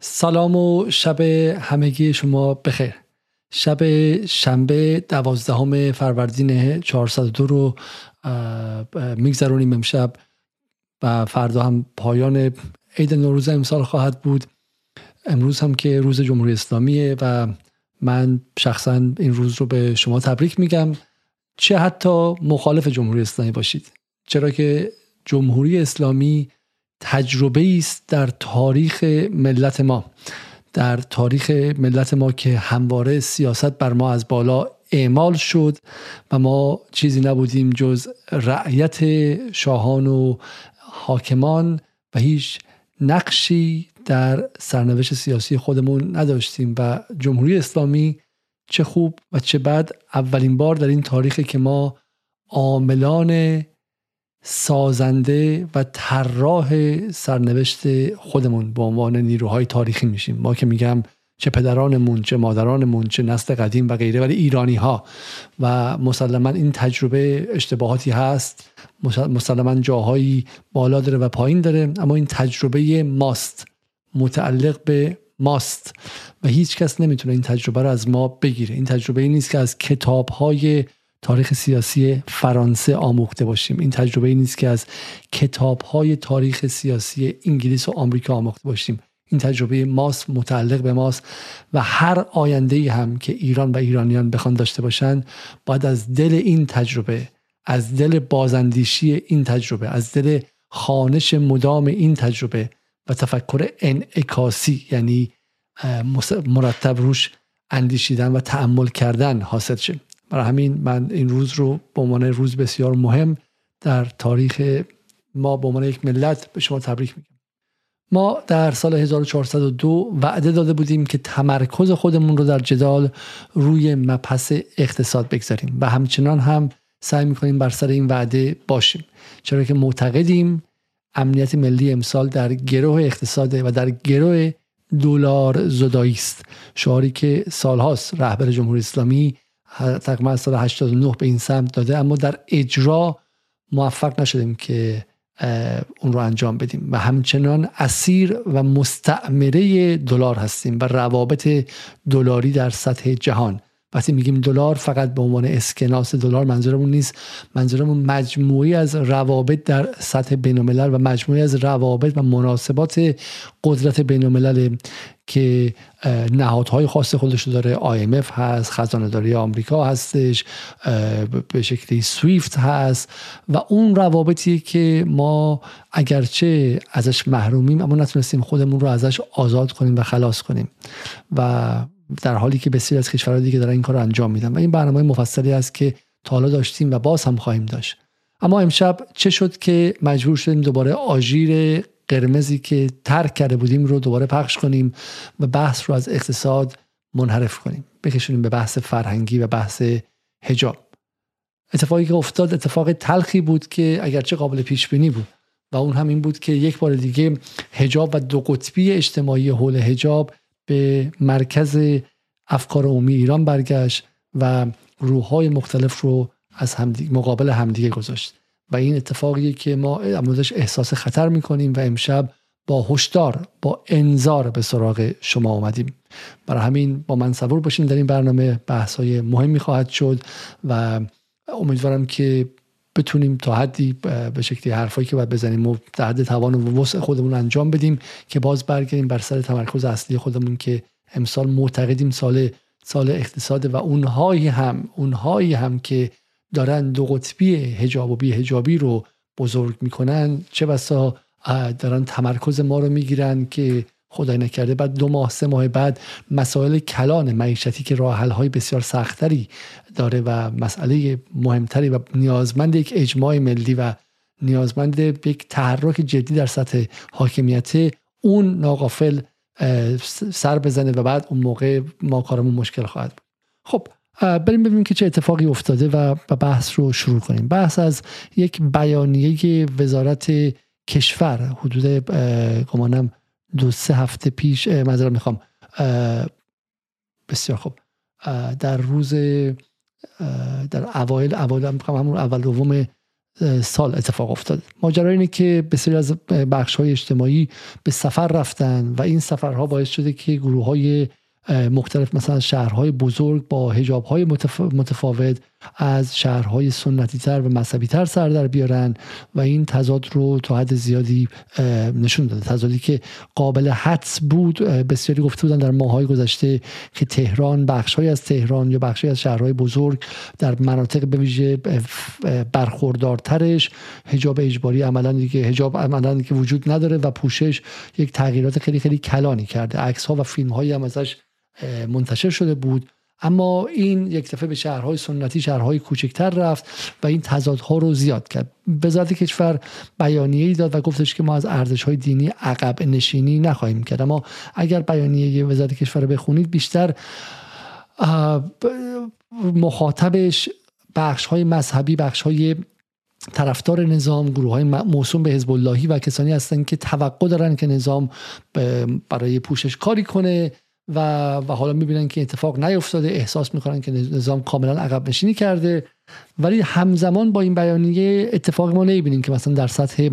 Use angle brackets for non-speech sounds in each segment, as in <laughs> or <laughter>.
سلام و شب همگی شما بخیر. شب شنبه دوازدهم فروردین 402 رو میگذرونیم امشب و فردا هم پایان عید نوروز امسال خواهد بود. امروز هم که روز جمهوری اسلامیه و من شخصا این روز رو به شما تبریک میگم. چه حتی مخالف جمهوری اسلامی باشید. چرا که جمهوری اسلامی تجربه است در تاریخ ملت ما در تاریخ ملت ما که همواره سیاست بر ما از بالا اعمال شد و ما چیزی نبودیم جز رعیت شاهان و حاکمان و هیچ نقشی در سرنوشت سیاسی خودمون نداشتیم و جمهوری اسلامی چه خوب و چه بد اولین بار در این تاریخ که ما عاملان سازنده و طراح سرنوشت خودمون به عنوان نیروهای تاریخی میشیم. ما که میگم چه پدرانمون چه مادرانمون چه نسل قدیم و غیره ولی ایرانی ها و مسلما این تجربه اشتباهاتی هست. مسلما جاهایی بالا داره و پایین داره اما این تجربه ماست. متعلق به ماست. و هیچ کس نمی‌تونه این تجربه رو از ما بگیره. این تجربه ای نیست که از کتاب های تاریخ سیاسی فرانسه آموخته باشیم. این تجربه ای نیست که از کتاب های تاریخ سیاسی انگلیس و آمریکا آموخته باشیم. این تجربه ماست متعلق به ماست و هر آینده ای هم که ایران و ایرانیان بخوان داشته باشند باید از دل این تجربه از دل بازندیشی این تجربه از دل خانش مدام این تجربه و تفکر انعکاسی یعنی مرتب روش اندیشیدن و تعمل کردن حاصل شد برای همین من این روز رو به عنوان روز بسیار مهم در تاریخ ما به عنوان یک ملت به شما تبریک میگم. ما در سال 1402 وعده داده بودیم که تمرکز خودمون رو در جدال روی مپس اقتصاد بگذاریم و همچنان هم سعی می‌کنیم بر سر این وعده باشیم. چرا که معتقدیم امنیت ملی امسال در گروه اقتصاد و در گروه دلار زدایی است. شعاری که سالهاست رهبر جمهوری اسلامی تقریبا سال 89 به این سمت داده اما در اجرا موفق نشدیم که اون رو انجام بدیم. و همچنان اسیر و مستعمره دلار هستیم و روابط دلاری در سطح جهان. وقتی میگیم دلار فقط به عنوان اسکناس دلار منظورمون نیست. منظورمون مجموعی از روابط در سطح بین و مجموعی از روابط و مناسبات قدرت بین که نهادهای خاص خودش داره. IMF هست خزانه داری آمریکا هستش به شکلی سویفت هست و اون روابطی که ما اگرچه ازش محرومیم اما نتونستیم خودمون رو ازش آزاد کنیم و خلاص کنیم. و در حالی که بسیاری از کشورهای دیگه دارن این کار رو انجام میدن. و این برنامه مفصلی است که تا حالا داشتیم و باز هم خواهیم داشت. اما امشب چه شد که مجبور شدیم دوباره آژیر قرمزی که ترک کرده بودیم رو دوباره پخش کنیم و بحث رو از اقتصاد منحرف کنیم. بکشونیم به بحث فرهنگی و بحث هجاب اتفاقی که افتاد اتفاق تلخی بود که اگرچه قابل پیش بینی بود و اون هم این بود که یک بار دیگه هجاب و دو قطبی اجتماعی حول هجاب به مرکز افکار عمومی ایران برگشت و روحهای مختلف رو از همدیگه مقابل همدیگه گذاشت. و این اتفاقیه که ما امروزش احساس خطر می‌کنیم و امشب با هشدار با انذار به سراغ شما آمدیم برای همین با من صبور باشیم در این برنامه. بحث های مهمی خواهد شد و امیدوارم که بتونیم تا حدی به شکلی حرفایی که باید بزنیم و در حد توان و وسع خودمون انجام بدیم که باز برگردیم بر سر تمرکز اصلی خودمون که امسال معتقدیم سال سال اقتصاد و اونهایی هم اونهایی هم که دارن دو قطبی هجاب و بی هجابی رو بزرگ می‌کنن چه بسا دارن تمرکز ما رو می‌گیرن که خدای نکرده. بعد دو ماه سه ماه بعد مسائل کلان معیشتی که راه های بسیار سختری داره و مسئله مهمتری و نیازمند یک اجماع ملی و نیازمند یک تحرک جدی در سطح حاکمیت اون ناقافل سر بزنه و بعد اون موقع ما کارمون مشکل خواهد بود. خب بریم ببینیم که چه اتفاقی افتاده و بحث رو شروع کنیم. بحث از یک بیانیه وزارت کشور حدود گمانم دو سه هفته پیش مذارم می‌خوام بسیار خوب در روز در اوایل اوایل همون اول دوم سال اتفاق افتاد. ماجرا اینه که بسیاری از بخش های اجتماعی به سفر رفتن و این سفرها باعث شده که گروه های مختلف مثلا شهرهای بزرگ با هجابهای متفاوت از شهرهای سنتی تر و مذهبی تر سر در بیارن و این تضاد رو تا حد زیادی نشون داده. تضادی که قابل حدس بود بسیاری گفته بودن در ماهای گذشته که تهران بخشهایی از تهران یا بخشهایی از شهرهای بزرگ در مناطق به ویژه برخوردارترش هجاب اجباری عملا دیگه هجاب عملا که وجود نداره و پوشش یک تغییرات خیلی خیلی کلانی کرده. عکس ها و فیلم هایی هم ازش منتشر شده بود. اما این یک دفعه به شهرهای سنتی شهرهای کوچکتر رفت و این تضادها رو زیاد کرد. وزارت کشور بیانیه ای داد و گفتش که ما از ارزش های دینی عقب نشینی نخواهیم کرد. اما اگر بیانیه وزارت کشور رو بخونید بیشتر مخاطبش بخش های مذهبی بخش های طرفدار نظام گروه های موسوم به حزب اللهی و کسانی هستند که توقع دارن که نظام برای پوشش کاری کنه. و, و حالا می‌بینن که اتفاق نیفتاده. احساس می‌کنن که نظام کاملا عقب نشینی کرده. ولی همزمان با این بیانیه اتفاق ما نمی‌بینیم که مثلا در سطح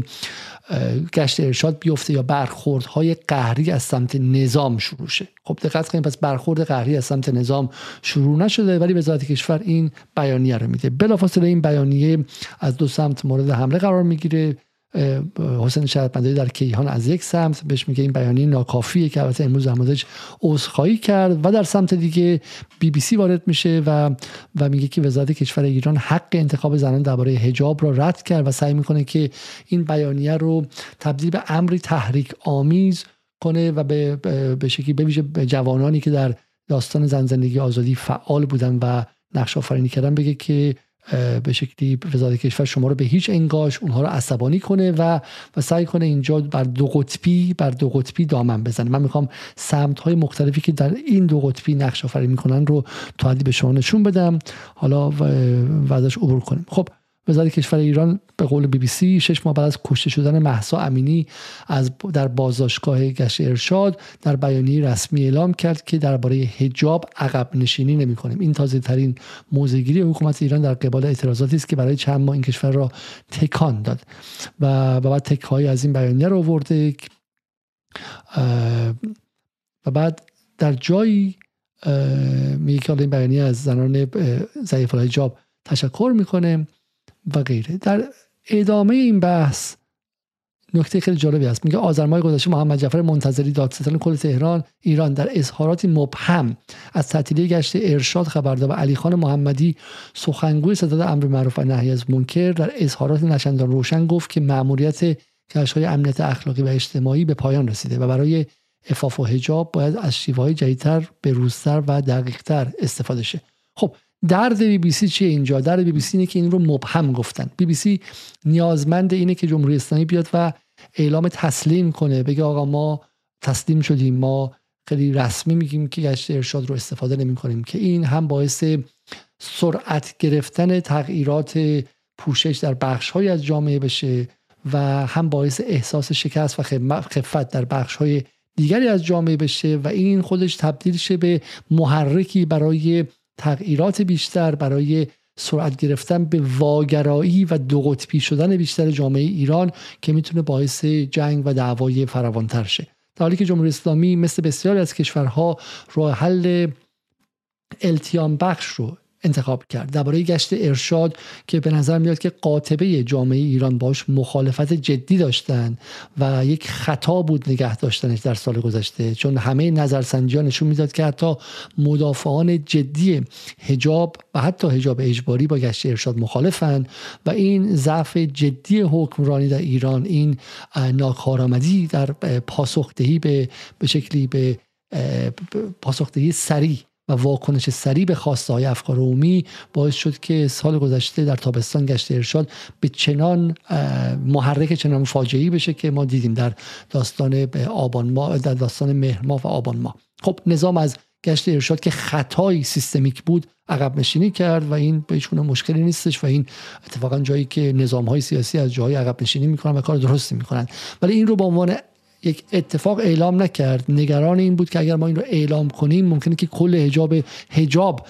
گشت ارشاد بیفته یا برخوردهای قهری از سمت نظام شروع شه. خب دقت کنید پس برخورد قهری از سمت نظام شروع نشده ولی وزارت کشور این بیانیه رو میده. بلافاصله این بیانیه از دو سمت مورد حمله قرار می‌گیره. حسین شهربندری در کیهان از یک سمت بهش میگه این بیانیه ناکافیه که البته امروز همازش عذرخواهی کرد و در سمت دیگه بی بی سی وارد میشه و و میگه که وزارت کشور ایران حق انتخاب زنان درباره حجاب را رد کرد و سعی می‌کنه که این بیانیه رو تبدیل به امری تحریک آمیز کنه و به به شکلی به جوانانی که در داستان زن زندگی آزادی فعال بودن و نقش آفرینی کردن بگه که به شکلی وزارت کشور شما رو به هیچ انگاش اونها رو عصبانی کنه و و سعی کنه اینجا بر دو قطبی بر دو قطبی دامن بزنه. من می‌خوام سمت های مختلفی که در این دو قطبی نقش آفرینی می‌کنن رو تا به شما نشون بدم. حالا و ازش عبور کنیم. خب وزارت کشور ایران به قول بی بی سی شش ماه بعد از کشته شدن محسا امینی از در بازداشتگاه گشت ارشاد در بیانیه رسمی اعلام کرد که درباره حجاب عقب نشینی نمی کنیم. این تازه ترین موزگیری حکومت ایران در قبال اعتراضاتی است که برای چند ماه این کشور را تکان داد و بعد تک از این بیانیه رو آورده و بعد در جایی میگه که این بیانیه از زنان ضعیف الحجاب تشکر می‌کنه. و غیره. در ادامه این بحث نکته خیلی جالبی هست. میگه آذر ماه گذشته محمد جعفر منتظری دادستان کل تهران ایران. در اظهاراتی مبهم از تعطیلی گشت ارشاد خبر داد و علی خان محمدی سخنگوی ستاد امر معروف و نهی از منکر در اظهارات نه چندان روشن گفت که مأموریت های امنیت اخلاقی و اجتماعی به پایان رسیده و برای عفاف و حجاب باید از شیوه جدیدتر بروزتر و دقیقتر استفاده شه. خب درد بی بی سی چیه اینجا؟ درد بی بی سی اینه که این رو مبهم گفتن. بی بی سی نیازمند اینه که جمهوری اسلامی بیاد و اعلام تسلیم کنه. بگه آقا ما تسلیم شدیم. ما خیلی رسمی میگیم که گشت ارشاد رو استفاده نمی کنیم. که این هم باعث سرعت گرفتن تغییرات پوشش در بخش های از جامعه بشه و هم باعث احساس شکست و خفت در بخش های دیگری از جامعه بشه و این خودش تبدیل شه به محرکی برای تغییرات بیشتر برای سرعت گرفتن به واگرایی و دو قطبی شدن بیشتر جامعه ایران که می‌تونه باعث جنگ و دعوای فراوانتر شه. در حالی که جمهوری اسلامی مثل بسیاری از کشورها راه حل التیام بخش رو انتخاب کرد. درباره گشت ارشاد که به نظر میاد که قاطبه جامعه ایران باش مخالفت جدی داشتن و یک خطا بود نگه داشتنش در سال گذشته چون همه نظرسنجی نشون می‌داد که حتی مدافعان جدی هجاب و حتی هجاب اجباری با گشت ارشاد مخالفن و این ضعف جدی حکمرانی در ایران این ناکارآمدی در پاسخدهی به به شکلی به پاسخدهی سریع و واکنش سریع به خواسته های افکار عمومی باعث شد که سال گذشته در تابستان گشت ارشاد به چنان محرک چنان فاجعی بشه که ما دیدیم در داستان آبان ما در داستان مهر و آبان ما خب نظام از گشت ارشاد که خطایی سیستمیک بود عقب نشینی کرد و این به هیچ مشکلی نیستش و این اتفاقا جایی که نظام های سیاسی از جاهای عقب نشینی می‌کنن و کار درستی می‌کنن. ولی این رو به عنوان یک اتفاق اعلام نکرد. نگران این بود که اگر ما این رو اعلام کنیم ممکنه که کل حجاب حجاب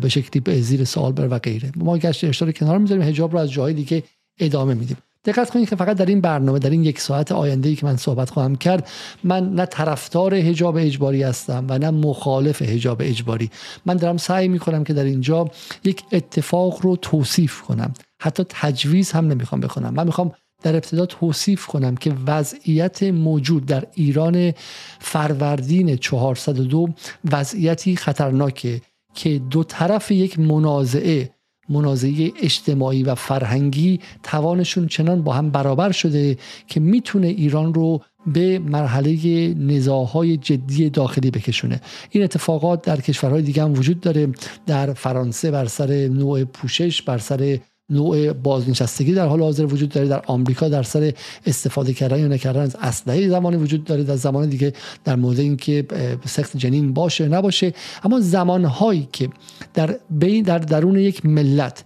به شکلی به زیر سوال بر و غیره. ما گشت ارشاد کنار می‌ذاریم. حجاب رو از جای دیگه ادامه میدیم. دقت کنید که فقط در این برنامه در این یک ساعت آینده ای که من صحبت خواهم کرد من نه طرفدار حجاب اجباری هستم و نه مخالف حجاب اجباری. من دارم سعی می کنم که در اینجا یک اتفاق رو توصیف کنم. حتی تجویز هم نمی‌خوام بکنم من می‌خوام در ابتدا توصیف کنم که وضعیت موجود در ایران فروردین 402 وضعیتی خطرناکه که دو طرف یک منازعه منازعه اجتماعی و فرهنگی توانشون چنان با هم برابر شده که می‌تونه ایران رو به مرحله نزاهای جدی داخلی بکشونه. این اتفاقات در کشورهای دیگه هم وجود داره در فرانسه بر سر نوع پوشش بر سر نوع بازنشستگی در حال حاضر وجود داره. در آمریکا در سر استفاده کردن یا نکردن از اسلحه زمانی وجود داره در زمان دیگه در مورد اینکه سخت جنین باشه نباشه. اما زمانهایی که در بین در درون یک ملت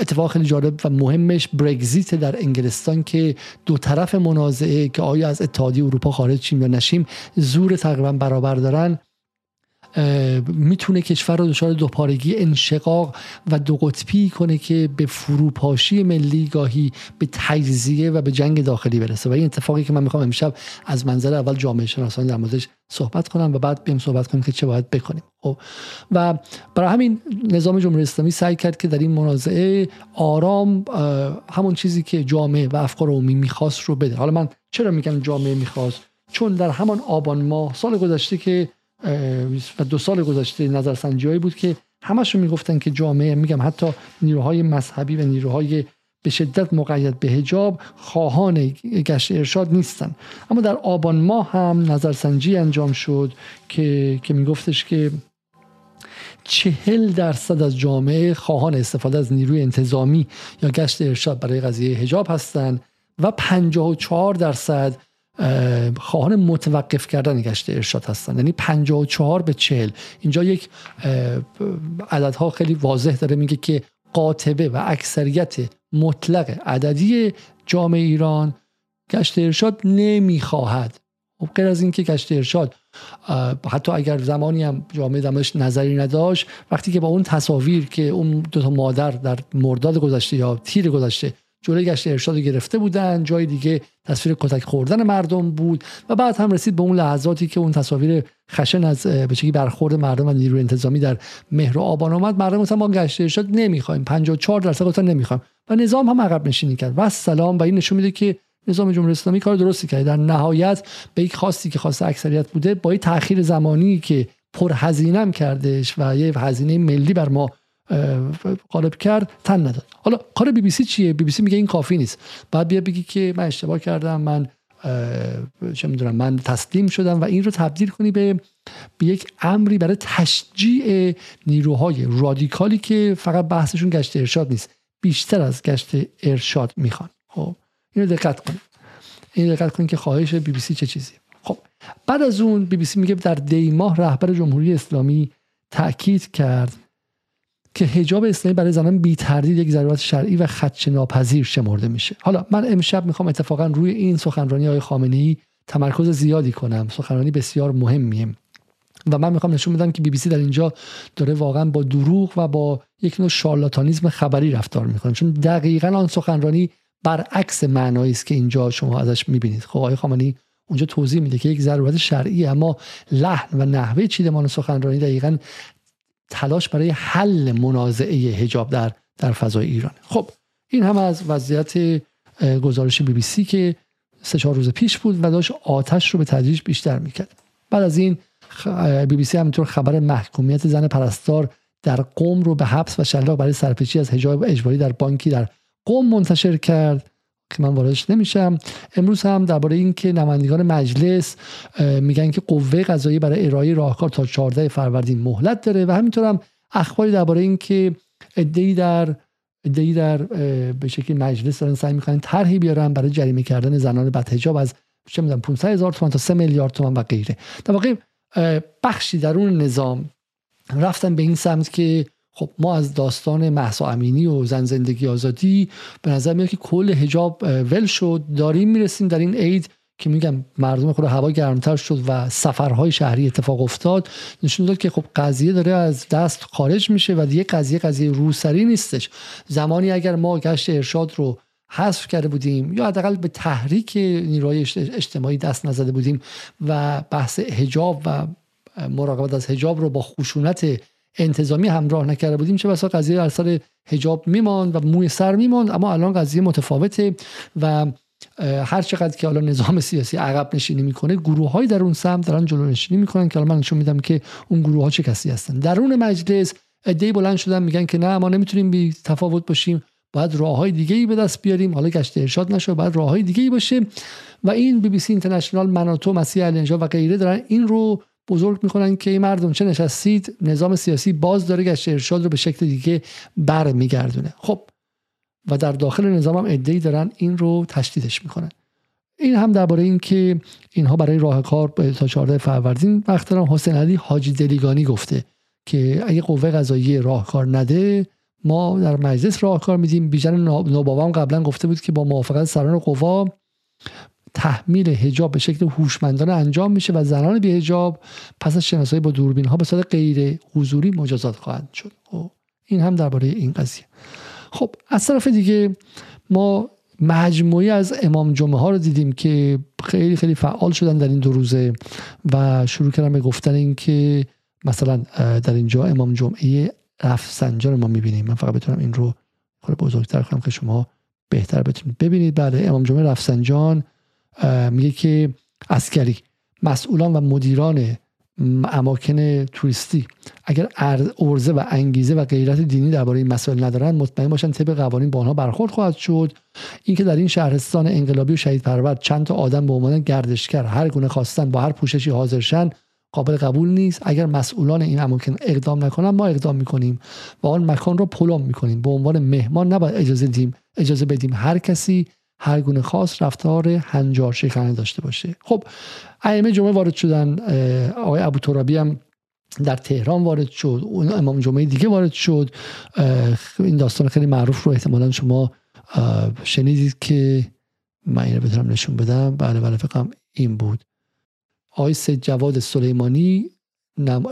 اتفاق خیلی جالب و مهمش برگزیت در انگلستان که دو طرف منازعه که آیا از اتحادیه اروپا خارج شیم یا نشیم زور تقریبا برابر دارن. می‌تونه کشور رو دچار دوپارگی انشقاق و دو قطبی کنه که به فروپاشی ملی گاهی به تجزیه و به جنگ داخلی برسه. و این اتفاقی که من می‌خوام امشب از منظر اول جامعه شناسان در موردش صحبت کنم و بعد بیم صحبت کنیم که چه باید بکنیم. خب و برای همین نظام جمهوری اسلامی سعی کرد که در این منازعه آرام همون چیزی که جامعه و افکار عمومی می‌خواست رو بده. حالا من چرا میگم جامعه می‌خواست؟ چون در همان آبان ماه سال گذشته که و دو سال گذشته نظرسنجی بود که همشون می‌گفتن که جامعه میگم حتی نیروهای مذهبی و نیروهای به شدت مقید به هجاب خواهان گشت ارشاد نیستن. اما در آبان ماه هم نظرسنجی انجام شد که که میگفتش که چهل درصد از جامعه خواهان استفاده از نیروی انتظامی یا گشت ارشاد برای قضیه هجاب هستند و 54 درصد خواهان متوقف کردن گشت ارشاد هستن. یعنی 54 به 40 اینجا یک عددها خیلی واضح داره میگه که قاطبه و اکثریت مطلق عددی جامعه ایران گشت ارشاد نمی‌خواهد. خب غیر از اینکه گشت ارشاد حتی اگر زمانی هم جامعه دمش نظری نداشت وقتی که با اون تصاویر که اون دو تا مادر در مرداد گذشته یا تیر گذشته جلوی گشت ارشاد گرفته بودن جای دیگه تصویر کتک خوردن مردم بود و بعد هم رسید به اون لحظاتی که اون تصاویر خشن از به برخورد مردم و نیروی انتظامی در مهر و آبان آمد مردم مثلا ما گشت ارشاد نمی‌خوایم 54 درصد گفتن نمی‌خوایم و نظام هم عقب نشینی کرد. و سلام و این نشون میده که نظام جمهوری اسلامی کار درستی کرد در نهایت به یک خواستی که خواست اکثریت بوده با تاخیر زمانی که پر هزینه کردش و یه هزینه ملی بر ما غالب کرد تن نداد. حالا کار بی بی سی چیه؟ بی بی سی میگه این کافی نیست. باید بیای بگی که من اشتباه کردم من چه می‌دونم من تسلیم شدم و این رو تبدیل کنی به به یک امری برای تشجیع نیروهای رادیکالی که فقط بحثشون گشت ارشاد نیست بیشتر از گشت ارشاد می‌خوان. خب اینو دقت کنید این دقت کنید که خواهش بی بی سی چه چیزیه خب بعد از اون بی بی سی میگه در دی ماه رهبر جمهوری اسلامی تاکید کرد که حجاب اسلامی برای زنان بی تردید یک ضرورت شرعی و خدشه ناپذیر شمرده میشه. حالا من امشب می‌خوام اتفاقا روی این سخنرانی های خامنه ای تمرکز زیادی کنم. سخنرانی بسیار مهمیه. و من می‌خوام نشون بدم که بی بی سی در اینجا داره واقعا با دروغ و با یک نوع شارلاتانیزم خبری رفتار می‌کنه. چون دقیقا آن سخنرانی برعکس معنایی است که اینجا شما ازش می‌بینید. خب آقای خامنه‌ای اونجا توضیح میده که یک ضرورت شرعی اما لحن و نحوه چیدمان سخنرانی دقیقا تلاش برای حل منازعه حجاب در در فضای ایران. خب این هم از وضعیت گزارش بی بی سی که سه چهار روز پیش بود و داشت آتش رو به تدریج بیشتر می‌کرد. بعد از این بی بی سی همینطور خبر محکومیت زن پرستار در قوم رو به حبس و شلاق برای سرپیچی از حجاب اجباری در بانکی در قوم منتشر کرد. که من واردش نمیشم. امروز هم درباره اینکه نمایندگان مجلس میگن که قوه قضایی برای ارائه راهکار تا 14 فروردین مهلت داره و همینطور هم اخباری درباره اینکه ادعی در ادعی در به شکل مجلس دارن سعی می‌کنن طرحی بیارن برای جریمه کردن زنان بدحجاب از چه می‌دونم 500 هزار تومان تا 3 میلیارد تومان و غیره. در واقع بخشی درون نظام رفتن به این سمت که خب ما از داستان محسا امینی و زن زندگی آزادی به نظر میاد که کل هجاب ول شد. داریم می‌رسیم در این عید که میگم مردم خود هوا گرمتر شد و سفرهای شهری اتفاق افتاد. نشون داد که خب قضیه داره از دست خارج میشه و دیگه قضیه قضیه روسری نیستش. زمانی اگر ما گشت ارشاد رو حذف کرده بودیم یا حداقل به تحریک نیروهای اجتماعی دست نزده بودیم و بحث حجاب و مراقبت از حجاب رو با خشونت انتظامی همراه نکرده بودیم چه بسا قضیه در سر حجاب میماند و موی سر میماند اما الان قضیه متفاوته و هر چقدر که حالا نظام سیاسی عقب نشینی می‌کنه گروه های در اون سمت دارن جلو نشینی می‌کنن که الان من نشون میدم که اون گروه ها چه کسی هستن. درون مجلس ایده بلند شدن میگن که نه ما نمی‌تونیم بی تفاوت باشیم باید راه های دیگه ای به دست بیاریم حالا گشت ارشاد نشه باید راه های دیگه ای باشه. و این بی بی سی اینترنشنال مناتو مسیح الانجا و غیره دارن این رو بزرگ می‌کنن که مردم چه نشستید نظام سیاسی باز داره گشت ارشاد رو به شکل دیگه بر میگردونه خب و در داخل نظام هم ادعی دارن این رو تشدیدش می‌کنن. این هم درباره این که اینها برای راه کار تا 14 فروردین وقت دارن. حسین علی حاجی دلیگانی گفته که اگه قوه قضایی راهکار نده ما در مجلس راهکار میدیم. بیژن نوباوام قبلا گفته بود که با موافقت سران قوا تحمیل حجاب به شکل هوشمندانه انجام میشه و زنان بی حجاب پس از شناسایی با دوربین ها به صورت غیر حضوری مجازات خواهند شد. خب این هم درباره این قضیه. خب از طرف دیگه ما مجموعی از امام جمعه ها رو دیدیم که خیلی خیلی فعال شدن در این دو روزه و شروع کردن به گفتن این که مثلا در اینجا امام جمعه رفسنجان ما می‌بینیم. من فقط بتونم این رو بزرگتر کنم که شما بهتر بتونید ببینید. بله امام جمعه رفسنجان میگه که اسکری مسئولان و مدیران اماکن توریستی. اگر ارزه و انگیزه و غیرت دینی درباره این مسائل ندارن مطمئن باشن طبق قوانین با آنها برخورد خواهد شد. اینکه در این شهرستان انقلابی و شهید پرور چند تا آدم به عنوان گردشگر هر گونه خواستن با هر پوششی حاضرشن قابل قبول نیست. اگر مسئولان این اماکن اقدام نکنن ما اقدام می‌کنیم و آن مکان رو پلم می‌کنیم. به عنوان مهمان نباید اجازه دیم اجازه بدیم هر کسی هر گونه خاص رفتار هنجار شکنی داشته باشه. خب ائمه جمعه وارد شدن آقای ابو ترابی هم در تهران وارد شد اون امام جمعه دیگه وارد شد. این داستان خیلی معروف رو احتمالا شما شنیدید که من اینو بتونم نشون بدم. بله بله فکرم این بود. آقای سید جواد سلیمانی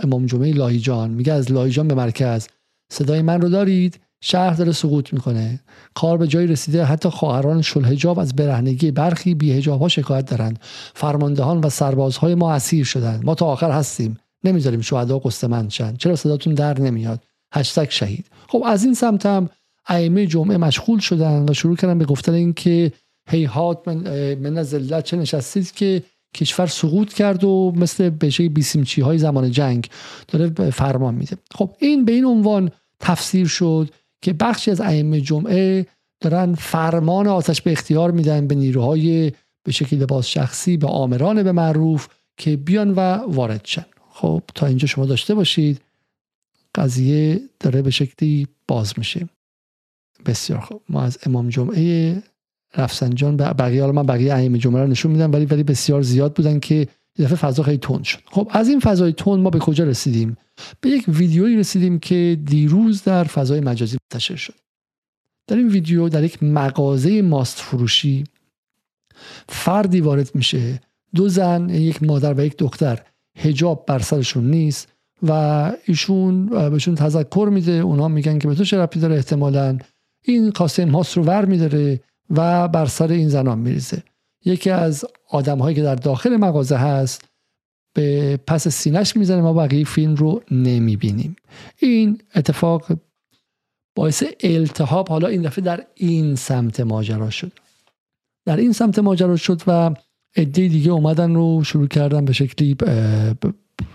امام جمعه لایجان. میگه از لایجان به مرکز. صدای من رو دارید؟ شهر داره سقوط می‌کنه. کار به جایی رسیده. حتی خواهران شلحجاب از برهنگی برخی بیهجاب ها شکایت دارند. فرماندهان و سربازهای ما اسیر شدند. ما تا آخر هستیم. نمی‌ذاریم شهدا قسطمند شن. چرا صداتون در نمیاد؟ هشتگ شهید. خب از این سمت هم ائمه جمعه مشغول شدن و شروع کردن به گفتن اینکه هیهات من, من ذلت چه نشستید که کشور سقوط کرد و مثل بشه بیسیمچی های زمان جنگ داره فرمان میده. خب این به این عنوان تفسیر شد. که بخشی از ائمه جمعه دارن فرمان آتش به اختیار میدن به نیروهای به شکل لباس شخصی به آمران به معروف که بیان و وارد شن. خب تا اینجا شما داشته باشید. قضیه داره به شکلی باز میشه. بسیار خوب. ما از امام جمعه رفسنجان بقیه حالا من بقیه ائمه جمعه رو نشون میدم ولی ولی بسیار زیاد بودن که دفعه فضا خیلی تند شد. خب از این فضای تند ما به کجا رسیدیم؟ به یک ویدیویی رسیدیم که دیروز در فضای مجازی منتشر شد. در این ویدیو در یک مغازه ماست فروشی فردی وارد میشه. دو زن یک مادر و یک دختر. هجاب بر سرشون نیست و ایشون بهشون تذکر میده. اونها میگن که به تو چه داره احتمالا؟ این قاسم ماست رو ور میداره و بر سر این زنان میریزه. یکی از آدم هایی که در داخل مغازه هست به پس سینش می‌زنه ما بقیه فیلم رو نمی‌بینیم. این اتفاق باعث التحاب حالا این دفعه در این سمت ماجرا شد. در این سمت ماجرا شد و عده دیگه اومدن رو شروع کردن به شکلی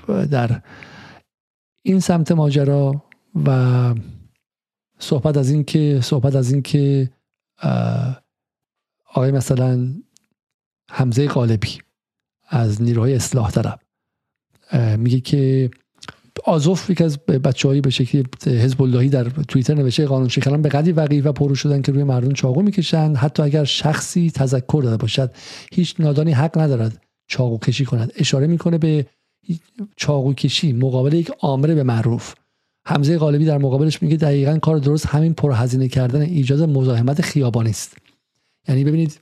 در این سمت ماجرا و صحبت از این که صحبت از این که آقای مثلا حمزه قالبی از نیروهای اصلاح طلب. میگه که آزوف یکی از بچه‌ای به شکلی حزب اللهی در توییتر نوشته قانون شکنان به قدری وقیح و پرو شدن که روی مردم چاقو می‌کشند. حتی اگر شخصی تذکر داده باشد هیچ نادانی حق ندارد چاقو کشی کند. اشاره می‌کنه به چاقو کشی مقابل یک آمره به معروف. حمزه غالبی در مقابلش میگه دقیقا کار درست همین پرهزینه کردن ایجاد مزاحمت خیابانی است. یعنی ببینید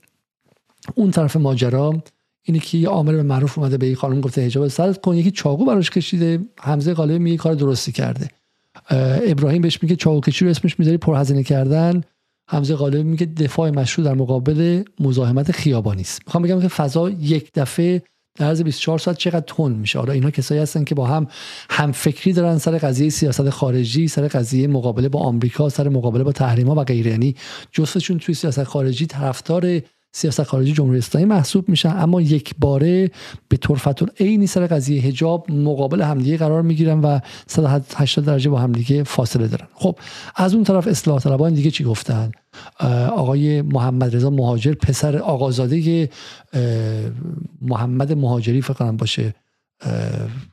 اون طرف ماجرا اینه که یه عامل به معروف اومده به این خانم گفته حجاب سرت کن یکی چاقو براش کشیده حمزه غالبی میگه کار درستی کرده. ابراهیم بهش میگه چاقو کشی رو اسمش می‌ذاری پرهزینه کردن. حمزه غالبی میگه دفاع مشروع در مقابل مزاحمت خیابانی است. می‌خوام بگم که فضا یک دفعه در عرض 24 ساعت چقدر تون میشه. حالا اینها کسایی هستن که با هم هم فکری دارن سر قضیه سیاست خارجی سر قضیه مقابله با آمریکا سر مقابله با تحریما و غیره. یعنی جفتشون توی سیاست خارجی طرفدار سیاست خارجی جمهوری اسلامی محسوب میشن اما یک باره به طور فتول عینی سر قضیه حجاب مقابل همدیگه قرار می‌گیرن و 180 درجه با همدیگه فاصله دارن. خب از اون طرف اصلاح طلبان دیگه چی گفتن؟ آقای محمد رضا مهاجر پسر آقازاده محمد مهاجری فکر کنم باشه.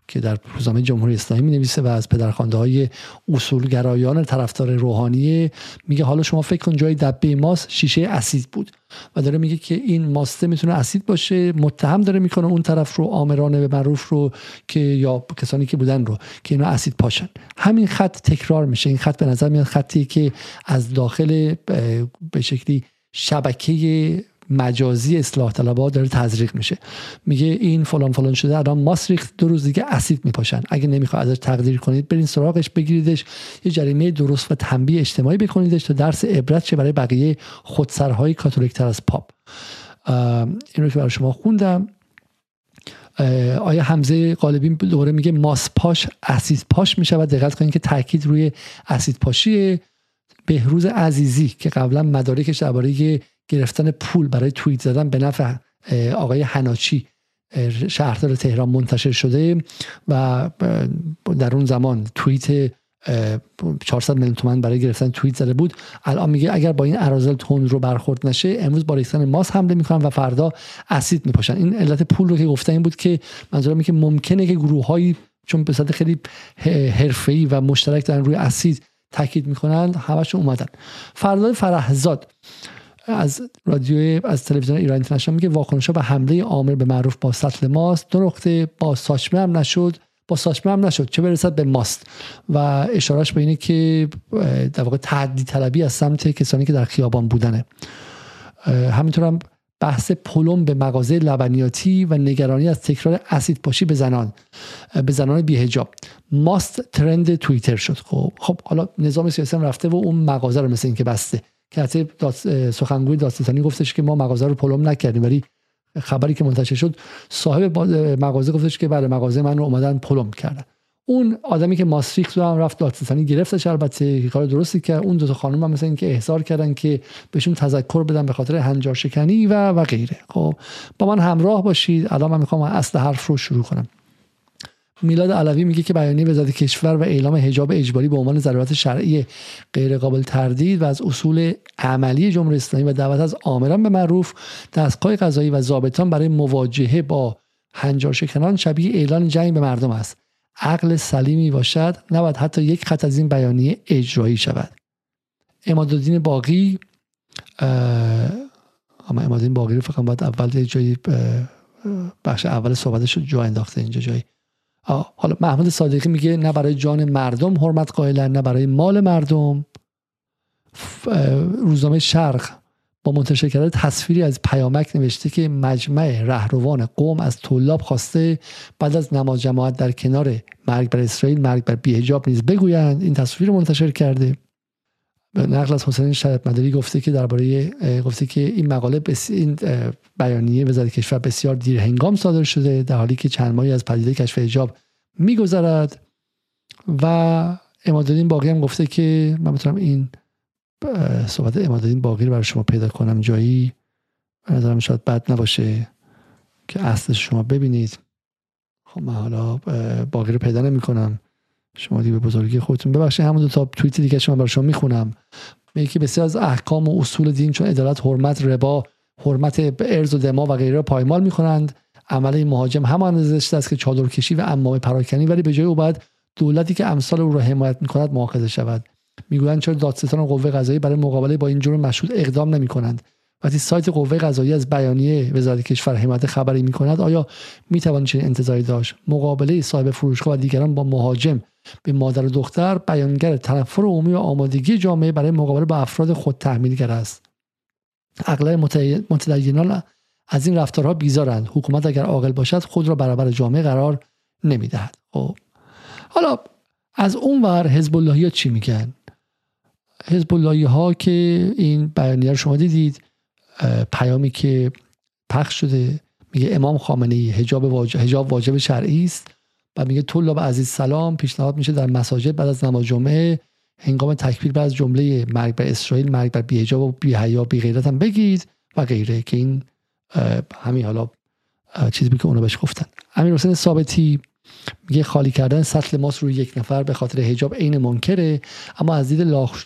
که در روزنامه جمهوری اسلامی می نویسه و از پدرخوانده های اصولگرایان طرفدار روحانی میگه حالا شما فکر کن جای دبه ماست شیشه اسید بود. و داره میگه که این ماسته می‌تونه اسید باشه متهم داره می‌کنه اون طرف رو آمرانه به معروف رو که یا کسانی که بودن رو که اینا اسید پاشن. همین خط تکرار میشه این خط به نظر میاد خطی که از داخل به شکلی شبکه مجازی اصلاح طلبها داره تزریق میشه. میگه این فلان فلان شده الان ماس ریخت دو روز دیگه اسید میپاشن. اگه نمی‌خواد ازش تقدیر کنید برین سراغش بگیریدش. یه جریمه درست و تنبیه اجتماعی بکنیدش تا درس عبرت چه برای بقیه خودسرهای کاتولیک تر از پاپ. این رو که برای شما خوندم. آیا حمزه غالبی دوره میگه ماس پاش اسید پاش میشه و دقت کنید که تاکید روی اسید پاشیه. بهروز عزیزی که قبلا مدارکش درباره گرفتن پول برای توییت زدن به نفع آقای هناچی شهردار تهران منتشر شده و در اون زمان توییت 400 میلیون تومن برای گرفتن توییت زده بود. الان میگه اگر با این ارازل تون رو برخورد نشه امروز با ریختن ماس حمله می‌کنن و فردا اسید میپاشن. این علت پول رو که گفتن این بود که منظورم که ممکنه که گروه هایی چون به صورت خیلی حرفه‌ای و مشترک دارن روی اسید تاکید می‌کنن همشون اومدن. فردا فرهزاد از رادیو از تلویزیون ایران اینترنشنال میگه واکنش به حمله عامر به معروف با سطل ماست. دو نقطه با ساچمه هم نشد. با ساچمه هم نشد. چه برسد به ماست. و اشارش به اینه که در واقع تعدی طلبی از سمت کسانی که در خیابان بودنه. همینطور هم بحث پلم به مغازه لبنیاتی و نگرانی از تکرار اسید پاشی به زنان به زنان بیهجاب ماست ترند توییتر شد. خب خب حالا نظام سیاسی رفته و اون مغازه رو مثل اینکه بسته. که حتی سخنگوی داستانی گفتش که ما مغازه رو پلم نکردیم. ولی خبری که منتشر شد صاحب مغازه گفتش که بله مغازه من رو اومدن پلم کردن. اون آدمی که ماسریخت رو هم رفت دادستانی گرفتش البته کار درستی کرد. اون دو تا خانم هم مثل اینکه احضار کردن که بهشون تذکر بدن به خاطر هنجار شکنی و و غیره. خب با من همراه باشید. الان من می‌خوام اصل حرف رو شروع کنم. میلاد علوی میگه که بیانیه وزارت کشور و اعلام حجاب اجباری به عنوان ضرورت شرعی غیر قابل تردید و از اصول عملی جمهوری اسلامی و دعوت از آمران به معروف دستگاه قضایی و ضابطان برای مواجهه با هنجار شکنان شبیه اعلان جنگ به مردم است. عقل سلیمی باشد نباید حتی یک خط از این بیانیه اجرایی شود. امادالدین باقی اما امادالدین باقی رو فقط باید اول جایی بخش اول صحبتش جا انداخته اینجا جایی. حالا محمود صادقی میگه نه برای جان مردم حرمت قائلن نه برای مال مردم. روزنامه شرق با منتشر کردن تصویری از پیامک نوشته که مجمع رهروان قوم از طلاب خواسته بعد از نماز جماعت در کنار مرگ بر اسرائیل مرگ بر بیهجاب نیز بگویند. این تصویر منتشر کرده. به نقل از حسین شهید مداری گفته که درباره گفته که این مقاله بس این بیانیه وزارت کشور بسیار دیر هنگام صادر شده در حالی که چند ماهی از پدیده کشف حجاب میگذرد. و امادالدین باقی هم گفته که من می‌تونم این صحبت امادالدین باقی رو برای شما پیدا کنم. جایی نظرم شاید بد نباشه که اصلش شما ببینید. خب من حالا باقی رو پیدا نمی کنم شما دیگه به بزرگی خودتون ببخشید. همون دو تا توییت دیگه شما برای شما می‌خونم. میگه که بسیار از احکام و اصول دین چون عدالت حرمت ربا حرمت ارز و دما و غیره پایمال می‌کنند. عمل این مهاجم همان زشت است که چادر کشی و امامه پراکنی ولی به جای او باید دولتی که امثال او را حمایت می‌کند مؤاخذه شود. می‌گویند چرا دادستان قوه قضایی برای مقابله با این جرم مشهود اقدام نمی‌کنند. وقتی سایت قوه قضایی از بیانیه وزارت کشور حمایت خبری می‌کند آیا می‌توان چنین انتظاری داشت؟ مقابله صاحب فروشگاه و دیگران با مهاجم به مادر و دختر بیانگر تنفر عمومی و آمادگی جامعه برای مقابله با افراد خود تحمیلگر است. اغلب متدینان از این رفتارها بیزارند. حکومت اگر عاقل باشد خود را برابر جامعه قرار نمی‌دهد. خب. حالا از اون ور حزب ها چی میگن؟ حزب ها که این بیانیه رو شما دیدید پیامی که پخش شده میگه امام خامنه ای حجاب واجب, حجاب واجب شرعی است. و میگه طلاب عزیز سلام پیشنهاد میشه در مساجد بعد از نماز جمعه هنگام تکبیر بعد از جمله مرگ بر اسرائیل مرگ بر بیهجاب و بیهیا بی غیرت هم بگید و غیره. که این همین حالا چیزی که اونا بهش گفتن. امیر حسین ثابتی میگه خالی کردن سطل ماست روی یک نفر به خاطر حجاب عین منکره اما از دید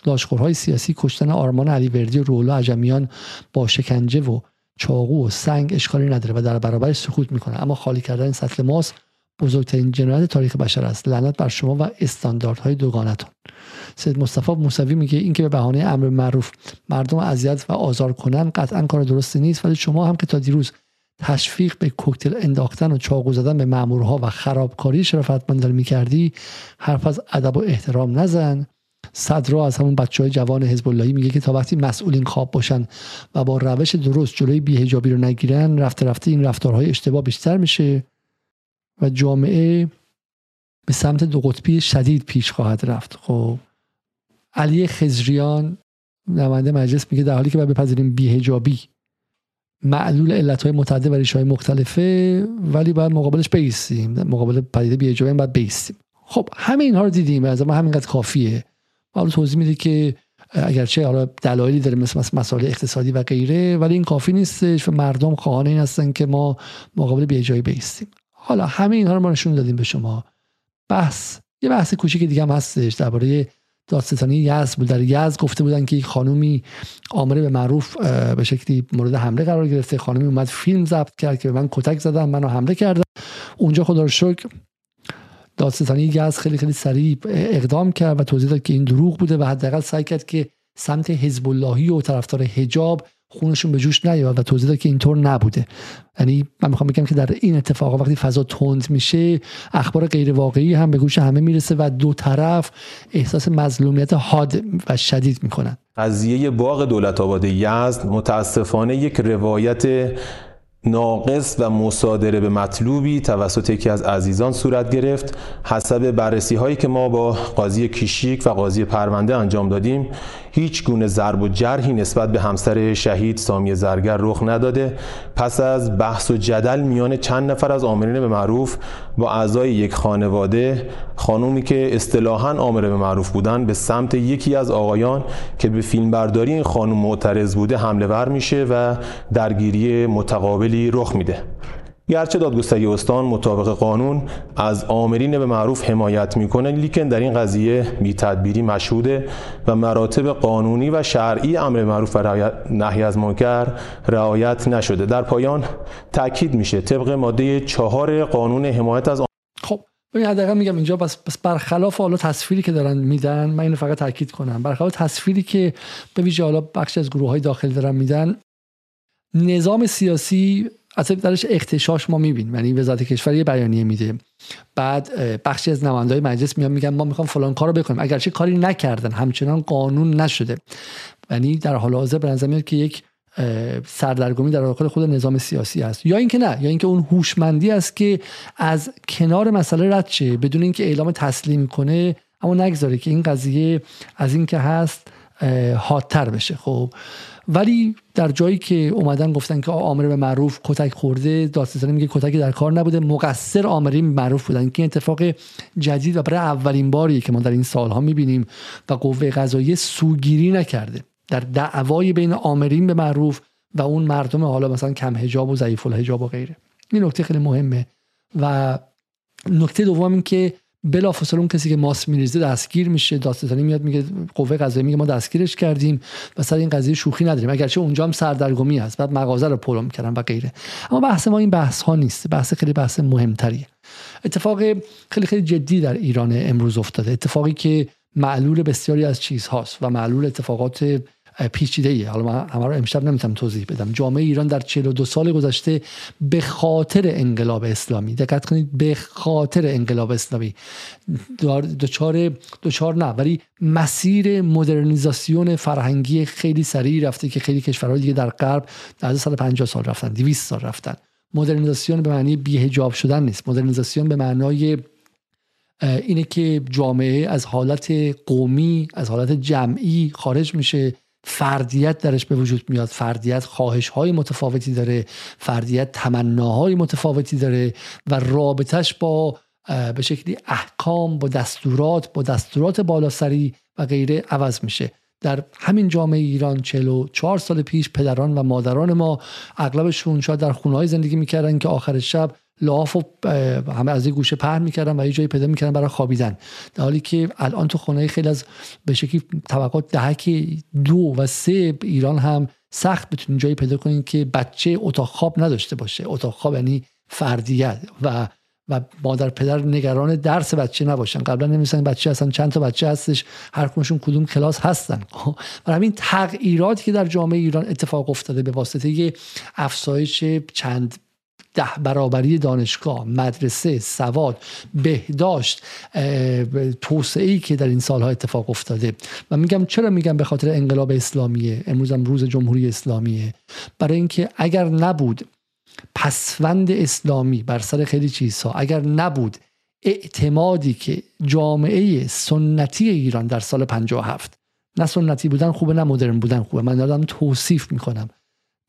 لاشخورهای سیاسی کشتن آرمان علی وردی و رولا عجمیان با شکنجه و چاقو و سنگ اشکالی نداره و در برابرش سکوت می‌کنه. اما خالی کردن سطل ماست بزرگترین جنایت تاریخ بشر است. لعنت بر شما و استانداردهای دوگانتون. سید مصطفی موسوی میگه اینکه به بهانه امر معروف مردم اذیت و آزار کنن قطعا کار درستی نیست ولی شما هم که تا دیروز تشویق به کوکتل انداختن و چاقو زدن به مامورها و خرابکاری شرافتمندانه می‌کردی حرف از ادب و احترام نزن. صدرا از همون بچه های جوان حزب میگه که تا وقتی مسئولین خواب باشن و با روش درست جلوی بیهجابی رو نگیرن رفته رفته این رفتارهای اشتباه بیشتر میشه. و جامعه به سمت دو قطبی شدید پیش خواهد رفت. خب علی خزریان نماینده مجلس میگه در حالی که باید بپذیریم بیهجابی معلول علت های متعدد و های مختلفه ولی باید مقابلش بیستیم. مقابل پدیده بیهجابی باید بیستیم. خب همه اینها رو دیدیم. از ما همینقدر کافیه. حالا توضیح میده که اگرچه حالا دلایلی داره مثل مسائل اقتصادی و غیره ولی این کافی نیستش و مردم خواهان این هستن که ما مقابل بیهجابی بیستیم. حالا همه اینها رو ما نشون دادیم به شما. بحث یه بحث کوچیک دیگه هم هستش. درباره دادستانی یزد بود. در یزد گفته بودن که یک خانومی آمره به معروف به شکلی مورد حمله قرار گرفته. خانومی اومد فیلم ضبط کرد که من کتک زدن منو حمله کردن اونجا خدا رو شکر دادستانی یزد خیلی خیلی سریع اقدام کرد و توضیح داد که این دروغ بوده و حداقل سعی کرد که سمت حزب اللهی و طرفدار حجاب خونشون به جوش نیاد و توضیح داد که اینطور نبوده. یعنی من می‌خوام بگم که در این اتفاق وقتی فضا تند میشه اخبار غیر واقعی هم به گوش همه می‌رسه و دو طرف احساس مظلومیت حاد و شدید می‌کنن. قضیه باغ دولت آباد یزد متاسفانه یک روایت ناقص و مصادره به مطلوبی توسط یکی از عزیزان صورت گرفت. حسب بررسی هایی که ما با قاضی کیشیک و قاضی پرونده انجام دادیم هیچ گونه ضرب و جرحی نسبت به همسر شهید سامی زرگر رخ نداده. پس از بحث و جدل میان چند نفر از آمرین به معروف با اعضای یک خانواده خانومی که اصطلاحا آمر به معروف بودن به سمت یکی از آقایان که به فیلمبرداری این خانم معترض بوده حمله ور میشه و درگیری متقابلی رخ میده. گرچه دادگستری استان مطابق قانون از آمرین به معروف حمایت می‌کنه لیکن در این قضیه بی تدبیری مشهوده و مراتب قانونی و شرعی امر معروف و نهی از منکر رعایت نشده. در پایان تاکید میشه طبق ماده چهار قانون حمایت از خب ببین حداقل میگم اینجا بس, بس برخلاف حالا تصویری که دارن میدن من اینو فقط تاکید کنم. برخلاف تصویری که به ویژه حالا بخش از گروه های داخل دارن میدن نظام سیاسی اصلا درش اختشاش ما می‌بینیم. یعنی وزارت کشور یه بیانیه میده. بعد بخشی از نمایندهای مجلس میان میگن ما می‌خوام فلان کارو بکنیم. اگرچه کاری نکردن همچنان قانون نشده. یعنی در حال حاضر به میاد که یک سردرگمی در داخل خود نظام سیاسی است. یا اینکه نه یا اینکه اون هوشمندی است که از کنار مسئله رد شه بدون اینکه اعلام تسلیم کنه اما نگذاره که این قضیه از اینکه هست حادتر بشه. خب ولی در جایی که اومدن گفتن که آمر به معروف کتک خورده دادستانی میگه کتکی در کار نبوده مقصر آمرین معروف بودن. که اتفاق جدید و برای اولین باری که ما در این سالها می‌بینیم و قوه قضاییه سوگیری نکرده. در دعوای بین آمرین به معروف و اون مردم حالا مثلا کم هجاب و ضعیف الحجاب و غیره. این نکته خیلی مهمه. و نکته دوم این که بلافاصله اون کسی که ماس میریزه دستگیر میشه دادستانی میاد میگه قوه قضاییه میگه ما دستگیرش کردیم و سر این قضیه شوخی نداریم. اگرچه اونجا هم سردرگمی هست بعد مغازه رو پلو می‌کردن و غیره. اما بحث ما این بحث ها نیست. بحث خیلی بحث مهمتریه. اتفاق خیلی خیلی جدی در ایران امروز افتاده. اتفاقی که معلول بسیاری از چیزهاست و معلول اتفاقات پیچیده ای حالا من همه رو امشب نمی‌تونم توضیح بدم. جامعه ایران در 42 سال گذشته به خاطر انقلاب اسلامی دقت کنید به خاطر انقلاب اسلامی. دوچار دوچار نه ولی مسیر مدرنیزاسیون فرهنگی خیلی سریع رفته که خیلی کشورهای دیگه در غرب در 150 سال رفتن 200 سال رفتن. مدرنیزاسیون به معنی بیهجاب شدن نیست. مدرنیزاسیون به معنای اینه که جامعه از حالت قومی از حالت جمعی خارج میشه. فردیت درش به وجود میاد. فردیت خواهش های متفاوتی داره فردیت تمناهای متفاوتی داره و رابطش با به شکلی احکام با دستورات با دستورات بالاسری و غیره عوض میشه. در همین جامعه ایران 44 سال پیش پدران و مادران ما اغلبشون شاید در خونه زندگی می‌کردن که آخر شب لحاف و همه از یه گوشه پهن می‌کردن و یه جایی پیدا می‌کردن برای خوابیدن. در حالی که الان تو خونه خیلی از به شکلی طبقات دهک دو و سه ایران هم سخت بتونین جایی پیدا کنین که بچه اتاق خواب نداشته باشه. اتاق خواب یعنی فردیت و و مادر پدر نگران درس بچه نباشن. قبلا نمیسن بچه اصلا چند تا بچه هستش هر کدومشون کدوم کلاس هستن. <laughs> و همین تغییراتی که در جامعه ایران اتفاق افتاده به واسطه افزایش چند ده برابری دانشگاه مدرسه سواد بهداشت توسعه که در این سالها اتفاق افتاده. و میگم چرا میگم؟ به خاطر انقلاب اسلامیه امروزم روز جمهوری اسلامیه برای اینکه اگر نبود پسوند اسلامی بر سر خیلی چیزها اگر نبود اعتمادی که جامعه سنتی ایران در سال 57 نه سنتی بودن خوبه نه مدرن بودن خوبه. من دارم توصیف می‌کنم.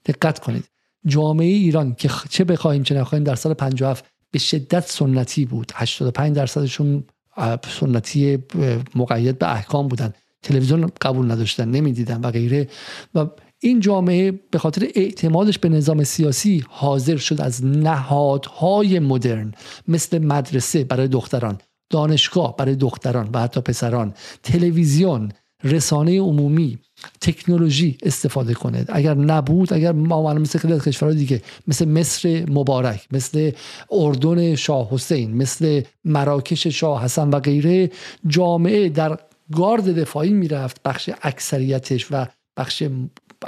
دقت کنید. جامعه ایران که چه بخوایم چه نخواهیم در سال 57 به شدت سنتی بود. 85 درصدشون سنتی مقید به احکام بودن. تلویزیون قبول نداشتن نمی‌دیدن و غیره. و این جامعه به خاطر اعتمادش به نظام سیاسی حاضر شد از نهادهای مدرن مثل مدرسه برای دختران دانشگاه برای دختران و حتی پسران تلویزیون رسانه عمومی تکنولوژی استفاده کنه. اگر نبود اگر ما مثل خیلی کشورهای دیگه مثل مصر مبارک مثل اردن شاه حسین مثل مراکش شاه حسن و غیره جامعه در گارد دفاعی می‌رفت. بخش اکثریتش و بخش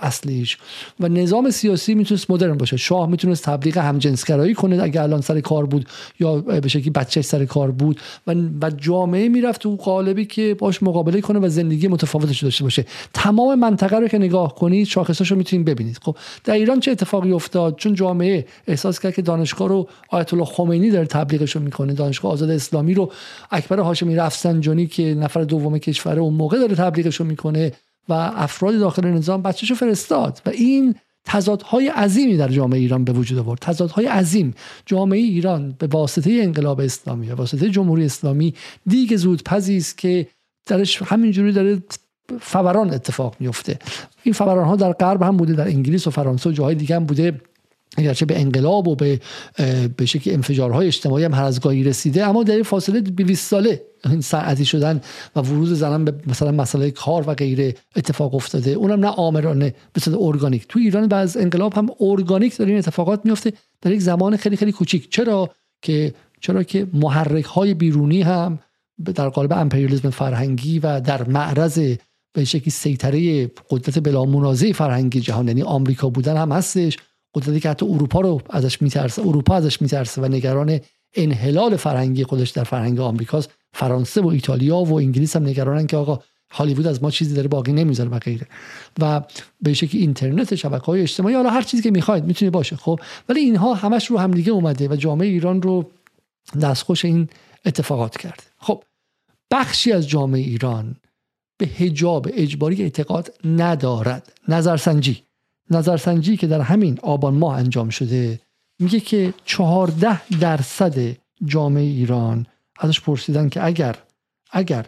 اصلیش. و نظام سیاسی می‌تونست مدرن باشه. شاه می‌تونست تبلیغ همجنسگرایی کنه اگر الان سر کار بود یا به شکلی بچه سر کار بود. و, و جامعه می‌رفت تو قالبی که باش مقابله کنه و زندگی متفاوتش داشته باشه. تمام منطقه رو که نگاه کنید شاخصاشو می‌تونید ببینید. خب در ایران چه اتفاقی افتاد؟ چون جامعه احساس کرد که دانشگاه رو آیت الله خمینی داره تبلیغش رو می‌کنه. دانشگاه آزاد اسلامی رو اکبر هاشمی رفسنجانی که نفر دوم کشور اون موقع داره تبلیغش رو می‌کنه و افراد داخل نظام بچهشو فرستاد. و این تضادهای عظیمی در جامعه ایران به وجود آورد. تضادهای عظیم. جامعه ایران به واسطه انقلاب اسلامی به واسطه جمهوری اسلامی دیگه زود است که درش همینجوری داره فوران اتفاق میفته. این فوران ها در غرب هم بوده در انگلیس و فرانسه و جاهای دیگه هم بوده. اگرچه به انقلاب و به به شکل انفجارهای اجتماعی هم هر از گاهی رسیده اما در فاصله 20 ساله این ساعتی شدن و ورود زنان به مثلا مسئله کار و غیره اتفاق افتاده. اونم نه آمرانه به صورت ارگانیک. تو ایران بعد انقلاب هم ارگانیک داره این اتفاقات میفته در یک زمان خیلی خیلی کوچیک. چرا که چرا که محرک های بیرونی هم در قالب امپریالیسم فرهنگی و در معرض به شکلی سیطره قدرت بلا منازع فرهنگی جهان یعنی آمریکا بودن هم هستش. قدرتی که حتی اروپا رو ازش میترسه اروپا ازش میترسه و نگران انحلال فرهنگی خودش در فرهنگ آمریکاست. فرانسه و ایتالیا و انگلیس هم نگرانن که آقا هالیوود از ما چیزی داره باقی نمی‌ذاره و غیره. و به شکلی اینترنت شبکه های اجتماعی حالا هر چیزی که می‌خواید می‌تونه باشه خب؟ ولی اینها همش رو همدیگه اومده و جامعه ایران رو دستخوش این اتفاقات کرد خب بخشی از جامعه ایران به حجاب اجباری اعتقاد ندارد. نظرسنجی. نظرسنجی که در همین آبان ماه انجام شده میگه که چهارده درصد جامعه ایران ازش پرسیدن که اگر اگر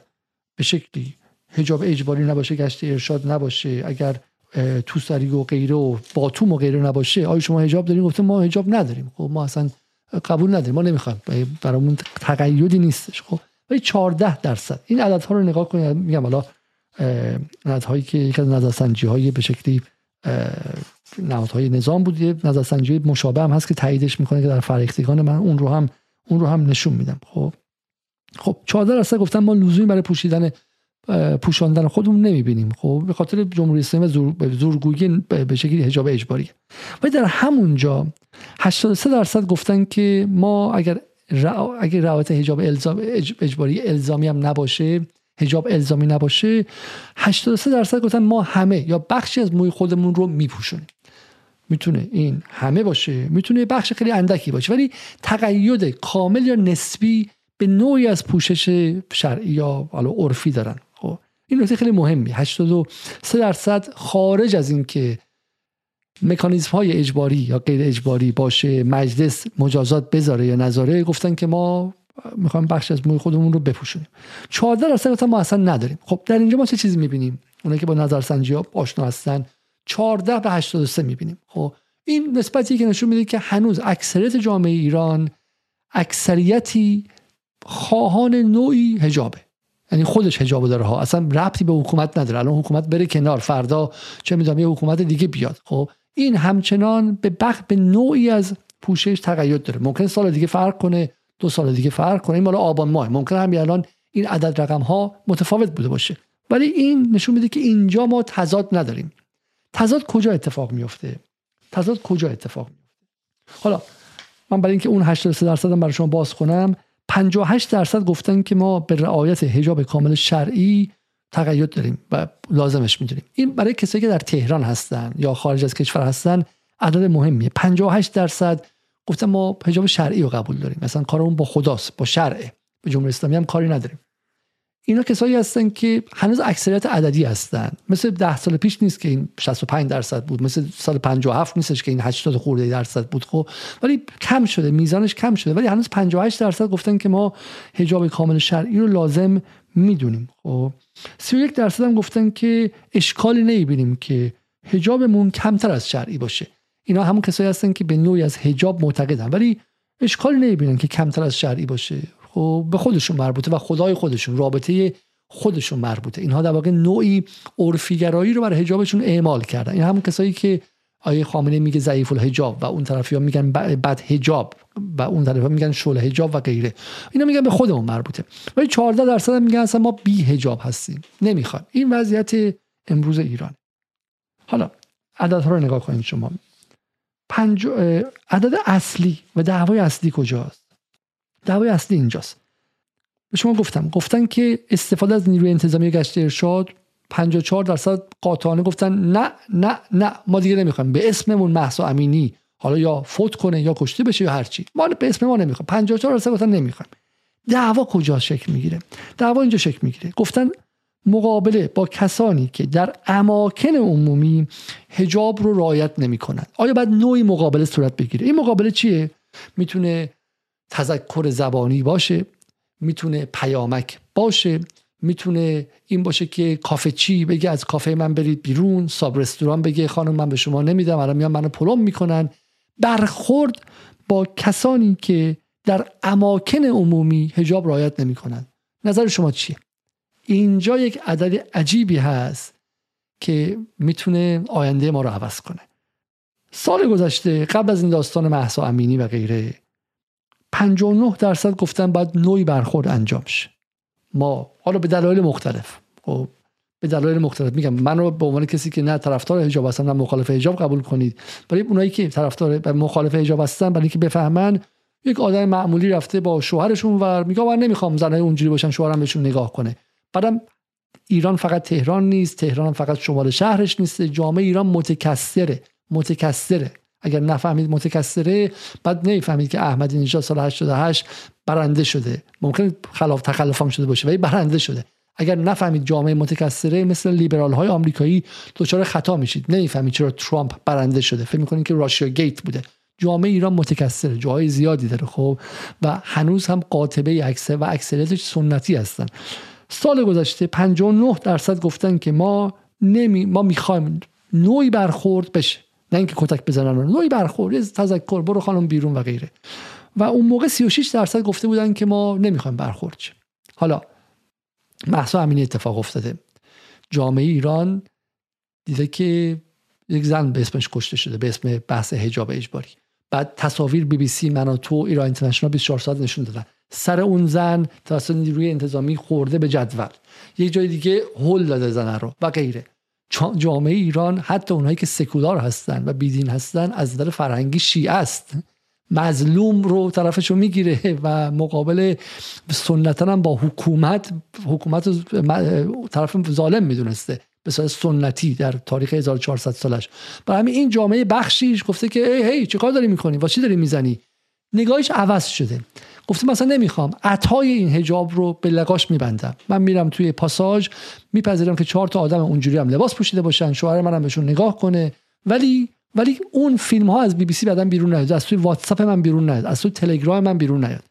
به شکلی حجاب اجباری نباشه گشت ارشاد نباشه اگر توسری و غیره و باتوم و غیره نباشه آیا شما حجاب داریم گفته ما حجاب نداریم. خب ما اصلا قبول نداریم. ما نمی‌خوایم. برامون تقیدی نیستش. خب ولی 14 درصد. این عددها رو نگاه کنید. میگم حالا عددهایی که یک از نظرسنجی های به شکلی نهادهای نظام بود. یه نظرسنجی مشابه هم هست که تاییدش می‌کنه که در فرهیختگان من اون رو هم اون رو هم نشون میدم. خب خب 14 درصد گفتن ما لزومی برای پوشیدن پوشاندن خودمون نمی‌بینیم. خب به خاطر جمهوری اسلامی زور زورگویی به شکلی حجاب اجباری. ولی در همونجا 83 درصد گفتن که ما اگر اگر رعایت حجاب الزام اجباری الزامی هم نباشه حجاب الزامی نباشه 83 درصد گفتن ما همه یا بخشی از موی خودمون رو میپوشونیم. می‌تونه این همه باشه می‌تونه بخش خیلی اندکی باشه ولی تقید کامل یا نسبی به نوعی از پوشش شرعی یا عرفی دارن. خب این نکته خیلی مهمی. 83 درصد خارج از اینکه مکانیزم های اجباری یا غیر اجباری باشه مجلس مجازات بذاره یا نذاره گفتن که ما می‌خوایم بخش از موی خودمون رو بپوشونیم. 14 درصد ما اصلا نداریم. خب در اینجا ما چه چیزی می‌بینیم؟ اونایی که با نظرسنجی ها آشنا هستن 14 به 83 می‌بینیم. خب این نسبتی که نشون میده که هنوز اکثریت جامعه ایران اکثریتی خواهان نوعی هجابه یعنی خودش هجاب داره ها. اصلا ربطی به حکومت نداره. الان حکومت بره کنار. فردا چه می‌دونم یه حکومت دیگه بیاد. خب این همچنان به بخ به نوعی از پوشش تقید داره. ممکن سال دیگه فرق کنه. دو سال دیگه فرق کنه. این مال آبان ماه. ممکن هم الان این عدد رقم ها متفاوت بوده باشه. ولی این نشون میده که اینجا ما تضاد نداریم. تضاد کجا اتفاق میفته؟ تضاد کجا اتفاق میفته؟ حالا من برای اینکه اون 83 درصد برای شما باز کنم 58 درصد گفتن که ما به رعایت حجاب کامل شرعی تقید داریم و لازمش می‌دونیم. این برای کسایی که در تهران هستن یا خارج از کشور هستن عدد مهمیه. 58 درصد گفتن ما حجاب شرعی رو قبول داریم. مثلا کارمون با خداست با شرعه. به جمهوری اسلامی هم کاری نداریم. اینا کسایی هستن که هنوز اکثریت عددی هستن. مثل ده سال پیش نیست که این 65 درصد بود. مثل سال 57 نیستش که این 80 خورده درصد بود خب. ولی کم شده میزانش کم شده. ولی هنوز 58 درصد گفتن که ما حجاب کامل شرعی رو لازم می‌دونیم خب. 31 درصد هم گفتن که اشکالی نمی‌بینیم که حجابمون کمتر از شرعی باشه. اینا همون کسایی هستن که به نوعی از حجاب معتقدن. ولی اشکالی نمی‌بینن که کمتر از شرعی باشه. خب به خودشون مربوطه و خدای خودشون رابطه خودشون مربوطه. اینها در واقع نوعی عرفیگرایی رو برای حجابشون اعمال کردن. این همون کسایی که آیه خامنه میگه ضعیف الحجاب و اون طرفی میگن بد حجاب و اون طرف ها میگن شل حجاب و غیره. اینا میگن به خودمون مربوطه. ولی 14 درصد میگن اصلا ما بی حجاب هستیم. نمی‌خوایم این وضعیت امروز ایران. حالا عددها رو نگاه کنید شما. پنج عدد اصلی و دعوای اصلی کجاست؟ دعوای اصلی اینجاست. به شما گفتم. گفتن که استفاده از نیروی انتظامی گشت ارشاد 54 درصد قاطعانه گفتن نه نه نه. ما دیگه نمی‌خوایم. به اسممون محسا امینی. حالا یا فوت کنه یا کشته بشه یا هرچی. ما به اسم ما نمی‌خوایم. 54 درصد گفتن نمی‌خوایم. دعوا کجا شکل می‌گیره؟ دعوا اینجا شکل می‌گیره. گفتن مقابله با کسانی که در اماکن عمومی هجاب رو رعایت نمی‌کنن آیا باید نوعی مقابله صورت بگیره؟ این مقابله چیه؟ می‌تونه تذکر زبانی باشه می‌تونه پیامک باشه می‌تونه این باشه که کافه چی بگه از کافه من برید بیرون ساب رستوران بگه خانم من به شما نمیدم الان میان منو پلم می‌کنن. برخورد با کسانی که در اماکن عمومی هجاب رعایت نمی‌کنن نظر شما چیه؟ اینجا یک عدد عجیبی هست که می‌تونه آینده ما رو عوض کنه. سال گذشته قبل از این داستان محسا امینی و غیره 59 درصد گفتن باید نوعی برخورد انجام شه. ما حالا به دلایل مختلف خب به دلایل مختلف میگم. من رو به عنوان کسی که نه طرفدار حجاب هستم نه مخالف حجاب قبول کنید. ولی اونایی که طرفدار و مخالف حجاب هستن برای اینکه بفهمن یک آدم معمولی رفته با شوهرشون ور میگه من نمی‌خوام زنای اونجوری باشن شوهرم بهشون نگاه کنه. بعدم ایران فقط تهران نیست تهران فقط شمال شهرش نیست جامعه ایران متکثره متکثره. اگر نفهمید متکثره بعد نمی‌فهمید که احمدی نژاد سال 88 برنده شده. ممکن خلاف تخلفام شده باشه ولی برنده شده. اگر نفهمید جامعه متکثره مثل لیبرال های آمریکایی دچار خطا میشید. نمی‌فهمید چرا ترامپ برنده شده. فکر می‌کنید که راشیا گیت بوده. جامعه ایران متکثره جاهای زیادی داره خب؟ و هنوز هم قاطبه اکثر و اکثریتش سنتی هستن. سال گذشته 59 درصد گفتن که ما نمی ما می‌خوایم نوعی برخورد بشه. نه اینکه کتک بزنن نوعی برخورد تذکر برو خانم بیرون و غیره. و اون موقع 36 درصد گفته بودن که ما نمی‌خوایم برخورد شه حالا محسا امینی اتفاق افتاده. جامعه ایران دیده که یک زن به اسمش کشته شده به اسم بحث حجاب اجباری. بعد تصاویر بی بی سی من و تو ایران اینترنشنال 24 ساعت نشون دادن. سر اون زن توسط نیروی انتظامی خورده به جدول. یک جای دیگه هل داده زن رو و غیره. جامعه ایران حتی اونهایی که سکولار هستن و بیدین هستن از نظر فرهنگی شیعه است. مظلوم رو طرفشو می‌گیره و مقابل سنتا هم با حکومت حکومت طرف ظالم می‌دونسته. به صورت سنتی در تاریخ 1400 سالش. برای همین این جامعه بخشیش گفته که ای هی چیکار داری می‌کنی؟ واسه چی داری می‌زنی؟ نگاهش عوض شده. گفته مثلا نمی‌خوام. عطای این هجاب رو به لگاش میبندم. من میرم توی پاساژ میپذیرم که چهار تا آدم اونجوری هم لباس پوشیده باشن شوهر منم بهشون نگاه کنه. ولی ولی اون فیلم ها از بی بی سی بعدم بیرون نیاد. از توی واتساپ من بیرون نیاد. از توی تلگرام من بیرون نیاد.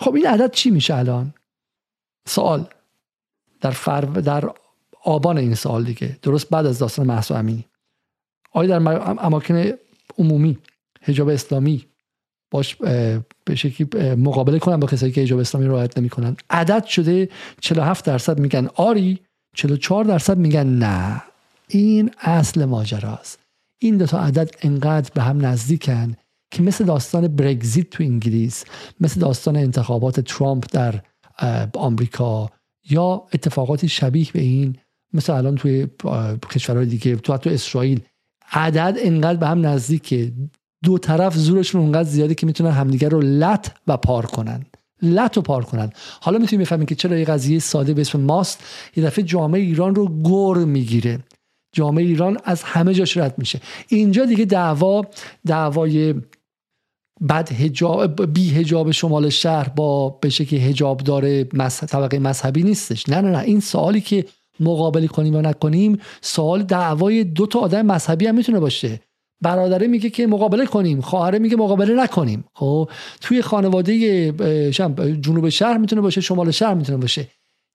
خب این عدد چی میشه الان؟ سوال. در فر... در آبان این سال دیگه. درست بعد از داستان محسا امینی. آیا در اماکن عمومی حجاب اسلامی باش به شکلی مقابله کنن با کسایی که حجاب اسلامی رعایت نمی‌کنن. عدد شده 47 درصد میگن آری 44 درصد میگن نه. این اصل ماجراست. این دو تا عدد انقدر به هم نزدیکن که مثل داستان برگزیت تو انگلیس مثل داستان انتخابات ترامپ در آمریکا یا اتفاقاتی شبیه به این مثل الان توی کشورهای دیگه تو حتی اسرائیل. عدد انقدر به هم نزدیکه. دو طرف زورشون اونقدر زیاده که می‌تونن همدیگر رو لط و پار کنن. لط و پار کنن. حالا می‌تونیم بفهمیم که چرا یه قضیه ساده به اسم ماست. یه دفعه جامعه ایران رو گر می‌گیره. جامعه ایران از همه جاش رد میشه. اینجا دیگه دعوا دعوای بعد هجاب بی هجاب شمال شهر با به شکل هجاب داره طبقه مذهبی نیستش. نه نه نه. این سوالی که مقابله کنیم یا نکنیم سوال دعوای دو تا آدم مذهبی هم می‌تونه باشه. برادره میگه که مقابله کنیم خواهره میگه مقابله نکنیم. خب توی خانواده جنوب شهر می‌تونه باشه شمال شهر می‌تونه باشه.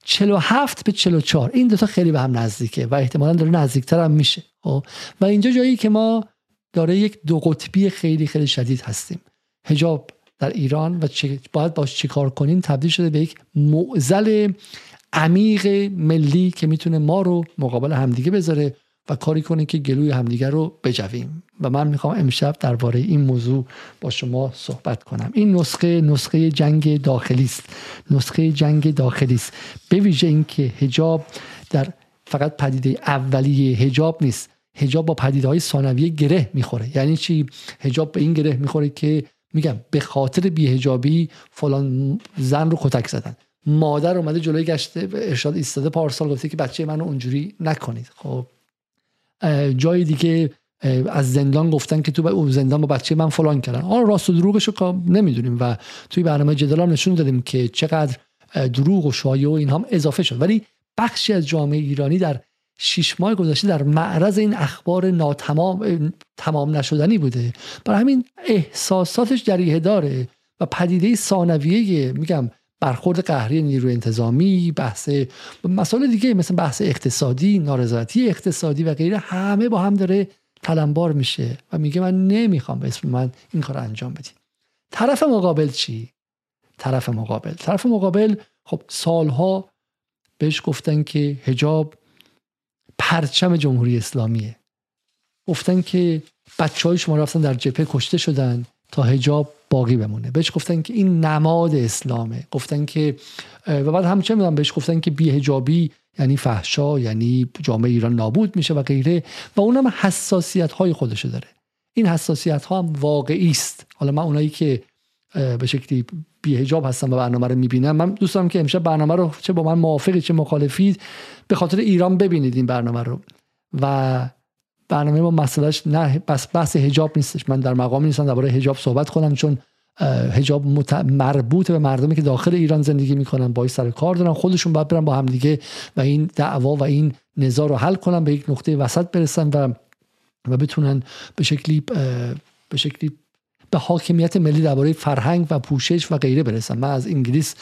47 به 44 این دوتا خیلی به هم نزدیکه و احتمالا داره نزدیکتر هم میشه. خب و اینجا جایی که ما داره یک دو قطبی خیلی خیلی شدید هستیم. هجاب در ایران و باید باش چیکار کنیم؟ تبدیل شده به یک معزل عمیق ملی که می‌تونه ما رو مقابل همدیگه بذاره. و کاری کنه که گلوی همدیگه رو بجویم. و من می‌خوام امشب درباره این موضوع با شما صحبت کنم. این نسخه نسخه جنگ داخلی است. نسخه جنگ داخلی است. به ویژه اینکه حجاب در فقط پدیده اولیه حجاب نیست. حجاب با پدیده های ثانویه گره می‌خوره. یعنی چی؟ حجاب به این گره می‌خوره که میگم به خاطر بیهجابی فلان زن رو کتک زدن. مادر اومده جلوی گشته ارشاد ایستاده پارسال گفته که بچه منو اونجوری نکنید. خب. جای دیگه از زندان گفتن که تو زندان با بچه من فلان کردن. آن راست و دروغش رو نمی‌دونیم و توی برنامه جدال هم نشون دادیم که چقدر دروغ و شایع و اینها هم اضافه شد. ولی بخشی از جامعه ایرانی در شیش ماه گذشته در معرض این اخبار ناتمام تمام نشدنی بوده. برای همین احساساتش جریه داره و پدیده ثانویه میگم برخورد قهری نیروی انتظامی بحث مسائل دیگه مثل بحث اقتصادی نارضایتی اقتصادی و غیره همه با هم داره تلمبار میشه و میگه من نمی‌خوام به اسم من این کار انجام بدیم طرف مقابل چی؟ طرف مقابل. طرف مقابل خب سالها بهش گفتن که هجاب پرچم جمهوری اسلامیه. گفتن که بچه های شما رفتن در جبهه کشته شدن تا هجاب باقی بمونه. بهش گفتن که این نماد اسلامه. گفتن که و بعد همچنین بهش گفتن که بیهجابی یعنی فحشا یعنی جامعه ایران نابود میشه و غیره. و اونم حساسیت های خودشو داره. این حساسیت ها هم واقعی است. حالا من اونایی که به شکلی بیهجاب هستم و برنامه رو می‌بینم من دوست دارم که امشب برنامه رو چه با من موافقی چه مخالفید به خاطر ایران ببینید این برنامه رو. و برنامه ما مسئلهش نه بس بحث حجاب نیستش. من در مقام نیستم درباره حجاب صحبت کنم چون حجاب مربوط به مردمی که داخل ایران زندگی می‌کنن با سر کار دارن خودشون باید برن با همدیگه و این دعوا و این نزاع رو حل کنن به یک نقطه وسط برسن و و بتونن به شکلی به شکلی به حاکمیت ملی درباره فرهنگ و پوشش و غیره برسم. من از انگلیس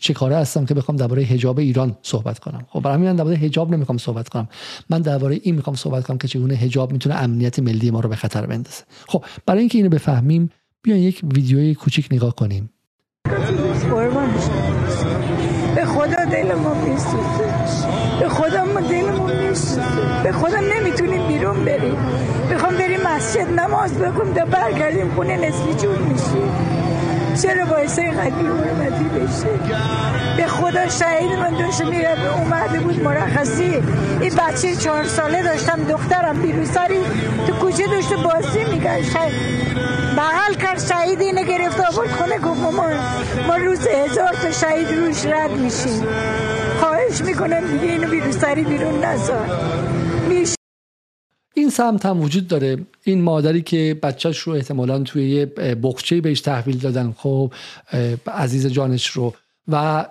چه کاره هستم که بخوام درباره حجاب ایران صحبت کنم؟ خب برای همین درباره حجاب نمی‌خوام صحبت کنم. من درباره این می‌خوام صحبت کنم که چگونه حجاب می‌تونه امنیت ملی ما رو به خطر بندازه. خب برای اینکه اینو بفهمیم بیاین یک ویدیوی کوچیک نگاه کنیم. به خدا دل ما به خدا ما دل ما به خدا نمی‌تونیم بیرون بریم. می‌خوام بریم مسجد نماز بخونیم تا برگردیم خونه نسلی جون میشیم. چرا باعث قدیم حرمتی بشه. به خدا شهید من داشت میره اومده بود مرخصی. این بچه چهار ساله داشتم دخترم بیروساری تو کوچه داشته بازی میگه شهید بغل کرد شهید اینه گرفت آورد خونه گفت ما ما روز هزار تا شهید روش رد میشیم. خواهش می‌کنم دیگه اینو بیروساری بیرون نزار این سمت هم وجود داره. این مادری که بچهش رو احتمالا توی یه بخچه بهش تحویل دادن خب عزیز جانش رو. و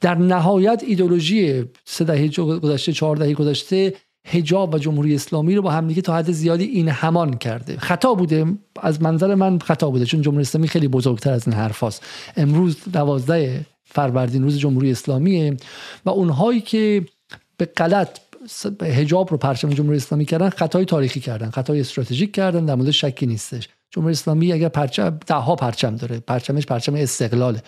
در نهایت ایدولوژی سه دهه گذشته چهار دهه گذشته حجاب و جمهوری اسلامی رو با همدیگه تا حد زیادی این همان کرده. خطا بوده. از منظر من خطا بوده چون جمهوری اسلامی خیلی بزرگتر از این حرف امروز دوازده فروردین روز جمهوری اسلامیه و اونهایی که به غلط حجاب رو پرچم جمهوری اسلامی کردن خطای تاریخی کردن خطای استراتژیک کردن در مورد شکی نیستش. جمهوری اسلامی اگر پرچم ده ها پرچم داره. پرچمش پرچم استقلاله.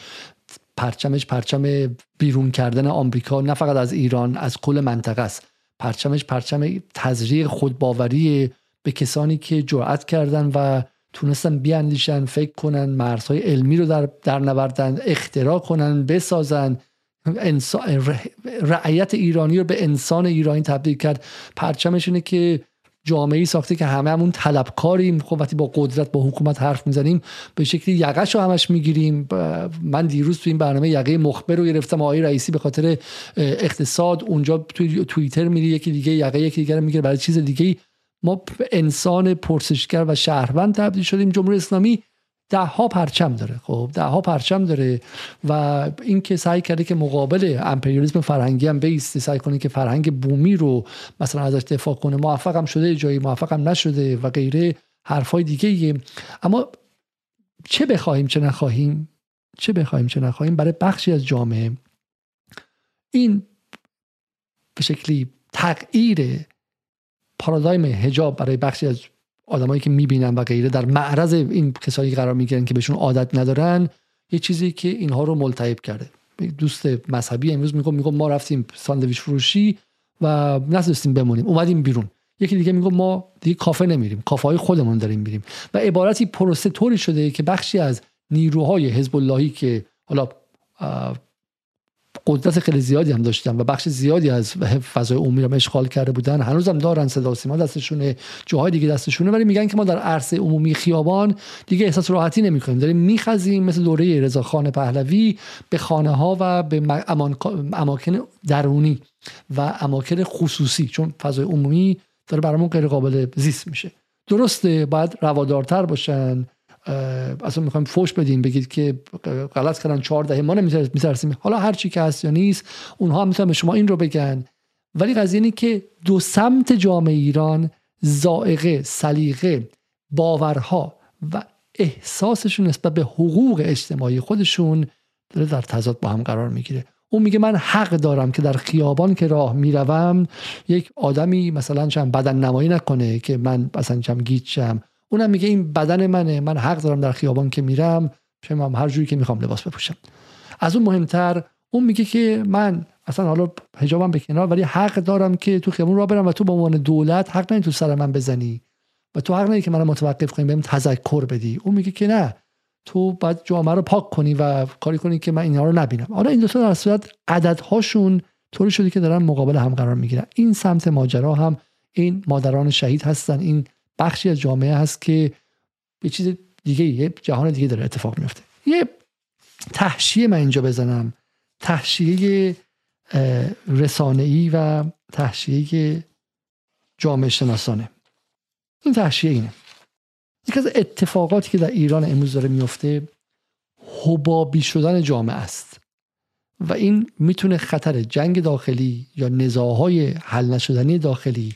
پرچمش پرچم بیرون کردن آمریکا نه فقط از ایران از کل منطقه است. پرچمش پرچم تزریق خودباوری به کسانی که جرأت کردن و تونستن بیاندیشن فکر کنن مرزهای علمی رو در, در نوردن اختراع کنن بسازن. رعیت ایرانی رو به انسان ایرانی تبدیل کرد. پرچمش اینه که جامعه ای ساخته که همه همون طلبکاریم. خب وقتی با قدرت با حکومت حرف می‌زنیم به شکلی یقش رو همش می‌گیریم. من دیروز تو این برنامه یقه مخبر رو گرفتم. آقای رئیسی به خاطر اقتصاد اونجا توی توییتر میری یکی دیگه یقه یکی دیگه می‌گیره. برای چیز دیگه ما انسان پرسشگر و شهروند تبدیل شدیم. جمهوری اسلامی ده ها پرچم داره. خب ده ها پرچم داره و این که سعی کرده که مقابل امپریالیسم فرهنگی هم بیسته سعی کنه که فرهنگ بومی رو مثلا ازش دفاع کنه. موفق هم شده جایی موفق هم نشده و غیره حرفای دیگه ایه. اما چه بخواهیم چه نخواهیم؟ چه بخواهیم چه نخواهیم؟ برای بخشی از جامعه. این به شکلی تغییر پارادایم هجاب برای بخشی از آدمایی که می‌بینن و غیره در معرض این کسایی قرار می‌گیرن که بهشون عادت ندارن یه چیزی که اینها رو ملتهب کرده. دوست مذهبی امروز میگم میگم ما رفتیم ساندویچ فروشی و نتونستیم بمونیم اومدیم بیرون. یکی دیگه میگم ما دیگه کافه نمیریم کافه های خودمون داریم میریم. و عبارتی پروسه طوری شده که بخشی از نیروهای حزب اللهی که حالا قدرت خیلی زیادی هم داشتن و بخش زیادی از فضای عمومی رو اشغال کرده بودن. هنوزم دارن صدا سیما دستشونه جاهای دیگه دستشونه ولی میگن که ما در عرصه عمومی خیابان دیگه احساس راحتی نمی‌کنیم. داریم میخزیم مثل دوره رضاخان پهلوی به خانه ها و به اماکن درونی و اماکن خصوصی چون فضای عمومی داره برامون غیر قابل زیست میشه. درسته باید روادارتر باشن. اصلا می‌خوایم فوش بدین بگید که غلط کردن چهار دهه ما نمیترسیم حالا هر چی که هست یا نیست اونها هم می‌تونن به شما این رو بگن. ولی قضیه اینه که دو سمت جامعه ایران زائقه سلیقه باورها و احساسشون نسبت به حقوق اجتماعی خودشون داره در تضاد با هم قرار می‌گیره. اون میگه من حق دارم که در خیابان که راه می‌روم یک آدمی مثلا چم بدن نمایی نکنه که من مثلا چم گیچم اونم میگه این بدن منه من حق دارم در خیابان که میرم شما هر جوری که می‌خوام لباس بپوشم. از اون مهمتر اون میگه که من اصلا حالا حجابم به کنار ولی حق دارم که تو خیابون را برم و تو به عنوان دولت حق نداری تو سر من بزنی. و تو حق نداری که من متوقف کنی بهم تذکر بدی. اون میگه که نه تو باید جامعه رو پاک کنی و کاری کنی که من اینها رو نبینم. حالا این دو تا در صورت عددهاشون طوری شده که دارن مقابل هم قرار می‌گیرن. این سمت ماجرا هم این مادران شهید هستن این بخشی از جامعه هست که یه چیز دیگه یه جهان دیگه داره اتفاق میفته یه تحشیه من اینجا بزنم. تحشیه رسانه‌ای و تحشیه جامعه شناسانه. این تحشیه اینه. یکی از اتفاقاتی که در ایران امروز داره میفته حبابی شدن جامعه است. و این می‌تونه خطر جنگ داخلی یا نزاهای حل نشدنی داخلی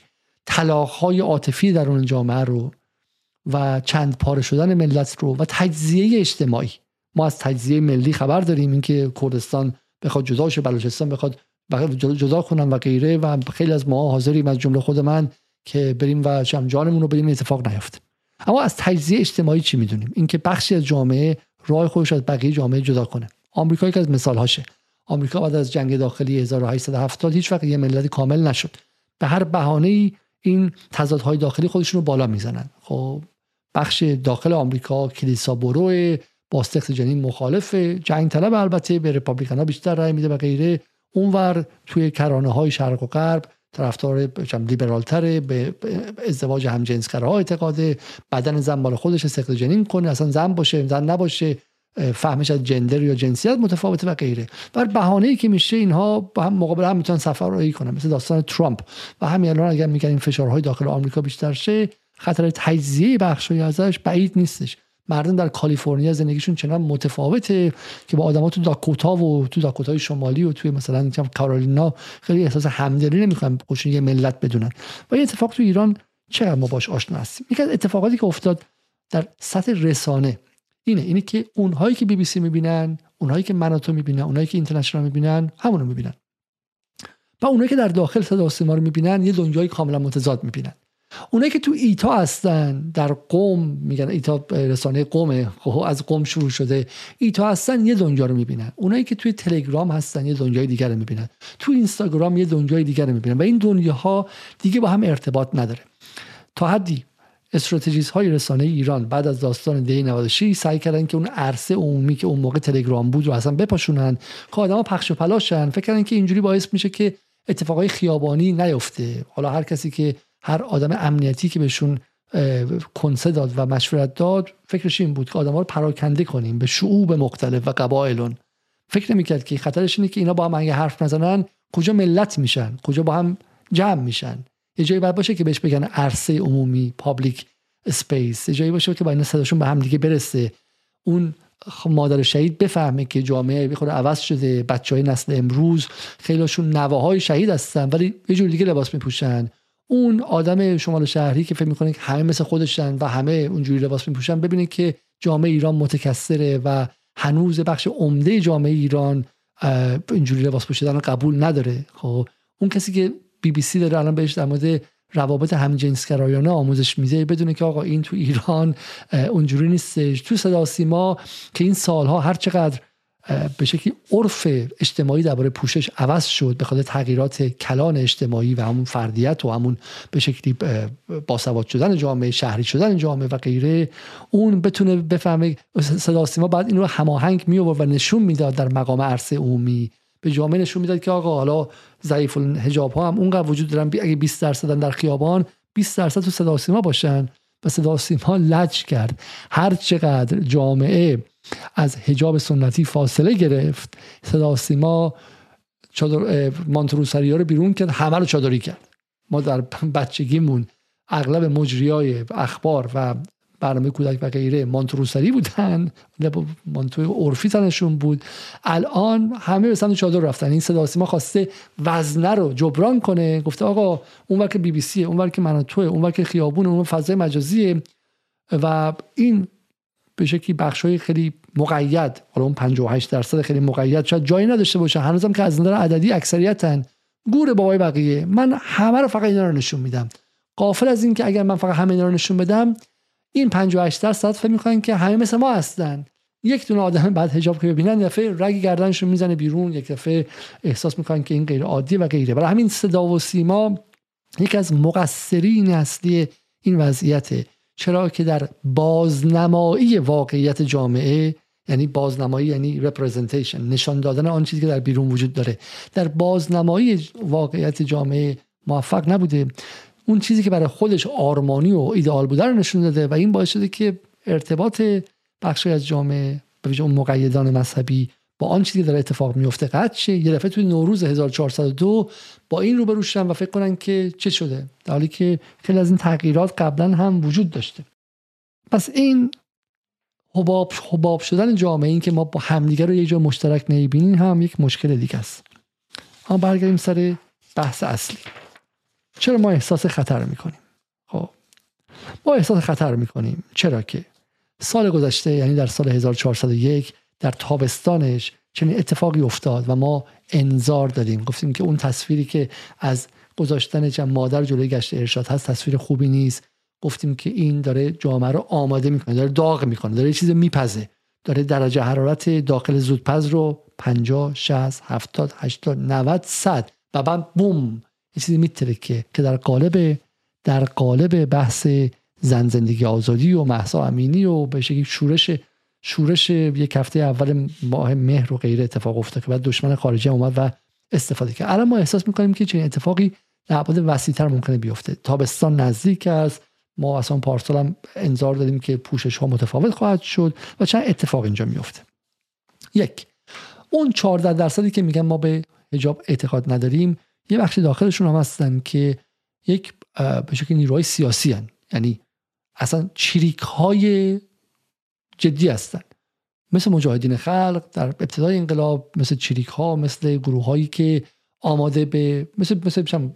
طلاقهای عاطفی در اون جامعه رو و چند پاره شدن ملت رو و تجزیه اجتماعی. ما از تجزیه ملی خبر داریم اینکه کردستان بخواد جدا شه بلوچستان بخواد جدا کنن و غیره و خیلی از ما حاضریم از جمله خود من که بریم و جانمون رو بریم اتفاق نیفته اما از تجزیه اجتماعی چی می‌دونیم؟ اینکه بخشی از جامعه راه خودش از بقیه جامعه جدا کنه. آمریکا که از مثال هاشه آمریکا بعد از جنگ داخلی 1870 هیچ وقت یه ملت کامل نشد. به هر بهانه‌ای این تضادهای داخلی خودشون رو بالا می‌زنن. خب بخش داخل آمریکا کلیسا برو باستخت جنین مخالف جنگ طلب البته به رپابلیکن ها بیشتر رای میده و غیره. اونور توی کرانه های شرق و غرب طرفدار لیبرالتره به ازدواج همجنسگراها اعتقاده. بدن زن مال خودش سخت جنین کنه اصلا زن باشه زن نباشه. فهمش از جندر یا جنسیت متفاوته و غیره. بر بهانه ای که میشه اینها با هم مقابل هم می‌تونن سفر کنن مثل داستان ترامپ. و همین الان اگر میگن این فشارهای داخل آمریکا بیشتر شه خطر تجزیه بخشی ازش بعید نیستش. مردم در کالیفرنیا زندگیشون چنان متفاوته که با آدما تو داکوتا و تو داکوتای شمالی و توی مثلا کارولینا خیلی احساس همدلی نمی‌خوان خودشون یه ملت بدونن. و این اتفاق تو ایران چقدر ما باش آشنا هستیم؟ یکی از اتفاقاتی که افتاد در سطح رسانه اینه اینه که اونهایی که بی بی سی می‌بینن اونهایی که مناتو می‌بینن اونهایی که اینترنشنال می‌بینن همونو می‌بینن. و اونهایی که در داخل صدا سیما رو می‌بینن یه دنیای کاملا متضاد می‌بینن. اونایی که تو ایتا هستن در قوم میگن ایتا رسانه قومه خب از قوم شروع شده ایتا هستن یه دنیا رو می‌بینن. اونایی که توی تلگرام هستن یه دنیای دیگر رو می‌بینن. تو اینستاگرام یه دنیای دیگر رو می‌بینن. و این دنیاها دیگه با هم ارتباط نداره. تا حدی استراتژیست های رسانه ایران بعد از داستان دی 96 سعی کردن که اون عرصه عمومی که اون موقع تلگرام بود رو اصلا بپاشونن که آدما پخش و پلاشن فکر کردن که اینجوری باعث میشه که اتفاقای خیابانی نیفته. حالا هر کسی که هر آدم امنیتی که بهشون کنسه داد و مشورت داد فکرش این بود که آدم ها رو پراکنده کنیم به شعوب مختلف و قبایلون. فکر نمی‌کرد که خطرش اینه که اینا با هم اگه حرف نزنن کجا ملت میشن کجا با هم جمع میشن. یه جایی باید باشه که بهش بگن عرصه عمومی public space یه جایی باشه که با اینا صداشون به هم دیگه برسه. اون مادر شهید بفهمه که جامعه یه خورده عوض شده بچه های نسل امروز خیلیشون نوه‌های شهید هستن ولی یه جور دیگه لباس میپوشن. اون آدم شمال شهری که فکر می‌کنه که همه مثل خودشن و همه اونجوری لباس میپوشن ببینه که جامعه ایران متکثره و هنوز بخش عمده جامعه ایران اینجوری لباس پوشیدن رو قبول نداره. خب اون کسی که بی بی سی داره الان بهش در مورد روابط همجنسگرایانه آموزش میده. بدونه که آقا این تو ایران اونجوری نیستش. تو صدا سیما که این سالها هر چقدر به شکلی عرف اجتماعی درباره پوشش عوض شد به خاطر تغییرات کلان اجتماعی و همون فردیت و همون به شکلی باسواد شدن جامعه شهری شدن جامعه و غیره اون بتونه بفهمه صدا سیما بعد این رو هماهنگ می و نشون می‌داد در مقام عرصه عمومی. به جامعه نشون می‌داد که آقا حالا ضعیف الحجاب ها هم اونقدر وجود دارن اگه 20 درصد در خیابان 20 درصد تو صدا سیما باشن. و صدا سیما لج کرد. هر چقدر جامعه از حجاب سنتی فاصله گرفت صدا سیما چادر مانتروسری رو بیرون کرد همه رو چادری کرد. ما در بچگیمون اغلب مجریای اخبار و برنامه کودک و غیره مانتو روسری بودن مانتو عرفی تنشون بود. الان همه به سمت چادر رفتن. این صدا سیما خواسته وزنه رو جبران کنه. گفته آقا اون که بی بی سی اون ور که مناتوه اون که خیابون اون فضای مجازیه و این به شکلی بخشای خیلی مقید حالا اون 58 درصد خیلی مقید شاید جایی نداشته باشه. هنوزم که از نظر عددی اکثریتن. گور بابای بقیه. من همه رو فقط اینا رو نشون میدم. قافل از این که اگر من فقط همه اینا رو نشون بدم این 58 درصد فکر می‌کنن که همه مثل ما هستن. یک دونه آدم بعد حجاب که ببینن دفعه رگ گردنشون می‌زنه بیرون یک دفعه احساس می‌کنن که این غیر عادی و غیره. برای همین صدا و سیما یکی از مقصرین اصلی این وضعیته چرا که در بازنمایی واقعیت جامعه یعنی بازنمایی یعنی representation نشان دادن آن چیزی که در بیرون وجود داره. در بازنمایی واقعیت جامعه موفق نبوده. اون چیزی که برای خودش آرمانی و ایدئال بوده رو نشون داده و این باعث شده که ارتباط بخشی از جامعه به اون مقیدان مذهبی با آن چیزی که داره اتفاق میفته قطع شه. یه دفعه توی نوروز 1402 با این رو بروشن و فکر کنن که چه شده. در حالی که خیلی از این تغییرات قبلا هم وجود داشته. پس این حباب حباب شدن جامعه این که ما با همدیگه رو یه جا مشترک نمی‌بینیم هم یک مشکل دیگه است. اما برگردیم سر بحث اصلی. چرا ما احساس خطر می‌کنیم؟ خب ما احساس خطر می‌کنیم. چرا که سال گذشته یعنی در سال 1401 در تابستانش چنین اتفاقی افتاد و ما انظار دادیم. گفتیم که اون تصویری که از گذاشتن جمع مادر جلوی گشت ارشاد هست تصویر خوبی نیست. گفتیم که این داره جامعه رو آماده می‌کنه داره داغ می‌کنه داره چیز میپزه. داره درجه حرارت داخل زودپز رو 50 60 70 80 90 100 و بعد بوم یه چیزی میترکه که در قالب در قالب بحث زن زندگی آزادی و محسا امینی و به شکلی شورش شورش یک هفته اول ماه مهر و غیره اتفاق افتاد که بعد دشمن خارجی اومد و استفاده کرد. الان ما احساس می‌کنیم که چنین اتفاقی در ابعاد وسیعتر ممکنه بیفته. تابستان نزدیک است. ما اصلا پارسال هم انظار داریم که پوشش ها متفاوت خواهد شد و چند اتفاق اینجا میفته یک اون 14 درصدی که میگن ما به حجاب اعتقاد نداریم یه بخش داخلشون هم هستن که یک به شکل نیروهای سیاسی هن. یعنی اصلا چریک های جدی هستن. مثل مجاهدین خلق در ابتدای انقلاب مثل چریک ها مثل گروه هایی که آماده به مثل مثل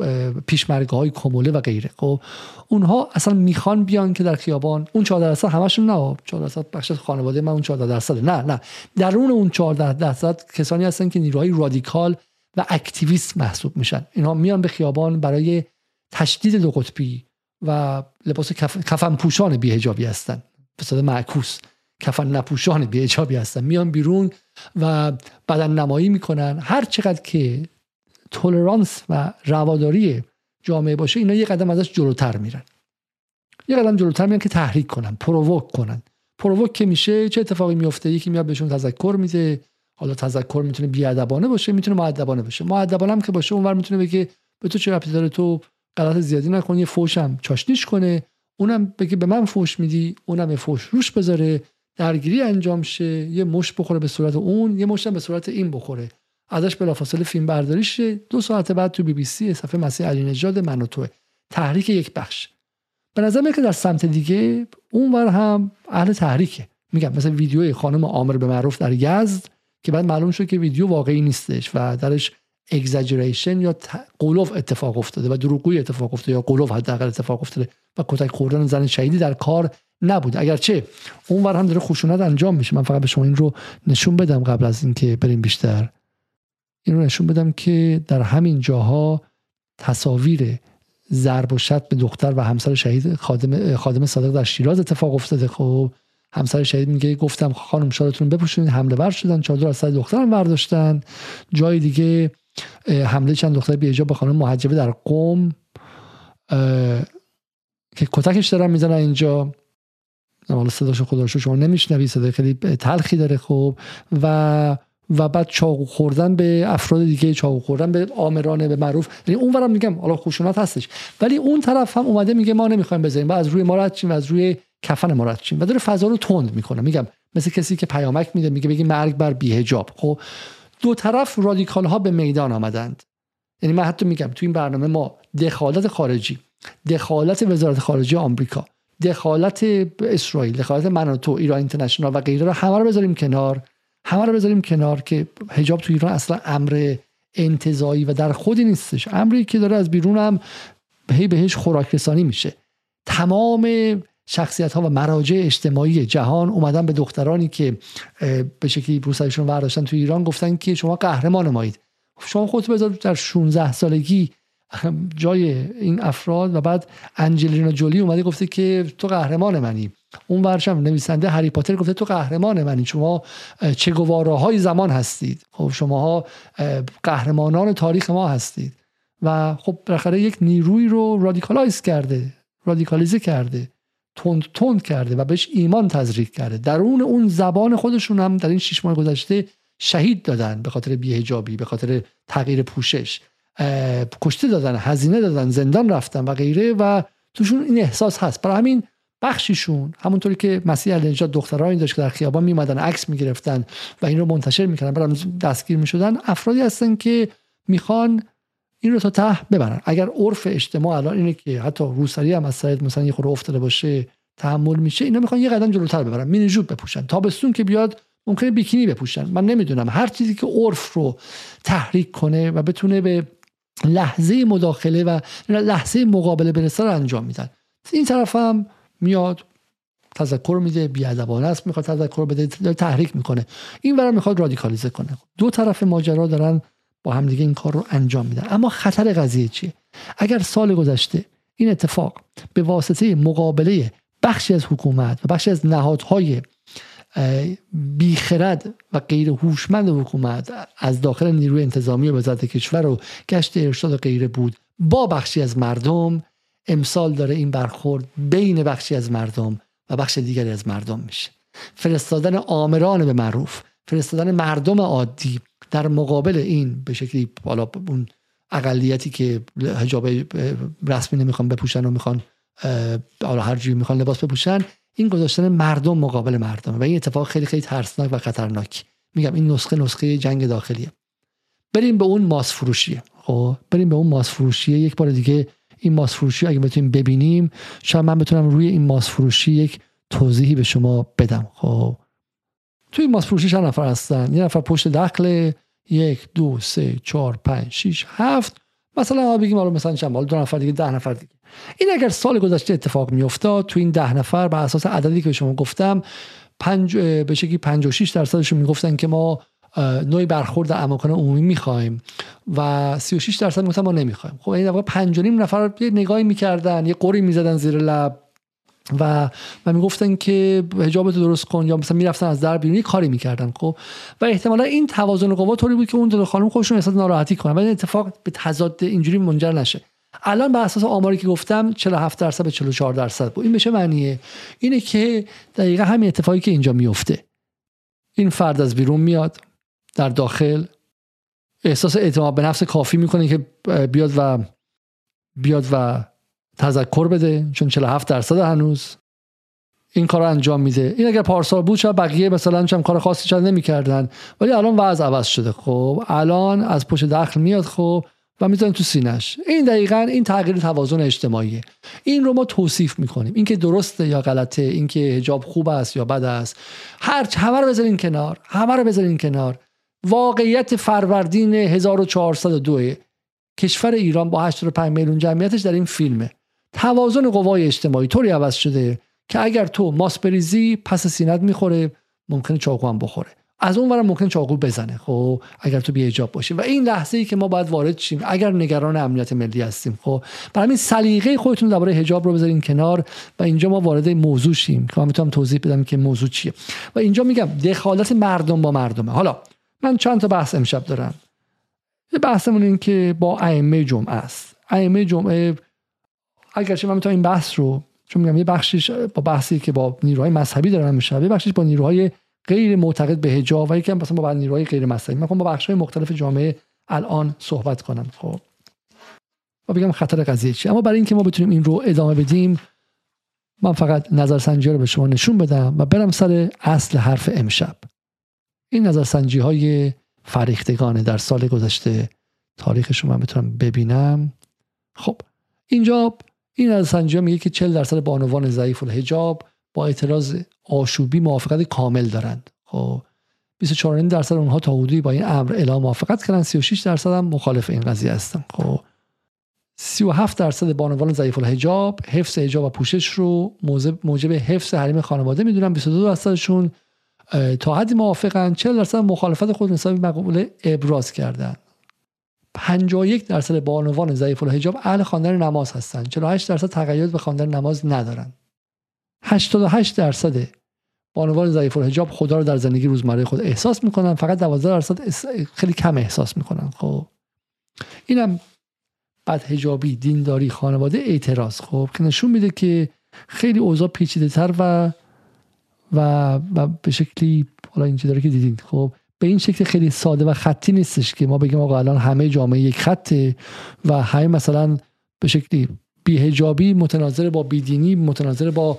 پیشمرگه های کموله و غیره. خب اونها اصلا می‌خوان بیان که در خیابان اون 14 درصد همشون نه. 14 درصد بخش خانواده من اون 14 درصد نه نه. درون اون 14 درصد کسانی هستن که نیروهای رادیکال و اکتیویست محسوب میشن. اینها میان به خیابان برای تشدید دو قطبی و لباس کف... کفن پوشان بی‌حجابی هستن. به معکوس. کفن نپوشان بی‌حجابی هستن. میان بیرون و بدن نمایی می‌کنن. هر چقدر که تولرانس و رواداری جامعه باشه اینا یه قدم ازش جلوتر میرن. یه قدم جلوتر میرن که تحریک کنن provoke کنن. پرووک که میشه چه اتفاقی میفته یکی میاد بهشون تذکر میده. حالا تذکر می‌تونه بیادبانه باشه می‌تونه معدبانه باشه. معدبانه هم که باشه اونور می‌تونه بگه به تو چه ربطی داره؟ تو غلط زیادی نکن یه فوشم چاشنیش کنه. اونم بگه به من فوش میدی اونم یه فوش روش بذاره درگیری انجام شه یه مش بخوره به صورت اون یه مشتم به صورت این بخوره. ازش بلافاصله فیلم برداری شه. دو ساعت بعد تو بی بی سی صفحه مسیح علی نژاد من و توه. تحریک یک بخش. به نظر که در سمت دیگه اونور هم اهل تحریکه. میگم مثل ویدیوی خانم عامر به معروف در یزد که بعد معلوم شد که ویدیو واقعی نیستش و درش اگزاجریشن یا قلوف اتفاق افتاده و دروغگویی اتفاق افتاده یا قلوف حداقل اتفاق افتاده و کتک خوردن زن شهیدی در کار نبود. اگرچه اونور هم داره خشونت انجام میشه. من فقط به شما این رو نشون بدم قبل از اینکه بریم بیشتر. این رو نشون بدم که در همین جاها تصاویر ضرب و به دختر و همسر شهید خادم, خادم صادق در شیراز اتفاق افتاده. خب همسر شهید میگه گفتم خانم شادتون بپوشونید حمله ور شدن چادر از سر دخترم برداشتن. جای دیگه حمله چند دختر بیجا به خانم محجبه در قوم که کتکش دارن می‌زنن اینجا. حالا صداشو خدا شما نمیشنوی صدای خیلی تلخی داره خب. و و بعد چاقو خوردن به افراد دیگه چاقو خوردن به آمرانه به معروف. یعنی اونورم میگم حالا خشونت هستش. ولی اون طرف هم اومده میگه ما نمی‌خوایم بذاریم. و از روی ما رد و از روی کفن ما و داره فضا رو تند می‌کنه. میگم مثل کسی که پیامک میده میگه بگی مرگ بر بیهجاب خب دو طرف رادیکال ها به میدان آمدند. یعنی من حتی میگم تو این برنامه ما دخالت خارجی دخالت وزارت خارجه آمریکا دخالت اسرائیل دخالت من تو ایران اینترنشنال و غیره رو همه رو بذاریم کنار. همه رو بذاریم کنار که حجاب تو ایران اصلا امر انتظایی و در خودی نیستش. امری که داره از بیرون هم هی بهش خوراک رسانی میشه. تمام شخصیت ها و مراجع اجتماعی جهان اومدن به دخترانی که به شکلی بروسایشون برداشتن تو ایران گفتن که شما قهرمان مایید. شما خودتو بذار در 16 سالگی <laughs> جای این افراد و بعد انجلینا جولی اومده گفته که تو قهرمان منی. اون ورشم نویسنده هری پاتر گفته تو قهرمان منی. شما چه های زمان هستید. خب شماها قهرمانان تاریخ ما هستید. و خب بالاخره یک نیروی رو radicalize کرده رادیکالیزه کرده. تند تند کرده و بهش ایمان تزریق کرده. درون اون زبان خودشون هم در این شش ماه گذشته شهید دادن به خاطر بی‌حجابی به خاطر تغییر پوشش. کشته دادن هزینه دادن زندان رفتن و غیره و توشون این احساس هست. برای همین بخشیشون همونطوری که مسیح علی نجات داشت که در خیابان میمدن عکس می‌گرفتن و این رو منتشر می‌کردن برام دستگیر می‌شدن افرادی هستن که می‌خوان این رو تا ته ببرن. اگر عرف اجتماع الان اینه که حتی روسری هم از سعید مثلا یه خورده افتاده باشه تحمل میشه اینا می‌خوان یه قدم جلوتر ببرن مینی جوب بپوشن. تابستون که بیاد ممکنه بیکینی بپوشن. من نمی‌دونم. هر چیزی که عرف رو تحریک کنه و بتونه به لحظه مداخله و لحظه مقابله برسه رو انجام میدن. این طرف هم میاد تذکر میده بیادبانه است می‌خواد تذکر بده تحریک می‌کنه. این ورم می‌خواد رادیکالیزه کنه. دو طرف ماجرا دارن با همدیگه این کار رو انجام میدن. اما خطر قضیه چیه؟ اگر سال گذشته این اتفاق به واسطه مقابله بخشی از حکومت و بخشی از نهادهای بیخرد و غیر هوشمند حکومت از داخل نیروی انتظامی و وزارت کشور و گشت ارشاد و غیره بود با بخشی از مردم امسال داره این برخورد بین بخشی از مردم و بخش دیگری از مردم میشه. فرستادن آمران به معروف فرستادن مردم عادی در مقابل این به شکلی بالا اون اقلیتی که حجاب رسمی نمی‌خوان بپوشن و می‌خوان حالا هر جوری می‌خوان لباس بپوشن این گذاشتن مردم مقابل مردم. و این اتفاق خیلی خیلی ترسناک و خطرناک. میگم این نسخه نسخه جنگ داخلیه. بریم به اون ماس فروشیه خب بریم به اون ماس فروشیه یک بار دیگه این ماس فروشی اگه بتونیم ببینیم شاید من بتونم روی این ماس فروشی یک توضیحی به شما بدم. خب. توی ماس فروشی چند نفر هستن؟ یه نفر پشت دخل یک دو سه چهار پنج شیش هفت. مثلا بگیم حالا مثلا چند؟ دو نفر دیگه ده نفر دیگه. این اگر سال گذشته اتفاق میافتاد تو این ده نفر بر اساس عددی که به شما گفتم پنج به شکلی 56 درصدشون می‌گفتن که ما نوعی برخورد اماکن عمومی می‌خوایم و 36 درصد می‌گفتن ما نمی‌خوایم. خب این واقع 5 نفر یه نگاهی می‌کردن یه قری می‌زدن زیر لب. و و می‌گفتن که حجابت درست کن یا مثلا می‌رفتن از در بیرون کاری می‌کردن خب. و احتمالا این توازن قوا طوری بود که اون دو خانم خودشون احساس ناراحتی کنن. و این اتفاق به تضاد اینجوری منجر نشه. الان بر اساس آماری که گفتم 47 درصد به 44 درصد بود. این بشه معنیه؟ اینه که دقیقا همین اتفاقی که اینجا میفته این فرد از بیرون میاد در داخل. احساس اعتماد به نفس کافی می‌کنه که بیاد و بیاد و تذکر بده چون 47 درصد هنوز این کار رو انجام میده. این اگر پارسال بود شاید بقیه مثلا چم کار خاصی شاید نمی‌کردن. ولی الان وضع عوض شده. خب الان از پشت دخل میاد خب و می‌ذارن تو سینش این دقیقا این تغییر توازن اجتماعیه. این رو ما توصیف می‌کنیم. این که درسته یا غلطه این که حجاب خوب است یا بد است. هر همه رو بذارین کنار. همه رو بذارین کنار. واقعیت فروردین 1402 کشور ایران با 85 میلیون جمعیتش در این فیلمه. توازن قوای اجتماعی طوری عوض شده که اگر تو ماس بریزی پس سینت می‌خوره ممکنه چاقو هم بخوره. از اون ورم ممکن چاقو بزنه خب؟ اگر تو بیهجاب باشی. و این لحظه ای که ما باید وارد شیم اگر نگران امنیت ملی هستیم خب؟ برای همین سلیقه خودتون درباره حجاب رو بذارین کنار و اینجا ما وارد موضوع شیم. که من می‌تونم توضیح بدم که موضوع چیه. و اینجا میگم دخالت مردم با مردمه. حالا من چند تا بحث امشب دارم. یه بحثمون این که با ائمه جمعه است. ائمه جمعه اگرچه من می‌تونم این بحث رو چون میگم یه بخشش با بحثی که با نیروهای مذهبی دارن میشه یه بخشش با نیروهای غیر معتقد به حجاب و یکم مثلا با نیروهای غیر مذهبی. من با بخش‌های مختلف جامعه الان صحبت کنم خب. و بگم خطر قضیه چی اما برای اینکه ما بتونیم این رو ادامه بدیم من فقط نظرسنجی رو به شما نشون بدم و برم سر اصل حرف امشب. این نظرسنجی های فریختگانه در سال گذشته تاریخش رو من بتونم ببینم. خب اینجا این نظرسنجی ها میگه که 40 درصد بانوان ضعیف الحجاب با اعتراض آشوبی موافقت کامل دارند. خب 24 درصد اونها تا حدودی با این امر اعلام موافقت کردن 36 درصد هم مخالف این قضیه هستن. خب 37 درصد بانوان ضعیف الحجاب حفظ حجاب و پوشش رو موجب حفظ حریم خانواده می‌دونن 22 درصدشون تا حدی موافقن 40 درصد مخالفت خود نسبت مقبول ابراز کردن. 51 درصد بانوان ضعیف الحجاب اهل خواندن نماز هستند 48 درصد تقید به خواندن نماز ندارن. 88 درصد بانوان ضعیف الحجاب خدا رو در زندگی روزمره خود احساس می‌کنن. فقط 12 درصد خیلی کم احساس می‌کنن. خب. اینم بعد حجابی دینداری خانواده اعتراض. خب. که نشون میده که خیلی اوضاع پیچیده تر و و و به شکلی حالا این داره که دیدین. خب. به این شکل خیلی ساده و خطی نیستش که ما بگیم آقا الان همه جامعه یک خطه و همه مثلا به شکلی بیهجابی متناظر با بیدینی متناظر با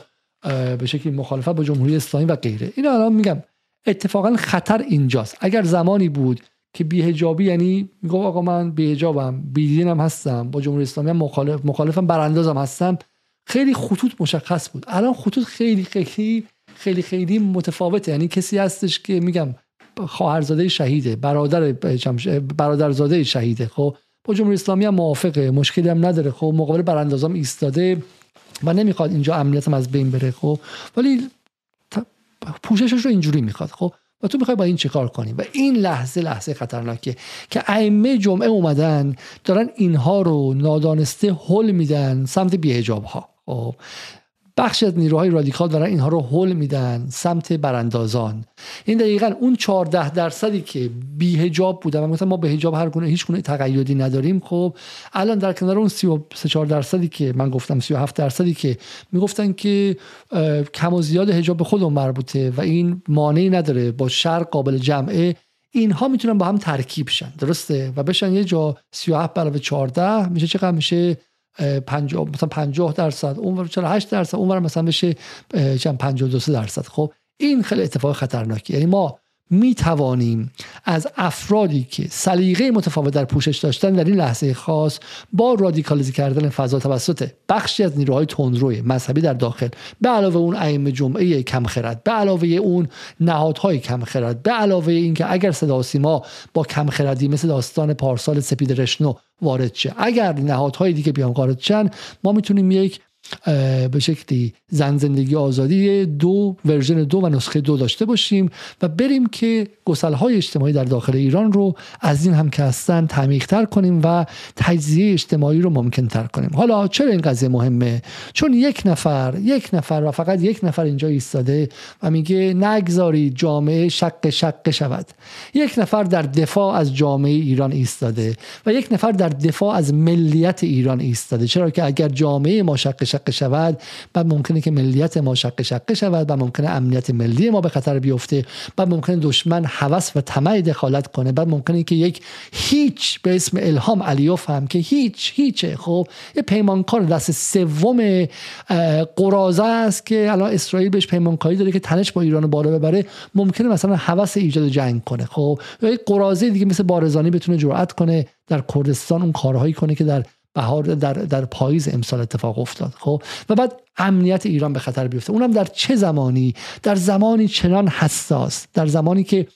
به شکلی مخالفت با جمهوری اسلامی و غیره. این الان میگم. اتفاقا خطر اینجاست. اگر زمانی بود که بیهجابی یعنی میگم آقا من بیهجابم بیدینم هستم با جمهوری اسلامی مخالف مخالفم براندازم هستم خیلی خطوط مشخص بود. الان خطوط خیلی خیلی خیلی خیلی متفاوته. یعنی کسی هستش که میگم خواهرزاده شهیده برادر برادرزاده شهیده. خب با جمهوری اسلامی هم موافقه مشکلی هم نداره. خب مقابل براندازام ایستاده و نمی‌خواد اینجا امنیتم از بین بره. خب ولی پوششش رو اینجوری می‌خواد. خب و تو می‌خوای با این چیکار کنی؟ و این لحظه لحظه خطرناکه که ائمه جمعه اومدن دارن اینها رو نادانسته حل میدن سمت بیهجاب ها بخش از نیروهای رادیکال دارن اینها رو حل میدن سمت براندازان. این دقیقا اون 14 درصدی که بی هجاب بودن مثلا ما به هجاب هر گونه هیچ گونه تقیدی نداریم خب الان در کنار اون 33 4 درصدی که من گفتم 37 درصدی که می‌گفتن که کم و زیاد هجاب به خودمون مربوطه و این مانعی نداره با شر قابل جمعه اینها می‌تونن با هم ترکیب شن درسته؟ و بشن یه جا 37 علاوه 14 میشه چقدر؟ میشه 50 مثلا 50 درصد اونور 48 درصد اونور مثلا بشه چند 52 درصد. خب این خیلی اتفاق خطرناکی یعنی ما می توانیم از افرادی که سلیقه متفاوت در پوشش داشتن در این لحظه خاص با رادیکالیزه کردن فضا توسط بخشی از نیروهای تندروی مذهبی در داخل به علاوه اون ائمه جمعه کم خرد به علاوه اون نهادهای کم خرد به علاوه اینکه اگر صدا سیما با کم خردی مثل داستان پارسال سپید رشنو وارد شه اگر نهادهای دیگه بیان وارد شن ما می‌تونیم یک به شکلی زن زندگی آزادی دو version دو و نسخه دو داشته باشیم و بریم که گسل های اجتماعی در داخل ایران رو از این هم که هستن تعمیق تر کنیم و تجزیه اجتماعی رو ممکن تر کنیم. حالا چرا این قضیه مهمه؟ چون یک نفر یک نفر و فقط یک نفر اینجا ایستاده و میگه نگذارید جامعه شق شق شود. یک نفر در دفاع از جامعه ایران ایستاده و یک نفر در دفاع از ملیت ایران ایستاده. چرا که اگر جامعه ما شق شق شود بعد ممکنه که ملیت ما شق شق شود و ممکنه امنیت ملی ما به خطر بیفته بعد ممکنه دشمن هوس و طمع دخالت کنه. بعد ممکنه که یک هیچ به اسم الهام علیوف هم که هیچ هیچه خب یه پیمانکار دست سوم قرازه است که الان اسرائیل بهش پیمانکاری داره که تنش با ایران بالا ببره. ممکنه مثلا هوس ایجاد جنگ کنه. خب یا یک قرازه دیگه مثل بارزانی بتونه جرأت کنه در کردستان اون کارهایی کنه که در بهار در در پاییز امسال اتفاق افتاد. خب و بعد امنیت ایران به خطر بیفته. اونم در چه زمانی؟ در زمانی چنان حساس. در زمانی که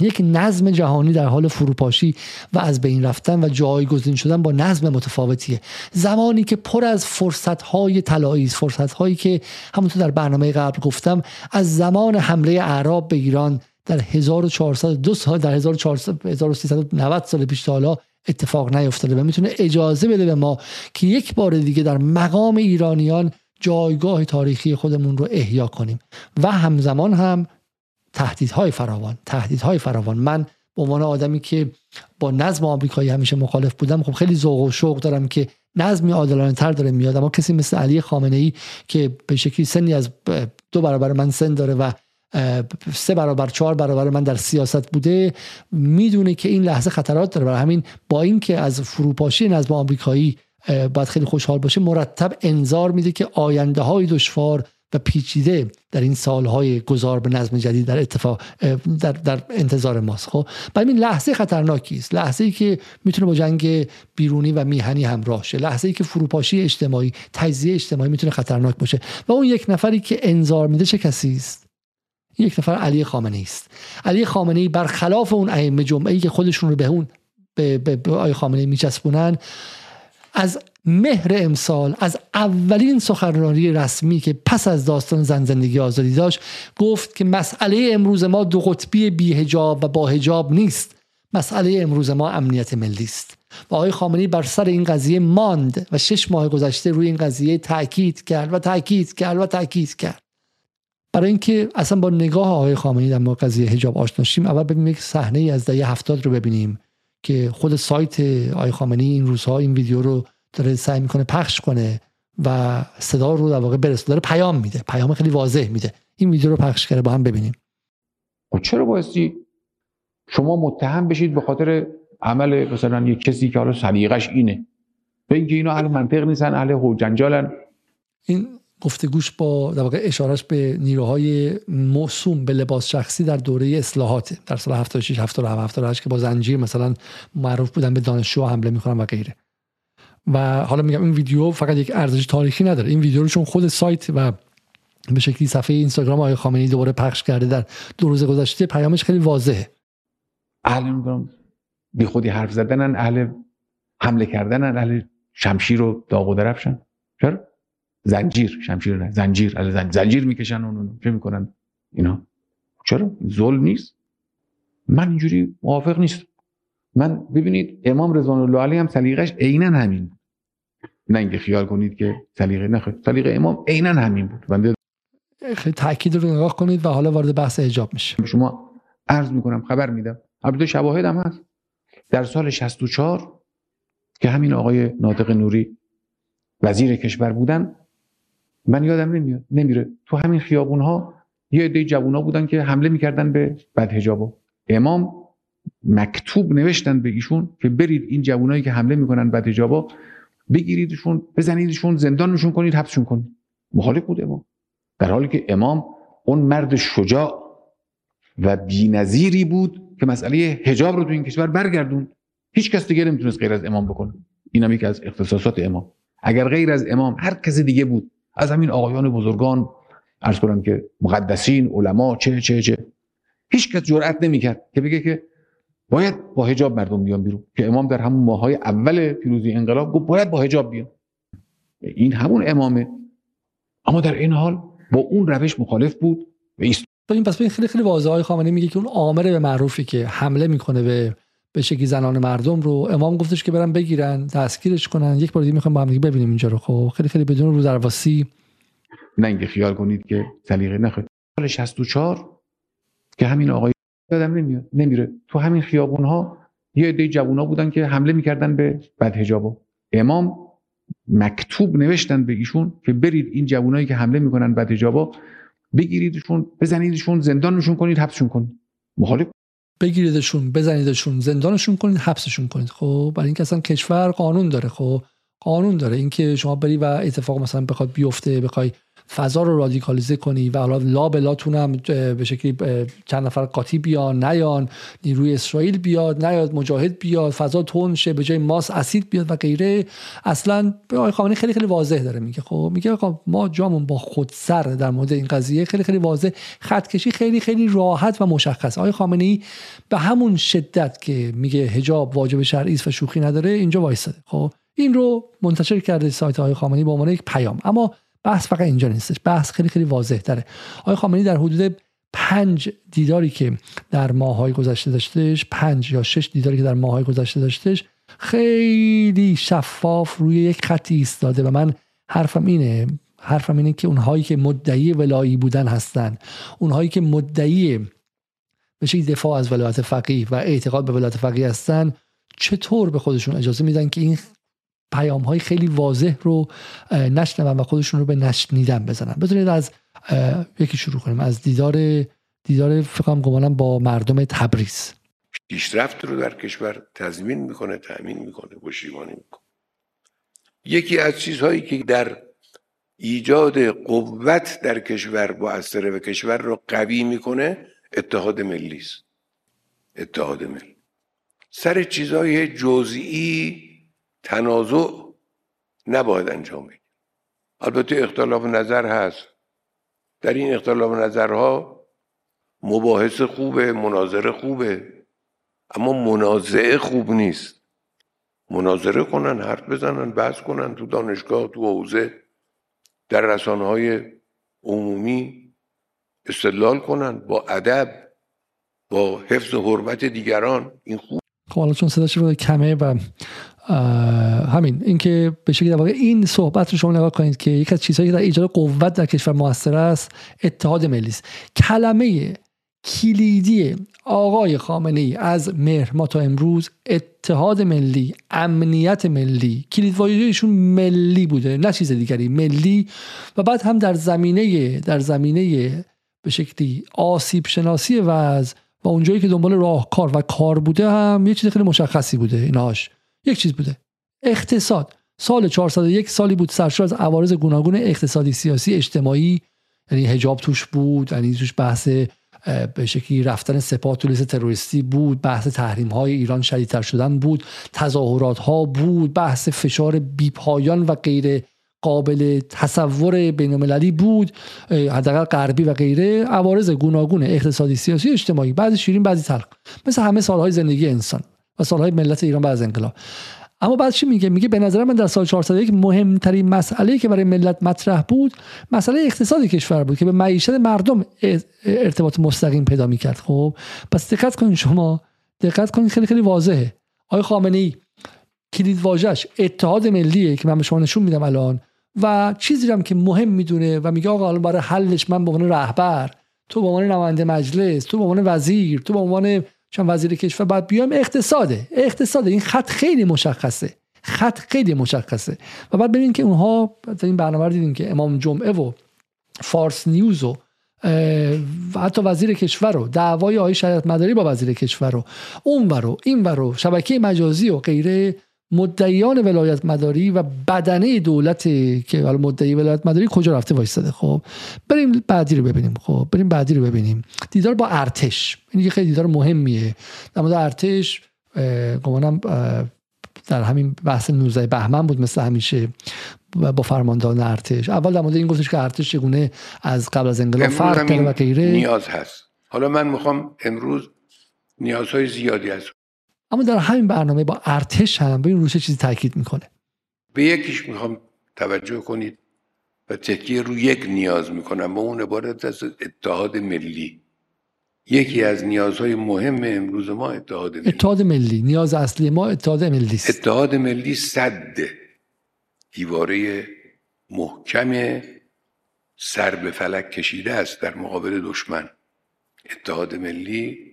یک نظم جهانی در حال فروپاشی و از بین رفتن و جایگزین شدن با نظم متفاوتیه. زمانی که پر از فرصت‌های طلایی فرصت‌هایی که همونطور در برنامه قبل گفتم از زمان حمله اعراب به ایران در 1400 دو سال در 1490 سال پیش تا حالا اتفاق نیفتاده و می‌تونه اجازه بده به ما که یک بار دیگه در مقام ایرانیان جایگاه تاریخی خودمون رو احیا کنیم. و همزمان هم تهدیدهای فراوان تهدیدهای فراوان. من به عنوان آدمی که با نظم آمریکایی همیشه مخالف بودم خب خیلی ذوق و شوق دارم که نظمی عادلانه تر داره میاد اما کسی مثل علی خامنه ای که به شکلی سنی از دو برابر من سن داره و سه برابر چهار برابر من در سیاست بوده می‌دونه که این لحظه خطرات داره. برای همین با اینکه از فروپاشی نظم آمریکایی باید خیلی خوشحال باشه مرتب انظار میده که آینده های دشوار و پیچیده در این سالهای گذار به نظم جدید در اتفاق در, در انتظار ماست. خب برای این لحظه خطرناکی است. لحظه ای که می‌تونه با جنگ بیرونی و میهنی همراه شه. لحظه ای که فروپاشی اجتماعی تجزیه اجتماعی می‌تونه خطرناک باشه. و اون یک نفری که انظار میده چه کسی است؟ یک نفر علی خامنه است. علی خامنه ای برخلاف اون ائمه جمعه ای که خودشون رو به اون به, به, به آقای خامنه میچسبونن از مهر امسال از اولین سخنرانی رسمی که پس از داستان زن زندگی آزادی داشت گفت که مسئله امروز ما دو قطبی بیهجاب و با هجاب نیست. مسئله امروز ما امنیت ملی است. و آقای خامنه‌ای بر سر این قضیه ماند و شش ماه گذشته روی این قضیه تاکید کرد و تاکید کرد و تاکید کرد. برای اینکه اصلا با نگاه آقای خامنه‌ای در مورد قضیه حجاب آشنا شیم اول ببینیم یک صحنه ای از دهه هفتاد رو ببینیم. که خود سایت آقای خامنه‌ای این روزها این ویدیو رو داره سعی می‌کنه پخش کنه و صدا رو در واقع برسونه داره پیام میده. پیام خیلی واضح میده. این ویدیو رو پخش کرده با هم ببینیم. خب چرا بایستی شما متهم بشید به خاطر عمل مثلا یک کسی که حالا سلیقش اینه؟ به اینکه اینا اهل منطق نیستن اهل جنجالن. این گفتگوش با در واقع اشارش به نیروهای موسوم به لباس شخصی در دوره اصلاحات در سال 76 77 78 که با زنجیر مثلا معروف بودن به دانشجو حمله می‌کنن و غیره. و حالا میگم این ویدیو فقط یک ارزش تاریخی نداره. این ویدیو رو چون خود سایت و به شکلی صفحه اینستاگرام آقای خامنه‌ای دوباره پخش کرده در دو روز گذشته پیامش خیلی واضحه. اهل میگم بی خودی حرف زدنن اهل حمله کردنن اهل شمشیر و داغ و درفشن. چرا؟ زنجیر شمشیر نه زنجیر. زنجیر می‌کشن اون چه می‌کنن؟ اینا. چرا؟ ظلم نیست. من اینجوری موافق نیست من ببینید امام رضوان الله علیه هم سلیقش عینا همین نه اینکه خیال کنید که سلیقه نه سلیقه امام عینا همین بود. بنده خیلی تاکید رو نگاه کنید و حالا وارد بحث حجاب میشه شما عرض می‌کنم خبر میدم. البته شواهد هم هست. در سال 64 که همین آقای ناطق نوری وزیر کشور بودن من یادم نمیاد نمیره. تو همین خیابون ها یه عده جوونا بودن که حمله می‌کردن به بدحجابا امام مکتوب نوشتن به ایشون که برید این جوونایی که حمله می‌کنن بدحجابا بگیریدشون بزنیدشون زندانشون کنید حبسشون کنید. مخالف بود امام. در حالی که امام اون مرد شجاع و بی‌نظیری بود که مسئله حجاب رو تو این کشور برگردون هیچ کس دیگه نمی‌تونست غیر از امام بکنه. این هم یکی از اختصاصات امام. اگر غیر از امام هر کس دیگه بود از همین آقایان بزرگان عرض کنم که مقدسین علما چه چه چه. هیچ کس جرئت نمی‌کرد که بگه که باید با حجاب مردم بیان بیرون که امام در همون ماهای اول پیروزی انقلاب گفت باید با حجاب بیان. این همون امامه. اما در این حال با اون روش مخالف بود و این پس خیلی خیلی واضحه های خامنه میگه که اون آمر به معروفی که حمله می‌کنه به به شکلی زنان مردم رو امام گفتش که برن بگیرن دستگیرش کنن. یک بار دیگه می‌خوام با هم دیگه ببینیم اینجا رو. خب خیلی خیلی بدون رو درواسی اینکه خیال کنید که سلیقه نخواهید سال 64 که همین آقای یادم نمیاد نمیره. تو همین خیابون ها یه عده جوونا بودن که حمله می‌کردن به بدحجابا امام مکتوب نوشتن به ایشون که برید این جوونایی که حمله می‌کنن بدحجابا بگیریدشون بزنیدشون زندانشون کنید حبسشون کنید. مخالف بگیریدشون بزنیدشون زندانشون کنید حبسشون کنید. خب برای اینکه اصلا کشور قانون داره. خب قانون داره. اینکه شما بری و اتفاق مثلا بخواد بیفته بخوای فضا رو رادیکالیزه کنی و حالا لا بلاتون هم به شکلی چند نفر قاطی بیان نیان نیروی اسرائیل بیاد نیاد مجاهد بیاد فضا تون شه به جای ماس اسید بیاد و غیره. اصلا به آقای خامنه‌ای خیلی خیلی واضح داره میگه. خب میگه آقا ما جامون با خود سر در مورد این قضیه خیلی خیلی واضح. خط کشی خیلی خیلی راحت و مشخص. آقای خامنه‌ای به همون شدت که میگه حجاب واجب شرعی و شوخی نداره اینجا وایساده. خب این رو منتشر کرده سایت های خامنه‌ای به عنوان یک پیام. اما بحث فقط اینجا نیستش بحث خیلی خیلی واضح تره آقای خامنه‌ای در حدود پنج دیداری که در ماهای گذشته داشتش پنج یا شش دیداری که در ماهای گذشته داشتش خیلی شفاف روی یک خطی ایستاده و من حرفم اینه حرفم اینه که اونهایی که مدعی ولایی بودن هستن اونهایی که مدعی به شکل دفاع از ولایت فقیه و اعتقاد به ولایت فقیه هستن چطور به خودشون اجازه میدن که این پیام های خیلی واضح رو نشنون و خودشون رو به نشنیدن بزنن. بذارید از یکی شروع کنیم. از دیدار دیدار فکرم گمانم با مردم تبریز. پیشرفت رو در کشور تضمین می‌کنه تأمین می‌کنه پشتیبانی می‌کنه. یکی از چیزهایی که در ایجاد قوت در کشور مؤثره و کشور رو قوی می‌کنه اتحاد ملی است. اتحاد ملی. سر چیزهای جزئی تنازع نباید انجام بگیر البته اختلاف نظر هست. در این اختلاف نظرها مباحث خوبه مناظره خوبه اما منازعه خوب نیست. مناظره کنن حرف بزنن بحث کنن تو دانشگاه تو حوزه در رسانه های عمومی استدلال کنن با ادب با حفظ حرمت دیگران. این خوب. خب حالا چون صداش رو کمه و همین. اینکه به شکلی در این صحبت رو شما نگاه کنید که یک از چیزهایی که در ایجاد قوت در کشور موثر است اتحاد ملی است. کلمه کلیدی آقای خامنه ای از مهر تا امروز اتحاد ملی امنیت ملی کلید ایشون ملی بوده نه چیز دیگری ملی. و بعد هم در زمینه در زمینه به شکلی آسیب شناسی وضع و اونجایی که دنبال راهکار و کار بوده هم یه چیز خیلی مشخصی بوده ایناش. یک چیز بوده. اقتصاد. سال 401 سالی بود سرشار از عوارض گوناگون اقتصادی سیاسی اجتماعی. یعنی حجاب توش بود یعنی توش بحث به شکلی رفتن سپاه تو تروریستی بود بحث تحریم های ایران شدیدتر شدن بود تظاهرات ها بود بحث فشار بیپایان و غیر قابل تصور بین بود حداقل غربی و غیره. عوارض گوناگون اقتصادی سیاسی اجتماعی. بعضی شیرین بعضی تلخ. مثل همه سالهای زندگی انسان. و سالهای ملت ایران بعد از انقلاب. اما بعد چی میگه؟ میگه به نظر من در سال 401 مهمترین مسئله که برای ملت مطرح بود مسئله اقتصادی کشور بود که به معیشت مردم ارتباط مستقیم پیدا می‌کرد. خب پس دقت کنید شما دقت کنید خیلی خیلی واضحه. آقای خامنه ای کلید واژش اتحاد ملیه که من به شما نشون میدم الان و چیزی هم که مهم می‌دونه و میگه آقا برای حلش من به عنوان رهبر تو به عنوان نماینده مجلس تو به عنوان وزیر تو به عنوان چون وزیر کشور باید بیام اقتصاده. اقتصاده. این خط خیلی مشخصه. خط خیلی مشخصه. و بعد ببینید که اونها این برنامه دیدیم که امام جمعه و فارس نیوز و و حتی وزیر کشور رو دعوای آقای شریعت مداری با وزیر کشور رو اون رو این رو شبکه مجازی و غیره مدعیان ولایت مداری و بدنه دولت که حالا مدعی ولایت مداری کجا رفته وایستاده خب بریم بعدی رو ببینیم. خب بریم بعدی رو ببینیم. دیدار با ارتش. این یه خیلی دیدار مهمیه. در مورد ارتش گمانم در همین بحث 19 بهمن بود مثل همیشه با فرماندهان ارتش. اول در مورد این گفتش که ارتش چگونه از قبل از انقلاب فرق کرده و غیره. نیاز هست. حالا من می‌خوام امروز نیازهای زیادی هست اما در همین برنامه با ارتش هم به این روش چیزی تاکید می‌کنه. به یکیش می‌خوام توجه کنید. و تکیه رو یک نیاز می‌کنم. و اون عبارت از اتحاد ملی. یکی از نیازهای مهم امروز ما اتحاد ملی. اتحاد ملی. نیاز اصلی ما اتحاد ملی است. اتحاد ملی صد دیواره محکم سر به فلک کشیده است در مقابل دشمن. اتحاد ملی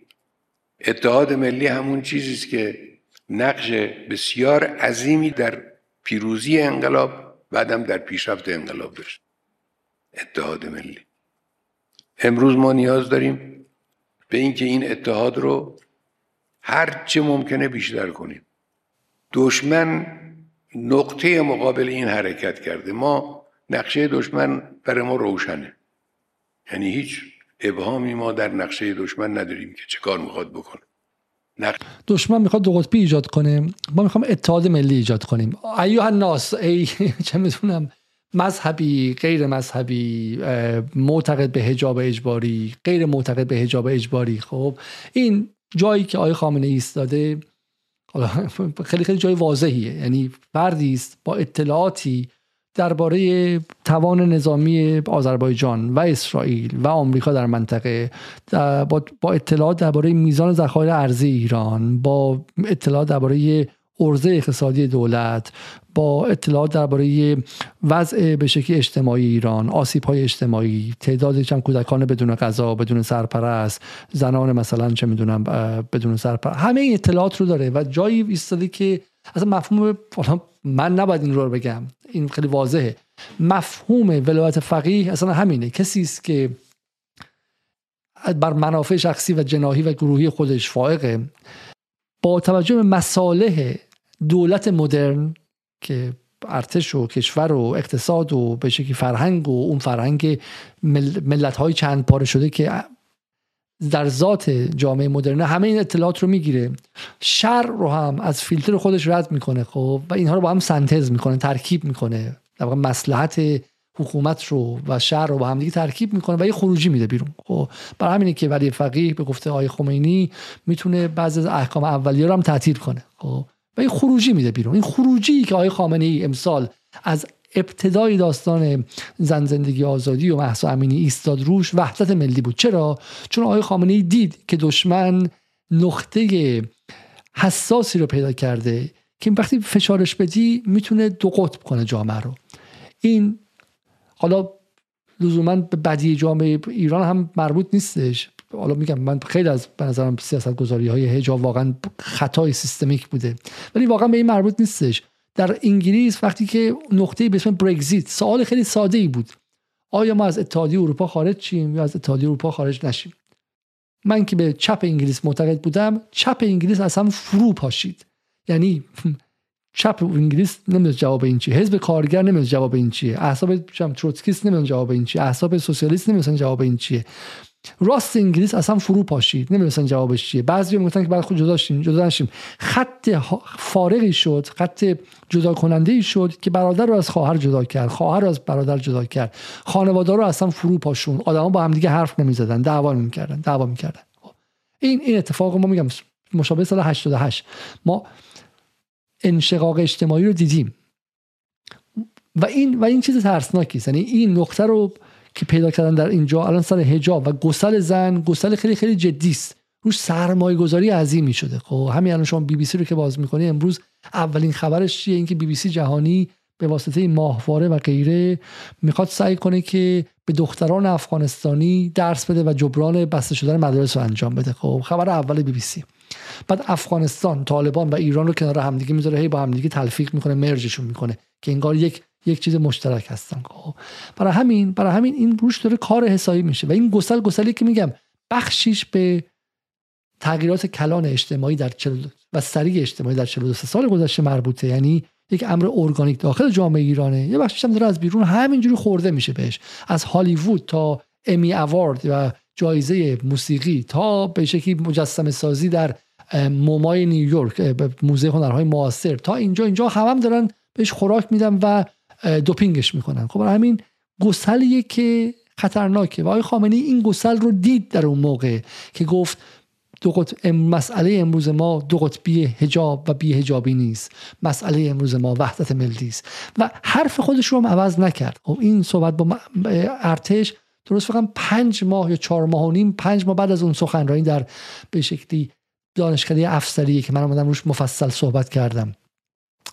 اتحاد ملی همون چیزی است که نقش بسیار عظیمی در پیروزی انقلاب بعدم در پیشرفت انقلاب داشت. اتحاد ملی. امروز ما نیاز داریم به اینکه این اتحاد رو هر چه ممکنه بیشتر کنیم. دشمن نقطه مقابل این حرکت کرده. ما نقشه دشمن برای ما روشنه. یعنی هیچ ابهامی ما در نقشه دشمن نداریم که چه کار می‌خواد بکنه. دشمن می‌خواد دو قطبی ایجاد کنه. ما می‌خوام اتحاد ملی ایجاد کنیم. ایوه الناس ای <laughs> چه می‌تونم مذهبی غیر مذهبی معتقد به حجاب اجباری غیر معتقد به حجاب اجباری. خب این جایی که آقای خامنه ای ایستاده <laughs> خیلی خیلی جای واضحیه. یعنی فردی است با اطلاعاتی درباره توان نظامی آذربایجان و اسرائیل و آمریکا در منطقه با اطلاعات درباره میزان ذخایر ارزی ایران با اطلاعات درباره ارزه اقتصادی دولت با اطلاعات درباره وضع به شکلی اجتماعی ایران آسیب های اجتماعی تعداد چند کودکان بدون غذا بدون سرپرست زنان مثلا چه می‌دونم بدون سرپرست همه این اطلاعات رو داره و جایی ایستاده که اصلا مفهوم من نباید این رو بگم. این خیلی واضحه. مفهوم ولایت فقیه اصلا همینه. کسی است که بر منافع شخصی و جناهی و گروهی خودش فائقه. با توجه به مصالح دولت مدرن که ارتش و کشور و اقتصاد و به شکلی فرهنگ و اون فرهنگ ملت های چند پاره شده که در ذات جامعه مدرنه همه این اطلاعات رو می‌گیره. شر رو هم از فیلتر خودش رد می‌کنه خب؟ و اینها رو با هم سنتز می‌کنه ترکیب می‌کنه. در واقع مصلحت حکومت رو و شهر رو با هم دیگه ترکیب می‌کنه و یه خروجی میده بیرون خب؟ برای همینه که ولی فقیه به گفته آقای خمینی می‌تونه بعضی از احکام اولیه رو هم تعطیل کنه خب؟ و این خروجی میده بیرون. این خروجی که آقای خامنه ای امسال از ابتدای داستان زن زندگی آزادی و محسا امینی ایستاد روش وحدت ملی بود. چرا؟ چون آقای خامنه ای دید که دشمن نقطه حساسی رو پیدا کرده که وقتی فشارش بدی می‌تونه دو قطب کنه جامعه رو. این حالا لزوما به بدی جامعه ایران هم مربوط نیستش. حالا میگم من خیلی از به نظرم سیاست گذاری های هجاب واقعا خطای سیستمیک بوده. ولی واقعا به این مربوط نیستش. در انگلیس وقتی که نقطه به اسم برگزیت سوال خیلی ساده ای بود. آیا ما از اتحادیه اروپا خارج شیم یا از اتحادیه اروپا خارج نشیم؟ من که به چپ انگلیس معتقد بودم چپ انگلیس اصلا فرو پاشید. یعنی <laughs> چپ انگلیس نمی‌دونه جواب این چیه حزب کارگر نمی‌دونه جواب این چیه احزاب تروتسکیست نمی‌دونه جواب این چیه احزاب سوسیالیست نمی‌دونن جواب این چیه. راست انگلیس اصلا فرو پاشید. نمی‌دونستن جوابش چیه. بعضی می‌گفتن که بعد خود جدا شیم جدا نشیم. خط فارغی شد خط جدا کننده ای شد که برادر رو از خواهر جدا کرد. خواهر رو از برادر جدا کرد. خانواده رو اصلا فرو پاشون. آدما با هم دیگه حرف نمی‌زدن دعوا نمی‌کردن دعوا می‌کردن. خب. این این اتفاق ما میگم. مشابه سال 88 ما انشقاق اجتماعی رو دیدیم. و این و این چیز ترسناکی یعنی این نقطه رو که پیدا کردن در اینجا الان سر حجاب و گسل زن گسل خیلی خیلی جدی است. روش سرمایه گذاری عظیمی شده خب همین الان شما بی بی سی رو که باز می‌کنی امروز اولین خبرش چیه؟ اینکه بی بی سی جهانی به واسطه ماهواره و غیره می‌خواد سعی کنه که به دختران افغانستانی درس بده و جبران بسته شدن مدارس رو انجام بده. خب خبر اول بی بی سی بعد افغانستان طالبان و ایران رو کنار همدیگه می‌ذاره هی با همدیگه تلفیق می‌کنه مرجشون می‌کنه که انگار یک یک چیز مشترک هستن. خب. برای همین برای همین این روش داره کار حسابی میشه و این گسل گسلی که میگم بخشیش به تغییرات کلان اجتماعی در و سریع اجتماعی در 42 سال گذشته مربوطه. یعنی یک امر ارگانیک داخل جامعه ایرانه. یه بخشش هم داره از بیرون همینجوری خورده میشه بهش. از هالیوود تا امی اوارد و جایزه موسیقی تا به شکلی مجسمه سازی در مومای نیویورک موزه هنرهای معاصر. تا اینجا اینجا هم, هم دارن بهش خوراک میدن و دوپینگش می‌کنن. خب همین گسلیه که خطرناکه. و آقای خامنه این گسل رو دید در اون موقع که گفت دو قط... مسئله امروز ما دو قطبی هجاب و بی هجابی نیست. مسئله امروز ما وحدت ملی است. و حرف خودش رو هم عوض نکرد. خب این صحبت با ارتش درست فقط پنج ماه یا چهار ماه و نیم پنج ماه بعد از اون سخنرانی در به شکلی دانشکده افسری که من آمدم روش مفصل صحبت کردم.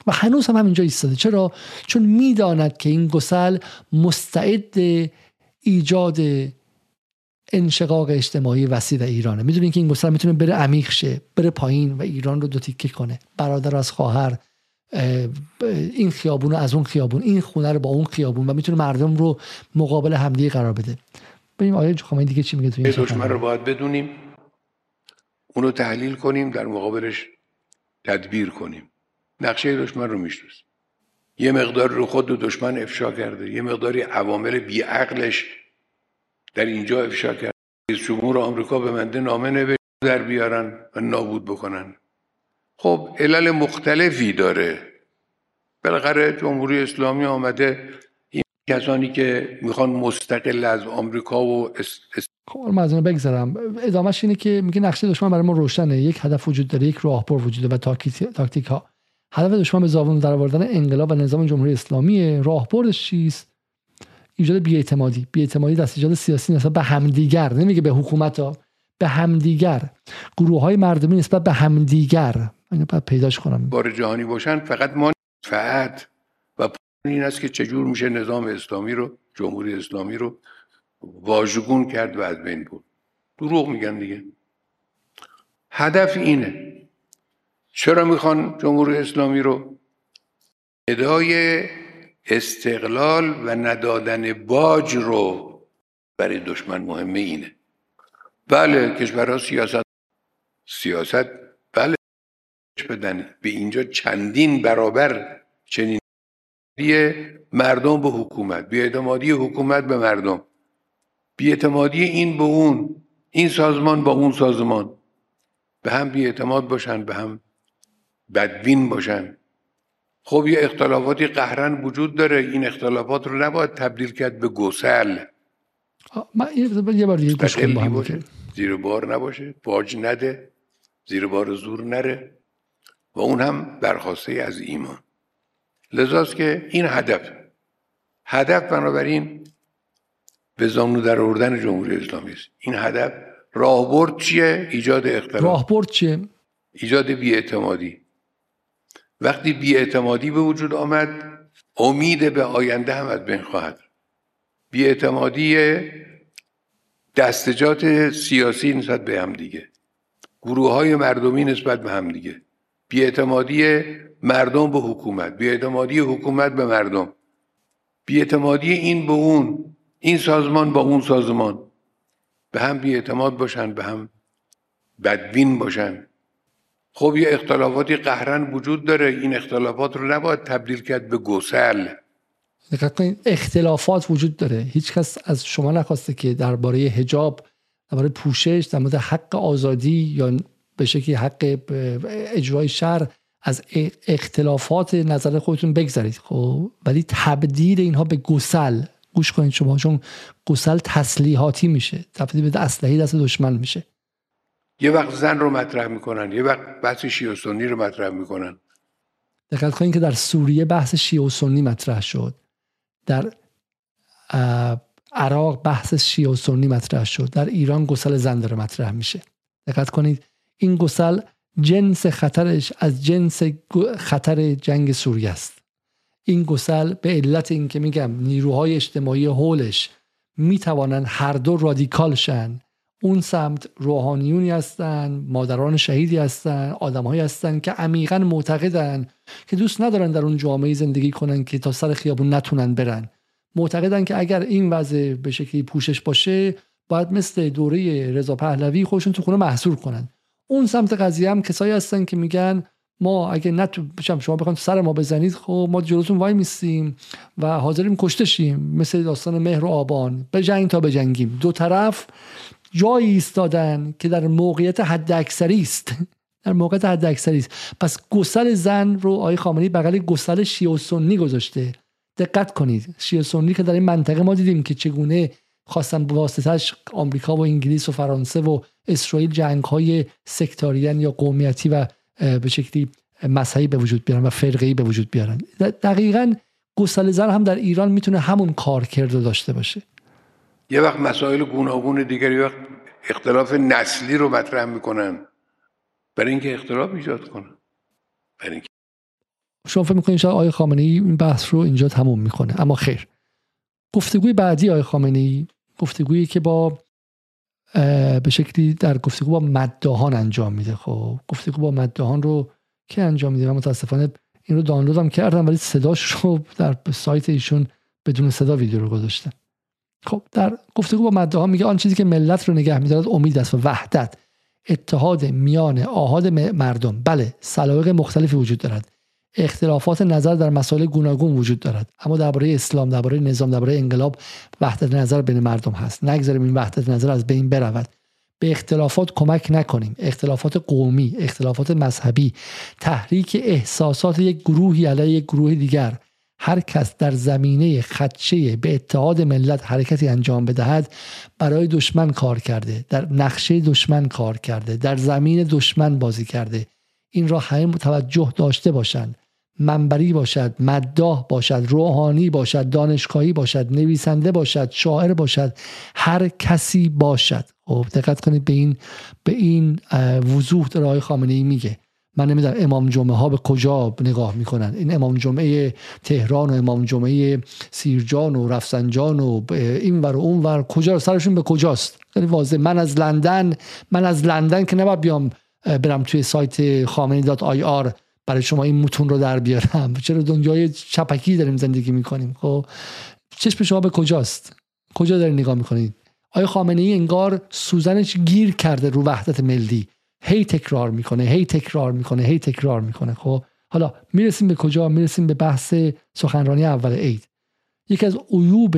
و هنوز هم همینجا ایستاده. چرا؟ چون می‌داند که این گسل مستعد ایجاد انشقاق اجتماعی وسیع در ایرانه. می‌دونین که این گسل می‌تونه بره عمیق شه بره پایین و ایران رو دو تیکه کنه. برادر از خواهر این خیابون رو از اون خیابون این خونه رو با اون خیابون و می‌تونه مردم رو مقابل همدیگه قرار بده. ببینیم آیه خامنه‌ای دیگه چی میگه تو این دشمن رو باید بدونیم اونو تحلیل کنیم در مقابلش تدبیر کنیم. نقشه دشمن رو می‌شناسیم یه مقدار رو خود دو دشمن افشا کرده. یه مقداری عوامل بیعقلش در اینجا افشا کرده. جمهور آمریکا به منده نامه نوشت در بیارن و نابود بکنن. خب علل مختلفی داره. بالاخره جمهوری اسلامی آمده. این کسانی که می‌خوان مستقل از آمریکا و خب من از بگذرم. ادامهش اینه که میگه نقشه دشمن برای ما روشنه. یک هدف وجود داره یک راهبر وجود داره و تاکتیک ها هدف دشمن به زبان در آوردن انقلاب و نظام جمهوری اسلامی راهبردش چیست ایجاد بیاعتمادی. بیاعتمادی دست ایجاد سیاسی نسبت به همدیگر. نمیگه به حکومت ها به همدیگر. گروه های مردمی نسبت به همدیگر. اینو باید پیداش کنم. بار جهانی باشن فقط ما فقط. و این است که چجور میشه نظام اسلامی رو جمهوری اسلامی رو واژگون کرد و از بین بود دروغ میگن دیگه. هدف اینه. چرا می‌خوان جمهوری اسلامی رو؟ ادای استقلال و ندادن باج رو برای دشمن مهمه اینه. بله کشورها سیاست سیاست بله بدن. به اینجا چندین برابر چنین مردم به حکومت بیاعتمادی حکومت به مردم. بیاعتمادی این به اون این سازمان با اون سازمان. به هم بیاعتماد باشن به هم بدبین باشن. خب یه اختلافاتی قهرن وجود داره این اختلافات رو نباید تبدیل کرد به گسل. من یه بار دیگه زیر بار نباشه باج نده زیر بار زور نره و اون هم برخواسته از ایمان. لذاست که این هدف هدف بنابراین به زانو در آوردن جمهوری اسلامی است. این هدف راهبرد چیه؟ ایجاد اختلاف. راهبرد چیه؟ ایجاد بیاعتمادی. وقتی بیاعتمادی به وجود آمد امید به آینده هم از بین خواهد بیاعتمادی دستجات سیاسی نسبت به هم دیگه. گروه های مردمی نسبت به هم دیگه. بیاعتمادی مردم به حکومت بیاعتمادی حکومت به مردم. بیاعتمادی این به اون این سازمان با اون سازمان. به هم بیاعتماد باشن به هم بدبین باشن. خب یه اختلافاتی قهرن وجود داره این اختلافات رو نباید تبدیل کرد به گسل. اختلافات وجود داره. هیچ کس از شما نخواسته که درباره هجاب درباره پوشش در مورد حق آزادی یا به شکلی حق اجرای شر از اختلافات نظر خودتون بگذارید. خب ولی تبدیل اینها به گسل. گوش کنید شما چون گسل تسلیحاتی میشه. تبدیل به اسلحه دست دشمن میشه. یه وقت زن رو مطرح می‌کنن یه وقت بحث شیعه سنی رو مطرح می‌کنن. دقت کنید که در سوریه بحث شیعه و سنی مطرح شد. در عراق بحث شیعه و سنی مطرح شد. در ایران گسل زن داره مطرح میشه. دقت کنید این گسل جنس خطرش از جنس خطر جنگ سوریه است. این گسل به علت اینکه میگم نیروهای اجتماعی حولش می‌توانند هر دو رادیکال شن اون سمت روحانیونی هستن مادران شهیدی هستن آدمهایی هستن که عمیقا معتقدن که دوست ندارن در اون جامعه زندگی کنن که تا سر خیابون نتونن برن. معتقدن که اگر این وضع به شکلی پوشش باشه باید مثل دوره رضا پهلوی خودشون تو خونه محصور کنن. اون سمت قضیه هم کسایی هستن که میگن ما اگه نه شما بخواید سر ما بزنید خب ما جلوتون وای میستیم و حاضریم کشته مثل داستان مهر و آبان. به جنگ تا بجنگیم. دو طرف جایی ایستادن که در موقعیت حد اکثری است. <laughs> در موقعیت حد اکثری است. پس گسل زن رو آقای خامنه‌ای بغل گسل شیعه و سنی گذاشته. دقت کنید. شیعه سنی که در این منطقه ما دیدیم که چگونه خواستن به واسطش آمریکا و انگلیس و فرانسه و اسرائیل جنگ های سکتاریان یا قومیتی و به شکلی مذهبی به وجود بیارن و فرقه‌ای به وجود بیارن. دقیقا گسل زن هم در ایران می‌تونه همون کار کرده داشته باشه. یه وقت مسائل گوناگون دیگری وقت اختلاف نسلی رو مطرح می‌کنن. برای اینکه اختلاف ایجاد کنن. برای اینکه شما فکر می‌کنید شاید آقای خامنه ای این بحث رو اینجا تموم می‌کنه. اما خیر. گفتگوی بعدی آقای خامنه ای گفتگویی که با به شکلی در گفتگو با مدهان انجام میده. خب گفتگو با مدهان رو که انجام میده؟ من متاسفانه این رو دانلودم کردم ولی صداش رو در سایت ایشون بدون صدا ویدیو رو گذاشتم. خب در گفتگو با مدهان میگه آن چیزی که ملت رو نگه میدارد امید است و وحدت اتحاد میان آهاد مردم. بله سلایق مختلفی وجود دارد. اختلافات نظر در مسائل گوناگون وجود دارد. اما درباره اسلام درباره نظام درباره انقلاب وحدت نظر بین مردم هست. نگذاریم این وحدت نظر از بین برود. به اختلافات کمک نکنیم. اختلافات قومی اختلافات مذهبی تحریک احساسات یک گروهی علیه یک گروه دیگر. هر کس در زمینه خدشه به اتحاد ملت حرکتی انجام بدهد برای دشمن کار کرده در نقشه دشمن کار کرده در زمین دشمن بازی کرده. این را همه توجه داشته باشند. منبری باشد مداح باشد روحانی باشد دانشگاهی باشد نویسنده باشد شاعر باشد هر کسی باشد. خب دقت کنید به این به این وضوح داره آقای خامنه ای میگه. من نمی‌دونم امام جمعه ها به کجا نگاه می‌کنن. این امام جمعه تهران و امام جمعه سیرجان و رفسنجان و این ور و اون ور کجا؟ سرشون به کجاست؟ خیلی واضح. من از لندن من از لندن که نباید بیام برم توی سایت خامنی dot ir برای شما این متون رو در بیارم. <laughs> چرا دنیای چپکی داریم زندگی می‌کنیم؟ خب چشم شما به کجاست؟ کجا دارین نگاه می‌کنید؟ آیا خامنه ای انگار سوزنش گیر کرده رو وحدت ملی؟ هی تکرار می‌کنه هی تکرار می‌کنه هی تکرار می‌کنه. خب حالا می‌رسیم به کجا؟ می‌رسیم به بحث سخنرانی اول عید. یکی از عیوب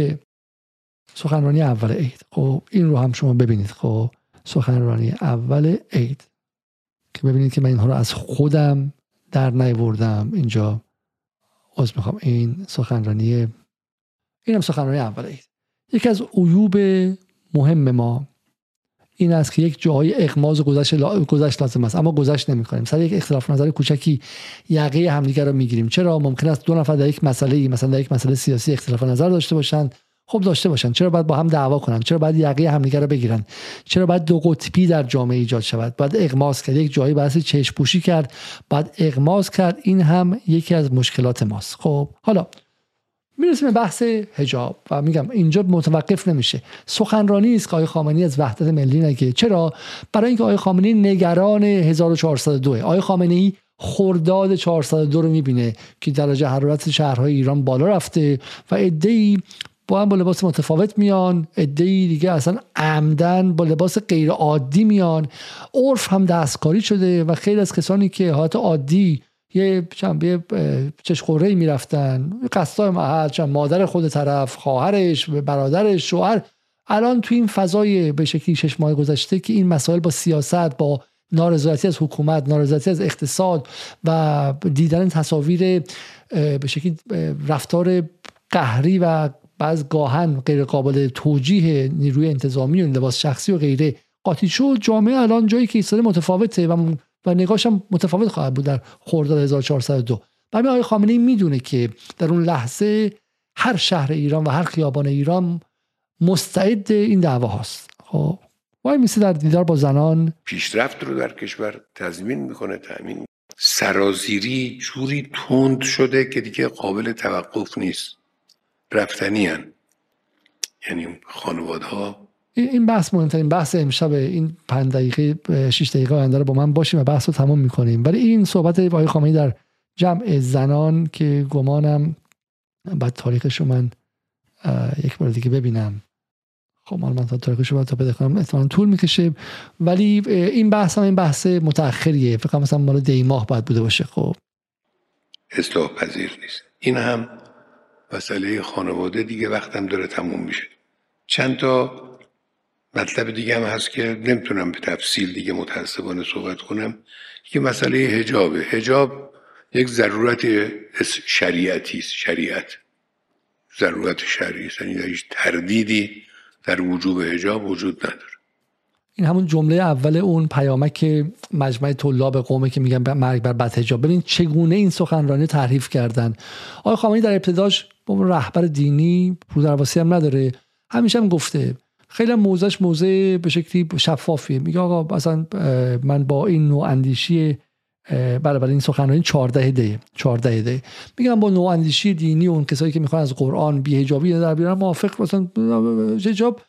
سخنرانی اول عید. خب این رو هم شما ببینید. خب سخنرانی اول عید. که ببینید که من اینها رو از خودم در نیوردم اینجا از می‌خوام. این سخنرانی این هم سخنرانی اول عید. یکی از عیوب مهم ما این است که یک جاهای اغماز و گذشت, گذشت لازم است. اما گذشت نمی کنیم سر یک اختلاف نظر کوچکی یقه همدیگر رو می‌گیریم. چرا؟ ممکن است دو نفر در یک مسئله مثلا در یک مسئله سیاسی اختلاف نظر داشته باشند خب داشته باشن. چرا باید با هم دعوا کنن؟ چرا باید یقه همدیگه رو بگیرن؟ چرا باید دو قطبی در جامعه ایجاد شود؟ باید اغماس کرد. یک جایی بحث چشم پوشی کرد. باید اغماس کرد. این هم یکی از مشکلات ماست. خب حالا می‌رسیم به بحث حجاب و میگم اینجا متوقف نمیشه. سخنرانی است که آقای خامنه‌ای از وحدت ملی نگه. چرا؟ برای اینکه آقای خامنه‌ای نگران 1402 آقای خامنه‌ای خرداد 402 رو می‌بینه که درجه حرارت شهرهای ایران بالا رفته و عده‌ای با هم با لباس متفاوت میان. عده‌ای دیگه اصلا عمدن با لباس غیر عادی میان. عرف هم دستکاری شده و خیلی از کسانی که حالت عادی یه یه چشخوره می‌رفتن. قصدای محل چند مادر خود طرف خواهرش برادرش شوهر. الان تو این فضای به شکلی شش ماه گذشته که این مسائل با سیاست با نارضایتی از حکومت نارضایتی از اقتصاد و دیدن تصاویر به شکلی رفتار قهری و بعض گاهن غیر قابل توجیه نیروی انتظامی و لباس شخصی و غیره قاطی شد. جامعه الان جایی که ایستاده متفاوته و و نگاهش هم متفاوت خواهد بود در خرداد 1402 برای آقای خامنه می‌دونه که در اون لحظه هر شهر ایران و هر خیابان ایران مستعد این دعوا هاست. خب وای میسی در دیدار با زنان. پیشرفت رو در کشور تضمین می‌کنه تامین سرازیری جوری تند شده که دیگه قابل توقف نیست. رفتنی هن. یعنی خانواده ها این بحث مهمترین بحث امشب این پنج دقیقه 6 دقیقه آینده رو با من باشیم و بحث رو تمام می‌کنیم. ولی این صحبت آقای خامنه‌ای در جمع زنان که گمانم بعد تاریخش رو من یک بار دیگه ببینم. خب من تا تاریخش رو تا پیدا کنم احتمالاً طول می‌کشه. ولی این بحث هم این بحث متأخریه. فکر مثلا مال دی ماه باید بوده باشه. خب. اصلاح پذیر نیست. این هم مسئله خانواده دیگه وقتم داره تموم میشه. چند تا مطلب دیگه هم هست که نمی‌تونم به تفصیل دیگه متاسفانه صحبت کنم. که مسئله هجابه هجاب یک ضرورت شریعتی است شریعت. ضرورت شرعی است یعنی هیچ تردیدی در وجوب هجاب وجود نداره. این همون جمله اول اون پیامک مجمع طلاب قومه که میگن مرگ بر بد هجاب ببین چگونه این سخنرانی تعریف کردن. آقای خامنه‌ای در ابتداش با رهبر دینی درواسی هم نداره. همیشه هم گفته خیلی موزش موزه به شکلی شفافیه. میگه آقا مثلا من با این نوع اندیشی بله بله این سخنرانی 14 دی 14 دی میگم با نوع اندیشی دینی اون کسایی که می‌خوان از قرآن بی حجابی در بیارن موافق مثلا حجاب.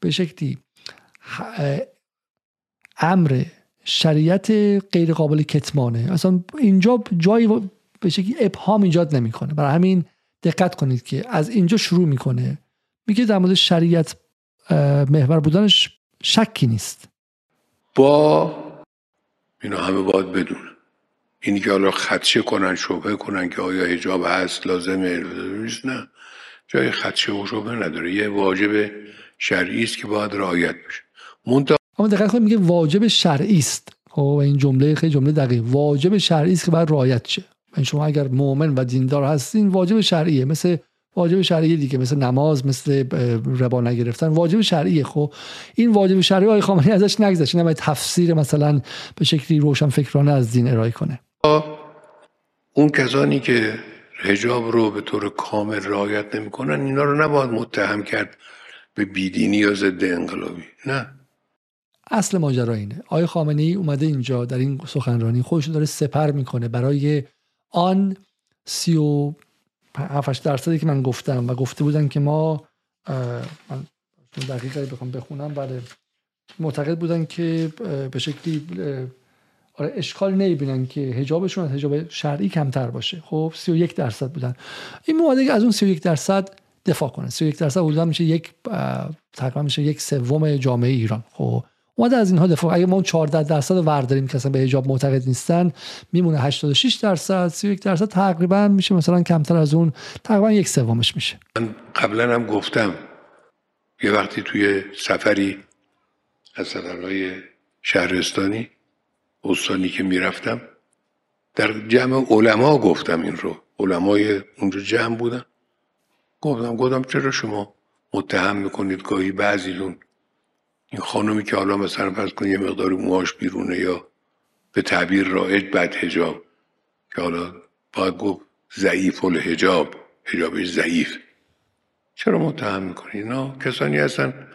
به شکلی امر شریعت غیر قابل کتمانه. اصلا اینجا جایی به شکلی ابهام ایجاد نمی‌کنه. برای همین دقت کنید که از اینجا شروع می‌کنه. میگه در مورد شریعت محور بودنش شکی نیست. با اینا همه باید بدونن اینی که حالا خدشه کنن شبه کنن که آیا هجاب هست لازمه نه. جای خدشه و شبه نداره. یه واجب شرعی است که باید رعایت بشه. منتها اما دقیق کنید میگه واجب شرعی است. خب این جمله خیلی جمله دقیق. واجب شرعی است که باید رعایت شه. یعنی شما اگر مؤمن و دیندار هستین واجب شرعیه. مثل واجب شرعی دیگه مثل نماز مثل ربا نگرفتن واجب شرعیه خب این واجب شرعی های خامنه‌ای ازش نگذشت. این تفسیر مثلا به شکلی روشن فکرانه از دین ارائه کنه. اون کسانی که حجاب رو به طور کامل رعایت نمی‌کنن اینا رو نباید متهم کرد به بیدینی یا ضد انقلابی. نه. اصل ماجرا اینه. آقای خامنه ای اومده اینجا در این سخنرانی خودش داره سپر می‌کنه برای آن سی و 7 درصدی که من گفتم و گفته بودن که ما من دقیقه بخوام بخونم بله. معتقد بودن که به شکلی آره اشکال نمی‌بینن که هجابشون از هجاب شرعی کمتر باشه. خب 31 درصد بودن. این موادی از اون 31 درصد دفاع کنه. 31 درصد حدودا میشه یک تقریبا میشه یک سوم جامعه ایران. خب اومده از اینها دفاع. اگه ما اون 14 درصد ور داریم که اصلا به حجاب معتقد نیستن میمونه 86 درصد 31 درصد تقریبا میشه مثلا کمتر از اون تقریبا یک سومش میشه. من قبلا هم گفتم یه وقتی توی سفری از سفرهای شهرستانی استانی که می‌رفتم در جمع علما گفتم این رو. علمای اونجا جمع بودن. گفتم گفتم چرا شما متهم می‌کنید گاهی بعضیلون این خانمی که حالا مثلا فرض کن یه مقدار موهاش بیرونه یا به تعبیر رایج بد هجاب که حالا باید گفت ضعیف الهجاب هجابش ضعیف. چرا متهم می‌کنی؟ نه کسانی هستن.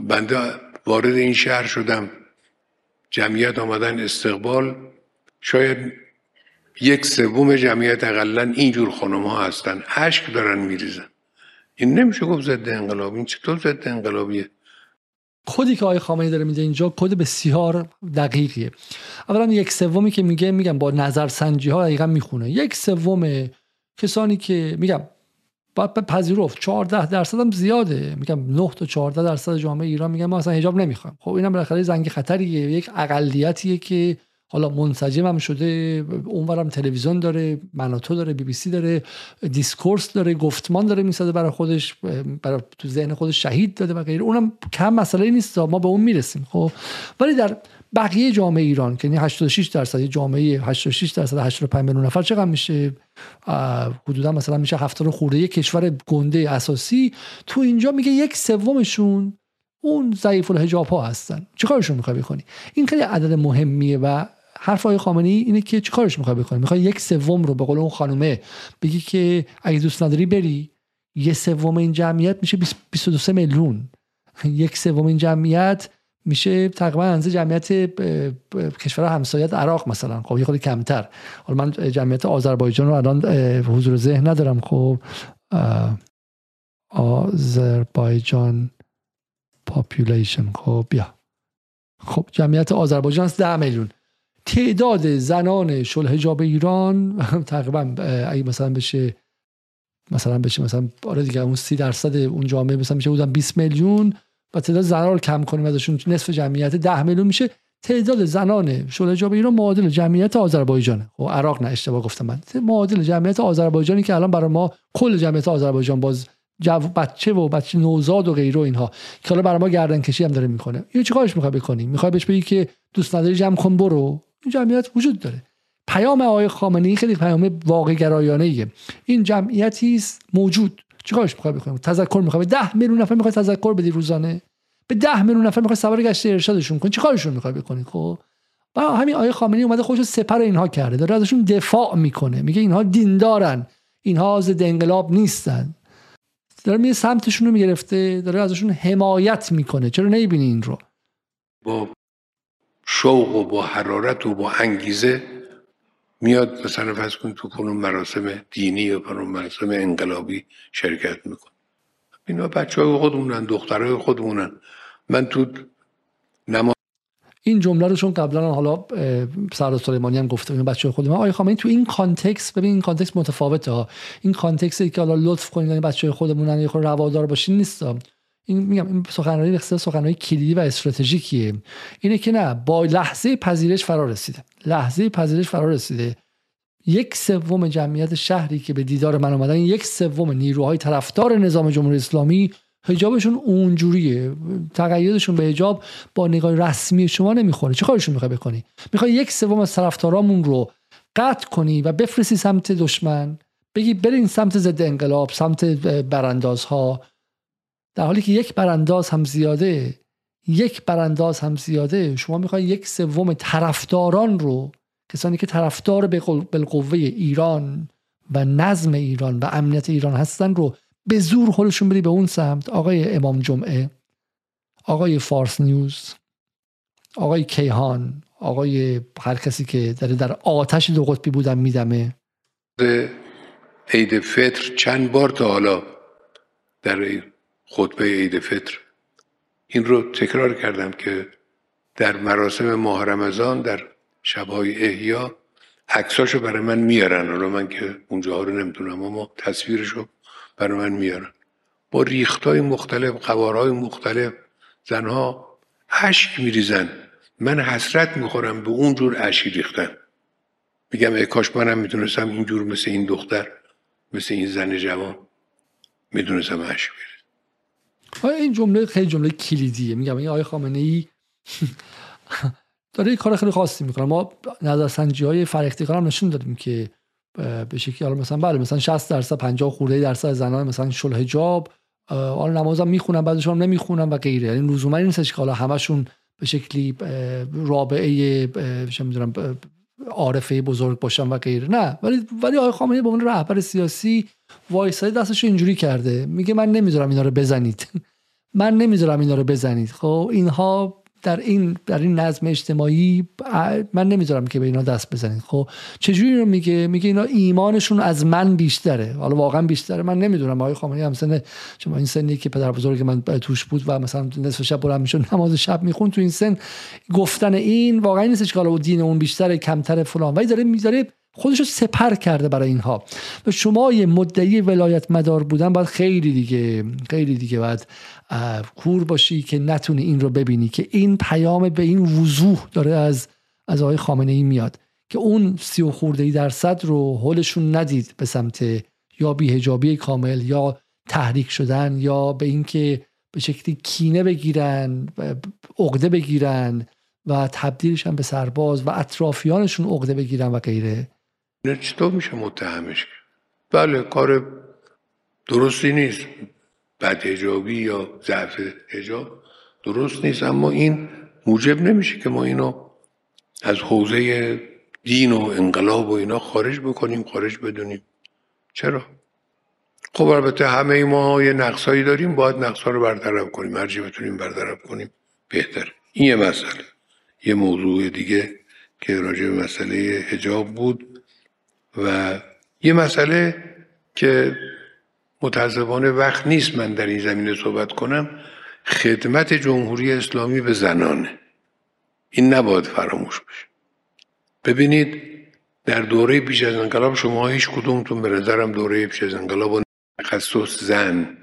بنده وارد این شهر شدم. جمعیت آمدن استقبال. شاید یک سوم جمعیت اقلا اینجور خانم ها هستن. اشک دارن میریزن. این نمیشه گفت ضد انقلاب. این چطور ضد انقلابیه؟ کدی که آقای خامنه‌ای داره میده اینجا کد بسیار دقیقیه. اولا یک سومی که میگه میگم با نظرسنجی ها دقیقا می‌خونه. یک سوم کسانی که میگم باید پذیرفت. 14 درصد هم زیاده. میگم 9 تا 14 درصد جامعه ایران میگن ما اصلا حجاب نمی‌خوایم. خب اینم بالاخره زنگ خطریه. یک اقلیتیه که حالا منسجم هم شده اونورم تلویزیون داره مناتو داره بی بی سی داره discourse داره گفتمان داره می‌سازه برای خودش برای تو ذهن خودش شهید داده و غیره. اونم کم مسئله نیست ما به اون می‌رسیم خب. ولی در بقیه جامعه ایران که 86 درصد جامعه 86 درصد 85 میلیون نفر چقدر میشه؟ حدودا مثلا میشه 70 خورده یک کشور گنده اساسی. تو اینجا میگه یک سومشون اون ضعیف الحجاب ها هستن. چیکارشون می‌خوای بکنی؟ این خیلی عدد مهمیه و حرف های خامنه ای اینه که چیکارش می‌خوای بکنی؟ می‌خوای یک سوم رو به قول اون خانومه بگی که اگه دوست نداری بری. یه سوم این جمعیت میشه 22 میلیون. یک سوم این جمعیت میشه تقریبا اندازه جمعیت کشور همسایت عراق مثلا. خب یه خود کمتر. حالا من جمعیت آذربایجان رو الان حضور ذهن ندارم. خب آذربایجان population خب بیا. خب جمعیت آذربایجان است 10 میلیون. تعداد زنان شل حجاب ایران <laughs> تقریبا اگه مثلا بشه مثلا بشه مثلا آره دیگه اون سی درصد اون جامعه مثلا میشه بودن 20 میلیون و تعداد زنان کم کنیم ازشون نصف جمعیت 10 میلیون میشه. تعداد زنان شل حجاب ایران معادل جمعیت آذربایجان خب عراق نه اشتباه گفتم من. معادل جمعیت آذربایجانی که الان برای ما کل جمعیت آذربایجان باز جو بچه و بچه نوزاد و غیره اینها که حالا برای ما گردن کشی هم داره می‌کنه. اینو چیکارش می‌خوای بکنی؟ می‌خوای بهش بگی که دوست نداری جمع کن برو. این جمعیت وجود داره. پیام آقای خامنه ای خیلی پیام واقع گرایانه ایه این جمعیتی است موجود. چیکارش می‌خوای بکنی؟ تذکر می‌خوای؟ 10 میلیون نفر می‌خوای تذکر بدی روزانه؟ به 10 میلیون نفر می‌خوای سوار گشت ارشادشون کنی؟ چیکارشون می‌خوای بکنی؟ خب؟ با همین آیه خامنه ای اومده خودش سپر اینها کرده. داره ازشون دفاع می‌کنه. میگه اینها دیندارن. اینها ضد انقلاب نیستن. داره می سمتشون رو می‌گرفته. داره ازشون حمایت می‌کنه. چرا نمی‌بینی این رو؟ با شوق و با حرارت و با انگیزه میاد مثلا فرض کنید تو کنون مراسم دینی یا کنون مراسم انقلابی شرکت میکن اینا بچه های خودمونن دخترهای خودمونن. من تو نماز این جمله رو چون قبلا حالا سردار سلیمانی هم گفته این بچه خود ما آقای خامنه‌ای تو این context ببین این context متفاوته ها. این context ی که حالا لطف کنید یعنی بچه خودمونن یه خورده روادار باشین نیست این میگم این سخنرانی بسیار سخنرانی کلیدی و استراتژیکیه. اینه که نه با لحظه پذیرش فرا رسیده. لحظه پذیرش فرا رسیده. یک سوم جمعیت شهری که به دیدار من اومدن یک سوم نیروهای طرفدار نظام جمهوری اسلامی حجابشون اونجوریه. تقییدشون به حجاب با نگاه رسمی شما نمی‌خوره. چه کارشون می‌خوای بکنی؟ می‌خوای یک سوم از طرفدارامون رو قطع کنی و بفرستی سمت دشمن. بگی برین سمت ضد انقلاب سمت براندازها. در حالی که یک برانداز هم زیاده یک برانداز هم زیاده شما می‌خوای یک سوم طرفداران رو کسانی که طرفدار بالقوه ایران و نظم ایران و امنیت ایران هستن رو به زور خودشون بری به اون سمت آقای امام جمعه آقای فارس نیوز آقای کیهان آقای هر کسی که داره در آتش دو قطبی بودن میدمه. عید فطر چند بار تا حالا در خطبه عید فطر. این رو تکرار کردم که در مراسم ماه رمضان در شبهای احیا عکساشو برای من میارن. حالا من که اونجاها رو نمی‌دونم اما تصویرشو برای من میارن. با ریختای مختلف قوارهای مختلف زنها اشک میریزن. من حسرت می‌خورم به اون جور ریختن. میگم ای کاش منم می‌تونستم اینجور مثل این دختر مثل این زن جوان می‌دونستم اشک بریزم این جمله خیلی جمله کلیدیه. میگم این آقای خامنه ای <laughs> داره کار خیلی خاصی می‌کنه. ما نظرسنجی های فرهیختی هم نشون دادیم که به شکلی حالا مثلا بله مثلا 60 درصد 50 خورده درصد زنان مثلا شل حجاب حالا نمازم می‌خونن بعدشون نمی‌خونن و غیره. یعنی لزوما نیستش که حالا همشون به شکلی رابعه چه می‌دونم عارفه بزرگ باشن و غیره. نه ولی ولی آقای خامنه‌ای به عنوان رهبر سیاسی وایسای دستش اینجوری کرده. میگه من نمی‌ذارم اینا رو بزنید. <laughs> من نمی‌ذارم اینا رو بزنید. خب اینها در این در این نظم اجتماعی من نمی‌ذارم که به اینا دست بزنید. خب چجوری رو میگه؟ میگه اینا ایمانشون از من بیشتره. حالا واقعا بیشتره. من نمی‌دونم. آقای خامنه‌ای هم سن شما این سنی که پدر بزرگ من توش بود و مثلا نصف شب بلند می‌شد نماز شب میخون تو این سن گفتن این واقعا نیستش که حالا دین اون بیشتره کمتر فلان. ولی داره می‌ذاره خودش رو سپر کرده برای اینها. و شما یه مدعی ولایت مدار بودن باید خیلی دیگه خیلی دیگه باید کور باشی که نتونی این رو ببینی که این پیام به این وضوح داره از از آقای خامنه ای میاد که اون سی و خورده درصد رو حلشون ندید به سمت یا بیهجابی کامل یا تحریک شدن یا به اینکه به شکلی کینه بگیرن عقده بگیرن و تبدیلش هم به سرباز و اطرافیانشون عقده بگیرن و غیره. چطور میشه متهمش بله کار درستی نیست. بد هجابی یا ضعف هجاب درست نیست. اما این موجب نمیشه که ما اینو از حوزه دین و انقلاب و اینا خارج بکنیم خارج بدونیم. چرا؟ خب البته همه ما یه نقصایی داریم باید نقصا رو برطرف کنیم. هرچی بتونیم برطرف کنیم بهتر. این یه مسئله. یه موضوع دیگه که راجع به مسئله هجاب بود. و یه مسئله که متاسفانه وقت نیست من در این زمینه صحبت کنم خدمت جمهوری اسلامی به زنانه. این نباید فراموش بشه. ببینید در دوره پیش از انقلاب شما هیچ کدومتون به نظرم دوره پیش از انقلاب تخصص زن.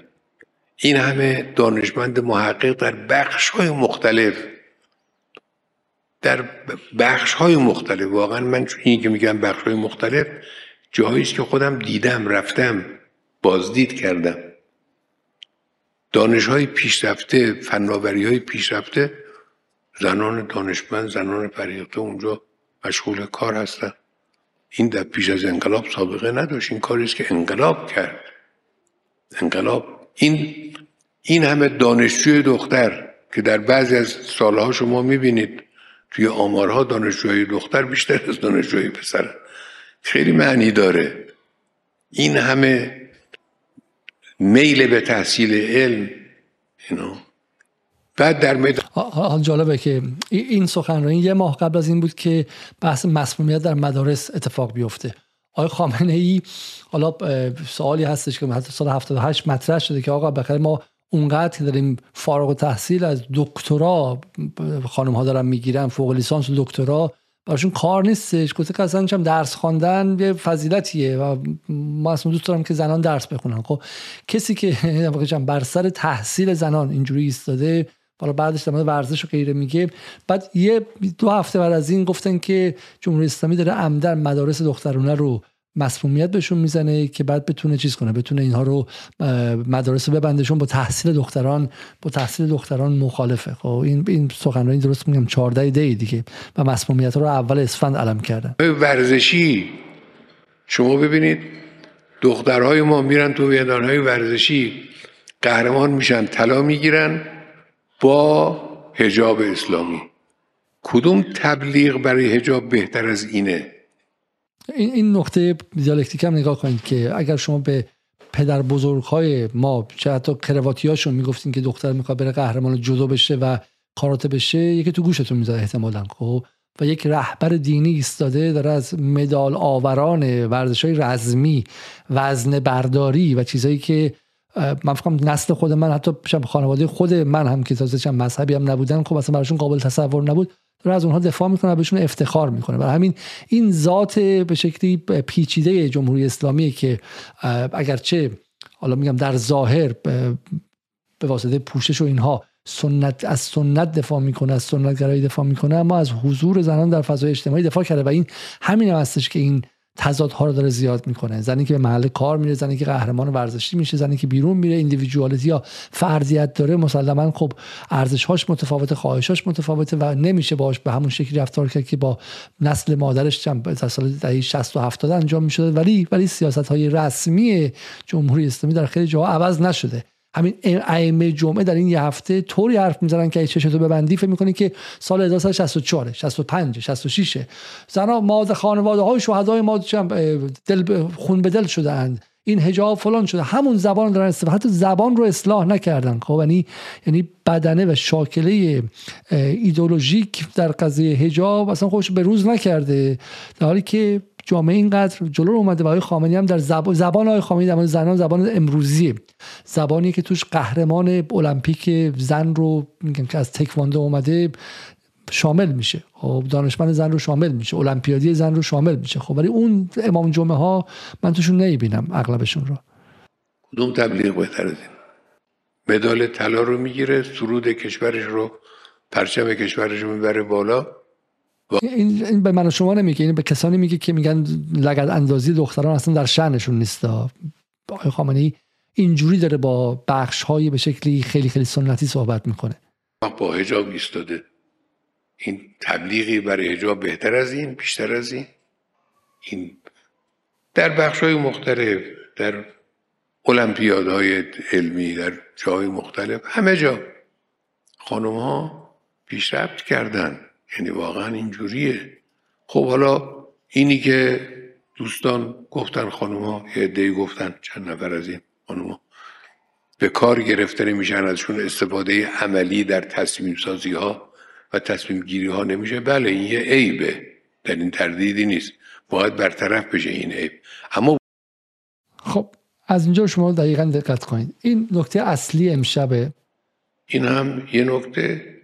این همه دانشمند محقق در بخش های مختلف در بخش های مختلف. واقعا من این که میگم بخش های مختلف جایی که خودم دیدم رفتم بازدید کردم. دانش های پیشرفته فناوری های پیشرفته زنان دانشمند زنان فریخته اونجا مشغول کار هستن. این در پیش از انقلاب سابقه نداشت. این کاری است که انقلاب کرد. انقلاب. این این همه دانشجوی دختر که در بعضی از سالها شما می‌بینید توی آمارها دانشجوی دختر بیشتر از دانشجوی پسر. خیلی معنی داره. این همه میل به تحصیل علم اینا بعد در میدان حال جالبه که این سخنرانی یه ماه قبل از این بود که بحث مسمومیت در مدارس اتفاق بیفته. آقای خامنه ای حالا سوالی هستش که حتی سال 78 مطرح شده که آقا بخیر ما اونقدر که داریم فارغ التحصیل از دکترا خانم ها دارن می‌گیرن فوق لیسانس و دکترا براشون کار نیستش. گفته که اصلا درس خواندن یه فضیلتیه و ما اصلا دوست دارم که زنان درس بخونن. خب کسی که <laughs> بر سر تحصیل زنان اینجوری ایستاده حالا بعدش در ورزش و غیره میگه. بعد یه دو هفته بعد از این گفتن که جمهوری اسلامی داره عمدن مدارس دخترونه رو مسمومیت بهشون می‌زنه که بعد بتونه چیز کنه بتونه اینها رو مدارس ببندشون با تحصیل دختران با تحصیل دختران مخالفه. خب این این سخنرانی درست میگم 14 دی دیگه و مسمومیت رو اول اسفند علم کردن. ورزشی شما ببینید دخترهای ما میرن تو میدانهای ورزشی قهرمان میشن طلا می‌گیرن با هجاب اسلامی. کدوم تبلیغ برای هجاب بهتر از اینه؟ این, این نقطه دیالکتیک هم نگاه کنید که اگر شما به پدر بزرگ های ما چه حتی کرواتی هاشون می‌گفتین که دختر می‌خواد بره قهرمان جدو بشه و کاراته بشه یکی تو گوشتون می‌زد احتمالا خب؟ و یک رهبر دینی ایستاده داره از مدال آوران ورزش های رزمی وزن برداری و چیزهایی که من فکرم نسل خود من حتی خانواده خود من هم که تازه چند مذهبی هم نبودن خب اصلا براشون قابل تصور نبود. داره از اونها دفاع می‌کنه و بهشون افتخار می‌کنه. برای همین این ذات به شکلی پیچیده جمهوری اسلامی که اگرچه حالا میگم در ظاهر به واسطه پوشش و اینها سنت از سنت دفاع می‌کنه از سنت گرایی دفاع می‌کنه اما از حضور زنان در فضای اجتماعی دفاع کرده و این همین هم هستش که این تضادها رو داره زیاد می‌کنه. زنی که به محل کار میره زنی که قهرمان ورزشی میشه زنی که بیرون میره ایندیویدوالیتی یا فردیت داره مسلما خب ارزشهاش متفاوته خواهشاش متفاوته و نمیشه باش به همون شکلی رفتار کرد که با نسل مادرش چند سال دهه 60 و 70 انجام می‌شده. ولی ولی سیاست های رسمی جمهوری اسلامی در خیلی جاها عوض نشده. همین ائمه جمعه در این یه هفته طوری حرف می‌زنن که چشتو ببندی فکر می‌کنی که سال 1964 65 66 زنا ماده خانواده های شهدای ما دل خون به دل شدند این حجاب فلان شده. همون زبان دارن استفاده حتی زبان رو اصلاح نکردن. خب یعنی یعنی بدنه و شاکله ایدولوژیک در قضیه حجاب اصلا خوش به روز نکرده. در حالی که جامعه اینقدر جلو اومده و آقای خامنه‌ای هم در زبان زبان آقای خامنه‌ای در زنان زبان امروزی. زبانی که توش قهرمان المپیک زن رو میگن که از تکواندو اومده شامل میشه. خب دانشمند زن رو شامل میشه. المپیادی زن رو شامل میشه. خب ولی اون امام جمعه ها من توشون نمی‌بینم اغلبشون رو. کدوم تبلیغ بهتر از مدال طلا رو می‌گیره سرود کشورش رو پرچم کشورش رو می‌بره بالا. این, این به من و شما نمیگه این به کسانی میگه که میگن لگد اندازی دختران اصلا در شأنشون نیست. آقای خامنه‌ای اینجوری داره با بخش های به شکلی خیلی خیلی سنتی صحبت می‌کنه. با حجاب ایستاده. این تبلیغی برای حجاب بهتر از این بیشتر از این؟ این در بخش های مختلف در المپیادهای علمی در جای مختلف همه جا خانم ها پیشرفت کردن. یعنی واقعا اینجوریه. خب حالا اینی که دوستان گفتن خانم ها یه دی گفتن چند نفر از این خانم ها به کار گرفتن میشن ازشون استفاده عملی در تصمیم سازی ها و تصمیم گیری ها نمیشه. بله این یه عیبه. در این تردیدی نیست. باید برطرف بشه این عیب. اما خب از اینجا شما دقیقا دقت کنید. این نکته اصلی امشبه این هم یه نکته.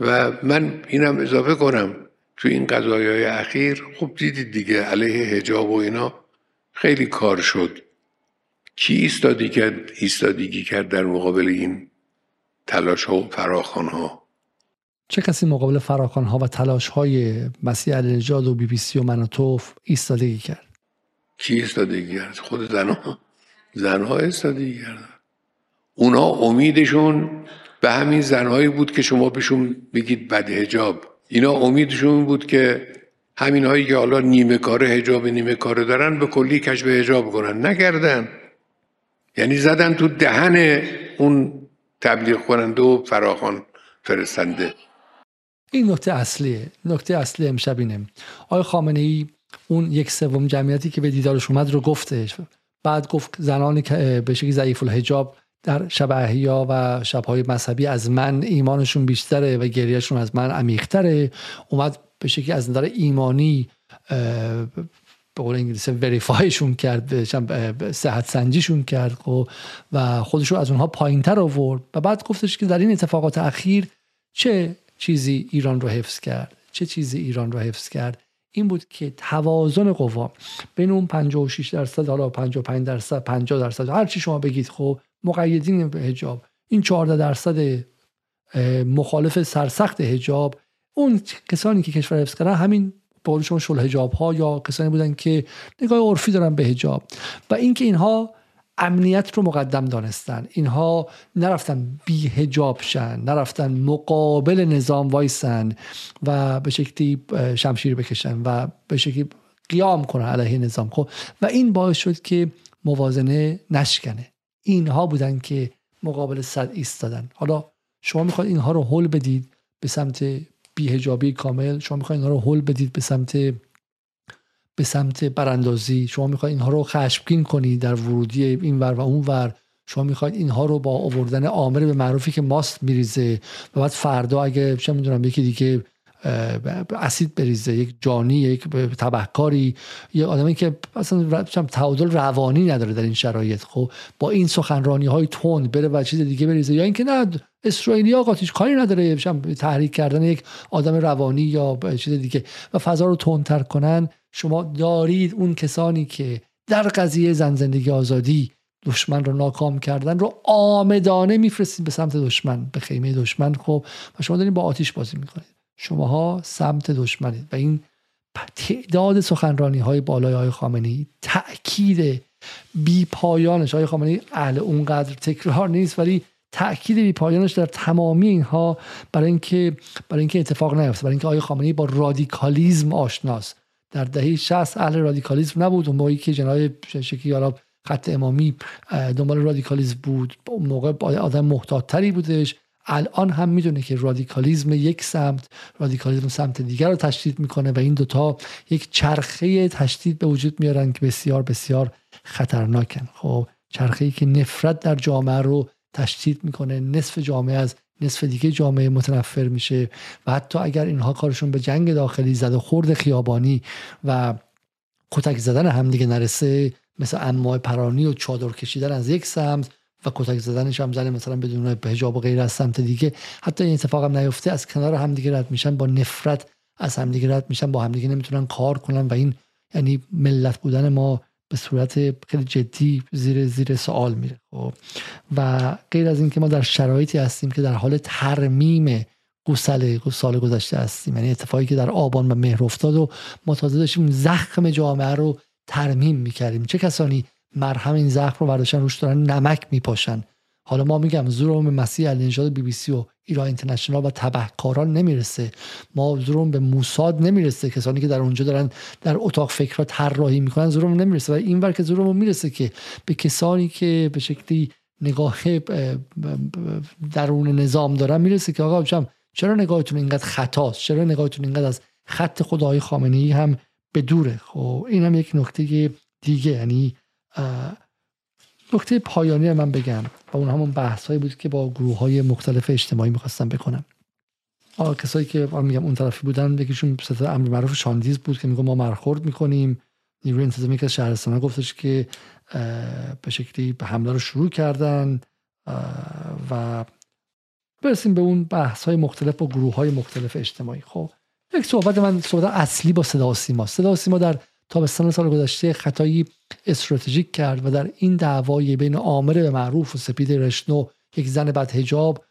و من اینم اضافه کنم تو این قضایای اخیر خوب دیدید دیگه علیه هجاب و اینا خیلی کار شد. کی ایستادی کرد؟ ایستادگی کرد در مقابل این تلاش ها و فراخان ها چه کسی مقابل فراخان ها و تلاش های مسیح علی و بی بی سی و منوتوف ایستادگی کرد؟ کی ایستادگی کرد؟ خود زنها. زنها ایستادگی کردن. اونا امیدشون به همین زنهایی بود که شما بهشون بگید بد هجاب اینا امیدشون بود که همین هایی که حالا نیمه کار هجاب نیمه کار دارن به کلی کشف هجاب کنن. نکردن. یعنی زدن تو دهن اون تبلیغ کننده و فراخان فرستنده. این نکته اصلیه. نکته اصلی امشب اینه. آقای خامنه ای اون یک سوم جمعیتی که به دیدارش اومد رو گفتش. بعد گفت زنان به شکلی ضعیف الحجاب در شب احیا و شبهای مذهبی از من ایمانشون بیشتره و گریهشون از من عمیقتره. اومد به شکلی از نظر ایمانی به قول انگلیسی وریفایشون کرد صحت سنجیشون کرد خب، و خودشو از اونها پایین تر آورد و بعد گفتش که در این اتفاقات اخیر چه چیزی ایران رو حفظ کرد؟ چه چیزی ایران رو حفظ کرد؟ این بود که توازن قوا بین اون 56 درصد حالا 55 درصد 50 درصد هر چی شما بگید خب مقیدین حجاب. این 14 درصد مخالف سرسخت حجاب. اون کسانی که کشور حفظ کردن همین به شما شل حجاب ها یا کسانی بودن که نگاه عرفی دارن به حجاب. و اینکه اینها امنیت رو مقدم دانستن. اینها نرفتن بی هجاب شن نرفتن مقابل نظام وایسن و به شکلی شمشیر بکشن و به شکلی قیام کنن علیه نظام. خب و این باعث شد که موازنه نشکنه. اینها بودن که مقابل صد ایستادن. حالا شما می‌خواید اینها رو حل بدید به سمت بیهجابی کامل شما می‌خواید اینها رو حل بدید به سمت به سمت براندازی شما می‌خواید اینها رو خشمگین کنید در ورودی این ور و اون ور شما می‌خواید اینها رو با آوردن آمر به معروفی که ماست میریزه. و بعد فردا اگه چه می‌دونم یکی دیگه اسید بریزه یک جانی یک تبهکاری یه آدمی که اصلا تعادل روانی نداره در این شرایط. خب با این سخنرانی های تند بره و چیز دیگه بریزه یا اینکه نه اسرائیلی ها قاطیش کاری نداره تحریک کردن یک آدم روانی یا چیز دیگه و فضا رو تندتر کنن. شما دارید اون کسانی که در قضیه زن زندگی آزادی دشمن رو ناکام کردن رو آمدانه میفرستید به سمت دشمن به خیمه دشمن. خب و شما دارید با آتیش بازی می‌کنید. شماها سمت دشمنید و این تعداد سخنرانی های بالای های خامنی تأکید بی پایانش. آقای خامنه‌ای اهل اونقدر تکرار نیست ولی تأکید بی پایانش در تمامی اینها برای اینکه برای اینکه اتفاق نیفته برای اینکه آقای خامنه‌ای با رادیکالیزم آشناست در دهه 60 اهل رادیکالیزم نبود. اون موقعی که جناح چپی خط امامی دنبال رادیکالیزم بود اون موقع آدم محتاطتری بودش. الان هم می‌دونه که رادیکالیزم یک سمت رادیکالیزم سمت دیگر رو تشدید می‌کنه و این دوتا یک چرخه تشدید به وجود میارن که بسیار بسیار خطرناکن. خب چرخه ای که نفرت در جامعه رو تشدید می‌کنه نصف جامعه از نصف دیگه جامعه متنفر میشه و حتی اگر اینها کارشون به جنگ داخلی زد و خورد خیابانی و کتک زدن همدیگه نرسه مثل انواع پرانی و چادر کشیدن از یک سمت و کتک زدنش هم زن مثلا بدون حجاب و غیر از سمت دیگه. حتی این اتفاق هم نیفته از کنار همدیگه رد میشن با نفرت از همدیگه رد میشن با همدیگه نمی‌تونن کار کنن و این یعنی ملت بودن ما به صورت خیلی جدی زیر زیر سوال میره. خب و غیر از اینکه ما در شرایطی هستیم که در حال ترمیم گسل سال گذشته هستیم یعنی اتفاقی که در آبان و مهر افتاد و ما تازه داشتیم زخم جامعه رو ترمیم می‌کردیم. چه کسانی مرهم این زخم رو برداشتن روش دارن نمک میپاشن. حالا ما میگم زورم به مسیح علی بی بی سی و ایران اینترنشنال و تبهکاران نمی‌رسه. ما زورم به موساد نمی‌رسه. کسانی که در اونجا دارن در اتاق فکر را طراحی می‌کنن زورم نمی‌رسه. و این ور که زورم می‌رسه که به کسانی که به شکلی نگاه درون نظام دارن می‌رسه که آقا چرا نگاهتون اینقدر خطاست چرا نگاهتون اینقدر از خط خدای خامنه ای هم به دوره؟ خب این هم یک نکته دیگه یعنی نکته پایانی من بگم و اون همون بحث هایی بود که با گروه های مختلف اجتماعی می‌خواستم بکنم. کسایی که میگم اون طرفی بودن یکیشون ستاد امر معروف شاندیز بود که میگم ما مرخورد می‌کنیم. نیروی انتظامی که از شهرستان گفتش که به شکلی به حمله رو شروع کردن و برسیم به اون بحث های مختلف با گروه های مختلف اجتماعی. خب یک صحبت من صحبت اصلی با صدا سیما. صدا سیما در تابستان سال گذشته خطایی استراتژیک کرد و در این دعوای بین عامر به معروف و سپید رشنو یک زن بعد هجاب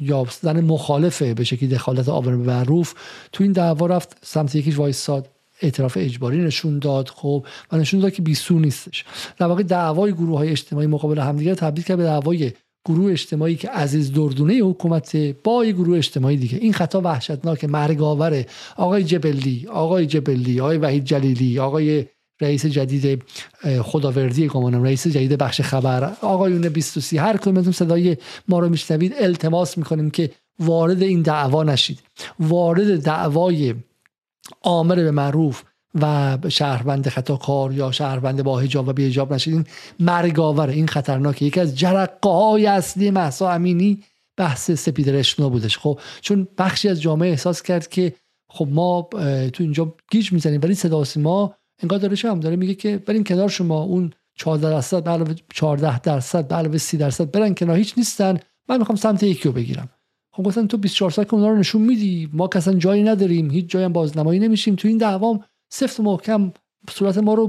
یا زن مخالفه به شکلی دخالت آور به معروف تو این دعوا رفت سمت یکیش وایستاد اعتراف اجباری نشون داد خب و نشون داد که بیسو نیستش. در واقع دعوای گروه های اجتماعی مقابل همدیگه تبدیل کرد به دعوای گروه اجتماعی که عزیز دردونه حکومت با یه گروه اجتماعی دیگه. این خطا وحشتناک مرگ آوره آقای جبلی آقای جبلی آقای وحید جلیلی آقای رئیس جدید خداوردی گمانم رئیس جدید بخش خبر آقایون 23 هر کدومتون صدای ما رو میشنوید التماس می‌کنیم که وارد این دعوا نشید. وارد دعوای آمر به معروف و شهروند خطاکار یا شهروند با حجاب و بی حجاب نشید این مرگاور این خطرناکه یکی از جرقه های اصلی محسا امینی بحث سپید رشنا بودش. خب چون بخشی از جامعه احساس کرد که خب ما تو اینجا گیج می‌زنیم ولی صدا سیما انگار داره هم داره میگه که برین کنار شما. اون 14 درصد به علاوه 14 درصد به علاوه 30 درصد برن کنار. هیچ نیستن. من می‌خوام سمت یکی رو بگیرم. خب گفتن تو 24 ساعت که اونا رو نشون میدی. ما کسان جایی نداریم. هیچ جایی هم بازنمایی نمیشیم. تو این دعوام سفت محکم صورت ما رو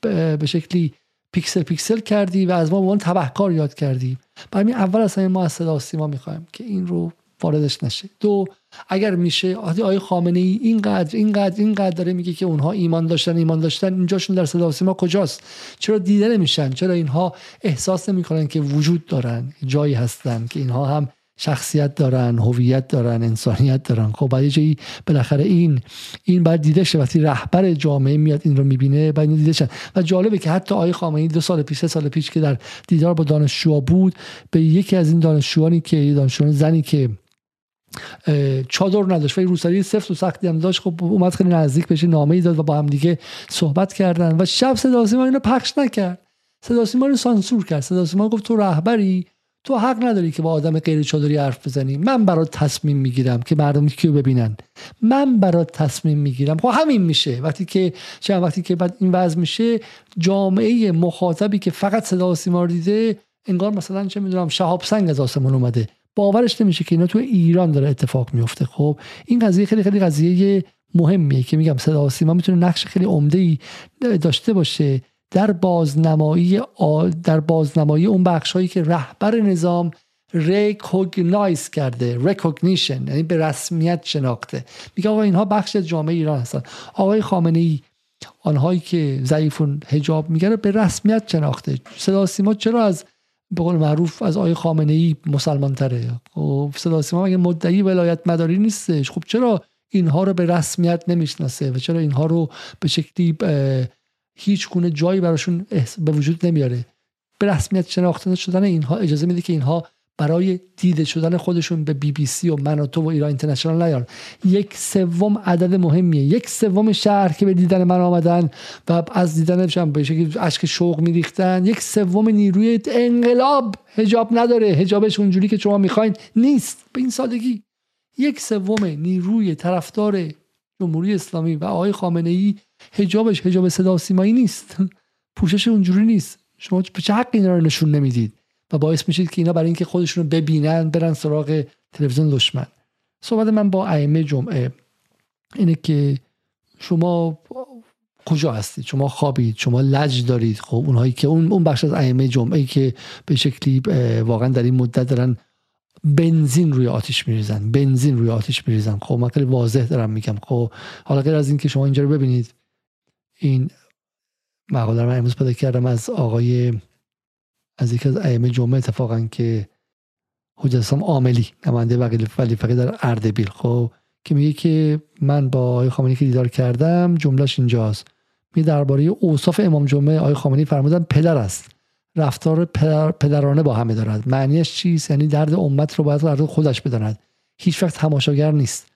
به شکلی پیکسل پیکسل کردی و از ما به تبهکار یاد کردی. برای اول اصلا ما از صدا سیما می‌خوایم که این رو واردش نشه. دو اگر میشه آقای خامنه ای اینقدر اینقدر اینقدر داره میگه که اونها ایمان داشتن ایمان داشتن اینجاشون در صدا ما کجاست؟ چرا دیده نمیشن؟ چرا اینها احساس نمی‌کنن که وجود دارن جایی هستن که اینها هم شخصیت دارن هویت دارن انسانیت دارن. خب بعد جایی بالاخره این این بعد دیده شه. وقتی رهبر جامعه میاد این رو می‌بینه بعد دیده شد و جالبه که حتی آقای خامنه‌ای دو سال پیش سه سال پیش که در دیدار با دانشجوها بود به یکی از این دانشجوانی که دانشجوان زنی که چادر نداشت و روسری سفت و سختی هم داشت خب اومد خیلی نزدیک بشه نامه ای داد و با هم دیگه صحبت کردن. و شب صدا سیما اینو پخش نکرد. صدا سیما رو سانسور کرد. صدا سیما گفت تو رهبری. تو حق نداری که با آدم غیر چادری حرف بزنی. من برات تصمیم می‌گیرم که مردم کیو ببینن. من برات تصمیم می‌گیرم. خب همین میشه. وقتی که چند وقتی که بعد این وضع میشه جامعه مخاطبی که فقط صدا سیما رو دیده انگار مثلا چه می‌دونم شهاب سنگ از آسمون اومده. باورش نمیشه که اینا تو ایران داره اتفاق میفته خب این قضیه خیلی خیلی قضیه مهمیه که میگم صدا سیما می‌تونه نقش خیلی عمده ای داشته باشه. در بازنمایی در بازنمایی اون بخش هایی که رهبر نظام recognize کرده recognition یعنی به رسمیت شناخته. میگه آقا اینها بخش جامعه ایران هستن. آقای خامنه ای آنهایی که ضعیفون حجاب میگه به رسمیت شناخته. صدا سیما چرا از به قول معروف از آقای خامنه ای مسلمان تره خب صدا سیما مگه مدعی ولایت مداری نیستش؟ خب چرا اینها رو به رسمیت نمی‌شناسه و چرا اینها رو به شکلی هیچ گونه جایی براشون به وجود نمیاره. به رسمیت شناخته شدن اینها اجازه میده که اینها برای دیده شدن خودشون به بی بی سی و من و تو و ایران اینترنشنال نیان. یک سوم عدد مهمیه. یک سوم شهر که به دیدن من آمدن و از دیدن به شکلی اشک شوق میریختن. یک سوم نیروی انقلاب. هجاب نداره. هجابش اونجوری که شما می‌خواین نیست. به این سادگی. یک سوم نیروی طرفدار جمهوری اسلامی و آقای خامنه ای هجابش هجاب صدا سیمایی نیست. <laughs> پوشش اونجوری نیست. شما به چه حق اینا رو نشون نمی‌دید؟ و باعث میشید که اینا برای اینکه خودشون رو ببینن برن سراغ تلویزیون دشمن. صحبت من با ائمه جمعه اینه که شما کجا هستید؟ شما خوابید شما لج دارید. خب اونهایی که اون اون بخش از ائمه جمعه که به شکلی واقعا در این مدت دارن بنزین روی آتیش میریزن. بنزین روی آتیش میریزن. خب من خیلی واضح دارم میگم. خب حالا غیر از این که شما اینجا رو ببینید این مقاله من امروز پیدا کردم از آقای از یکی از ائمه جمعه اتفاقا که حجت اسلام عاملی نماینده ولی فقط در اردبیل. خب که میگه که من با آقای خامنه‌ای که دیدار کردم جملهش اینجاست. می درباره اوصاف امام جمعه آقای خامنه‌ای فرمودن پدر است. رفتار پدر، پدرانه با همه دارد. معنیش چیست؟ یعنی درد امت رو باید درد خودش بداند. هیچ وقت تماشاگر نیست.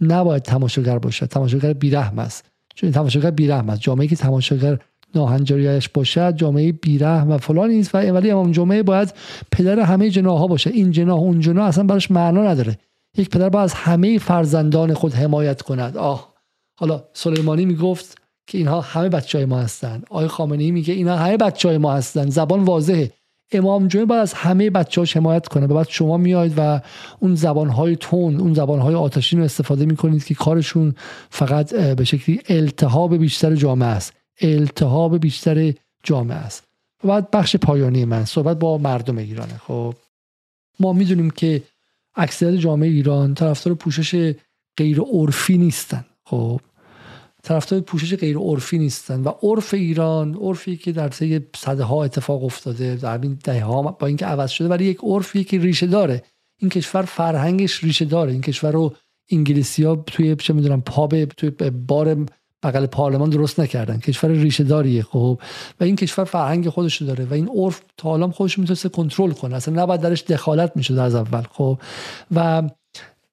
نباید تماشاگر باشد. تماشاگر بیرحم است. چون تماشاگر بیرحم است. جامعه که تماشاگر ناهنجاریش باشد جامعه بیرحم و فلان نیست و ولی امام جمعه باید پدر همه جناح ها باشه. این جناح اون جناح اصلا براش معنا نداره. یک پدر باید از همه فرزندان خود حمایت کند. آه. حالا سلیمانی می‌گفت که اینها همه بچه های ما هستن. آقای خامنه ای میگه اینها همه بچه های ما هستن. زبان واضحه. امام جمعه باید از همه بچه‌هاش حمایت کنه. بعد شما میاید و اون زبانهای تون اون زبانهای آتشین رو استفاده می‌کنید که کارشون فقط به شکلی التهاب بیشتر جامعه است. التهاب بیشتر جامعه است. بعد بخش پایانی من صحبت با مردم ایرانه. خب ما می‌دونیم که اکثریت جامعه ایران طرفدار پوشش غیر عرفی نیستن. خب طرفدار پوشش غیر عرفی نیستن و عرف ایران عرفی که در طی صده اتفاق افتاده در این ده ها با اینکه عوض شده ولی یک عرفی که ریشه داره. این کشور فرهنگش ریشه داره. این کشور رو انگلیسی ها توی چه می‌دونم پاب توی بار بغل پارلمان درست نکردن. کشور ریشه داریه خب. و این کشور فرهنگ خودش داره. و این عرف تا حالا خودش می‌تونسته کنترل کنه. اصلا نباید درش دخالت می‌شد از اول خب. و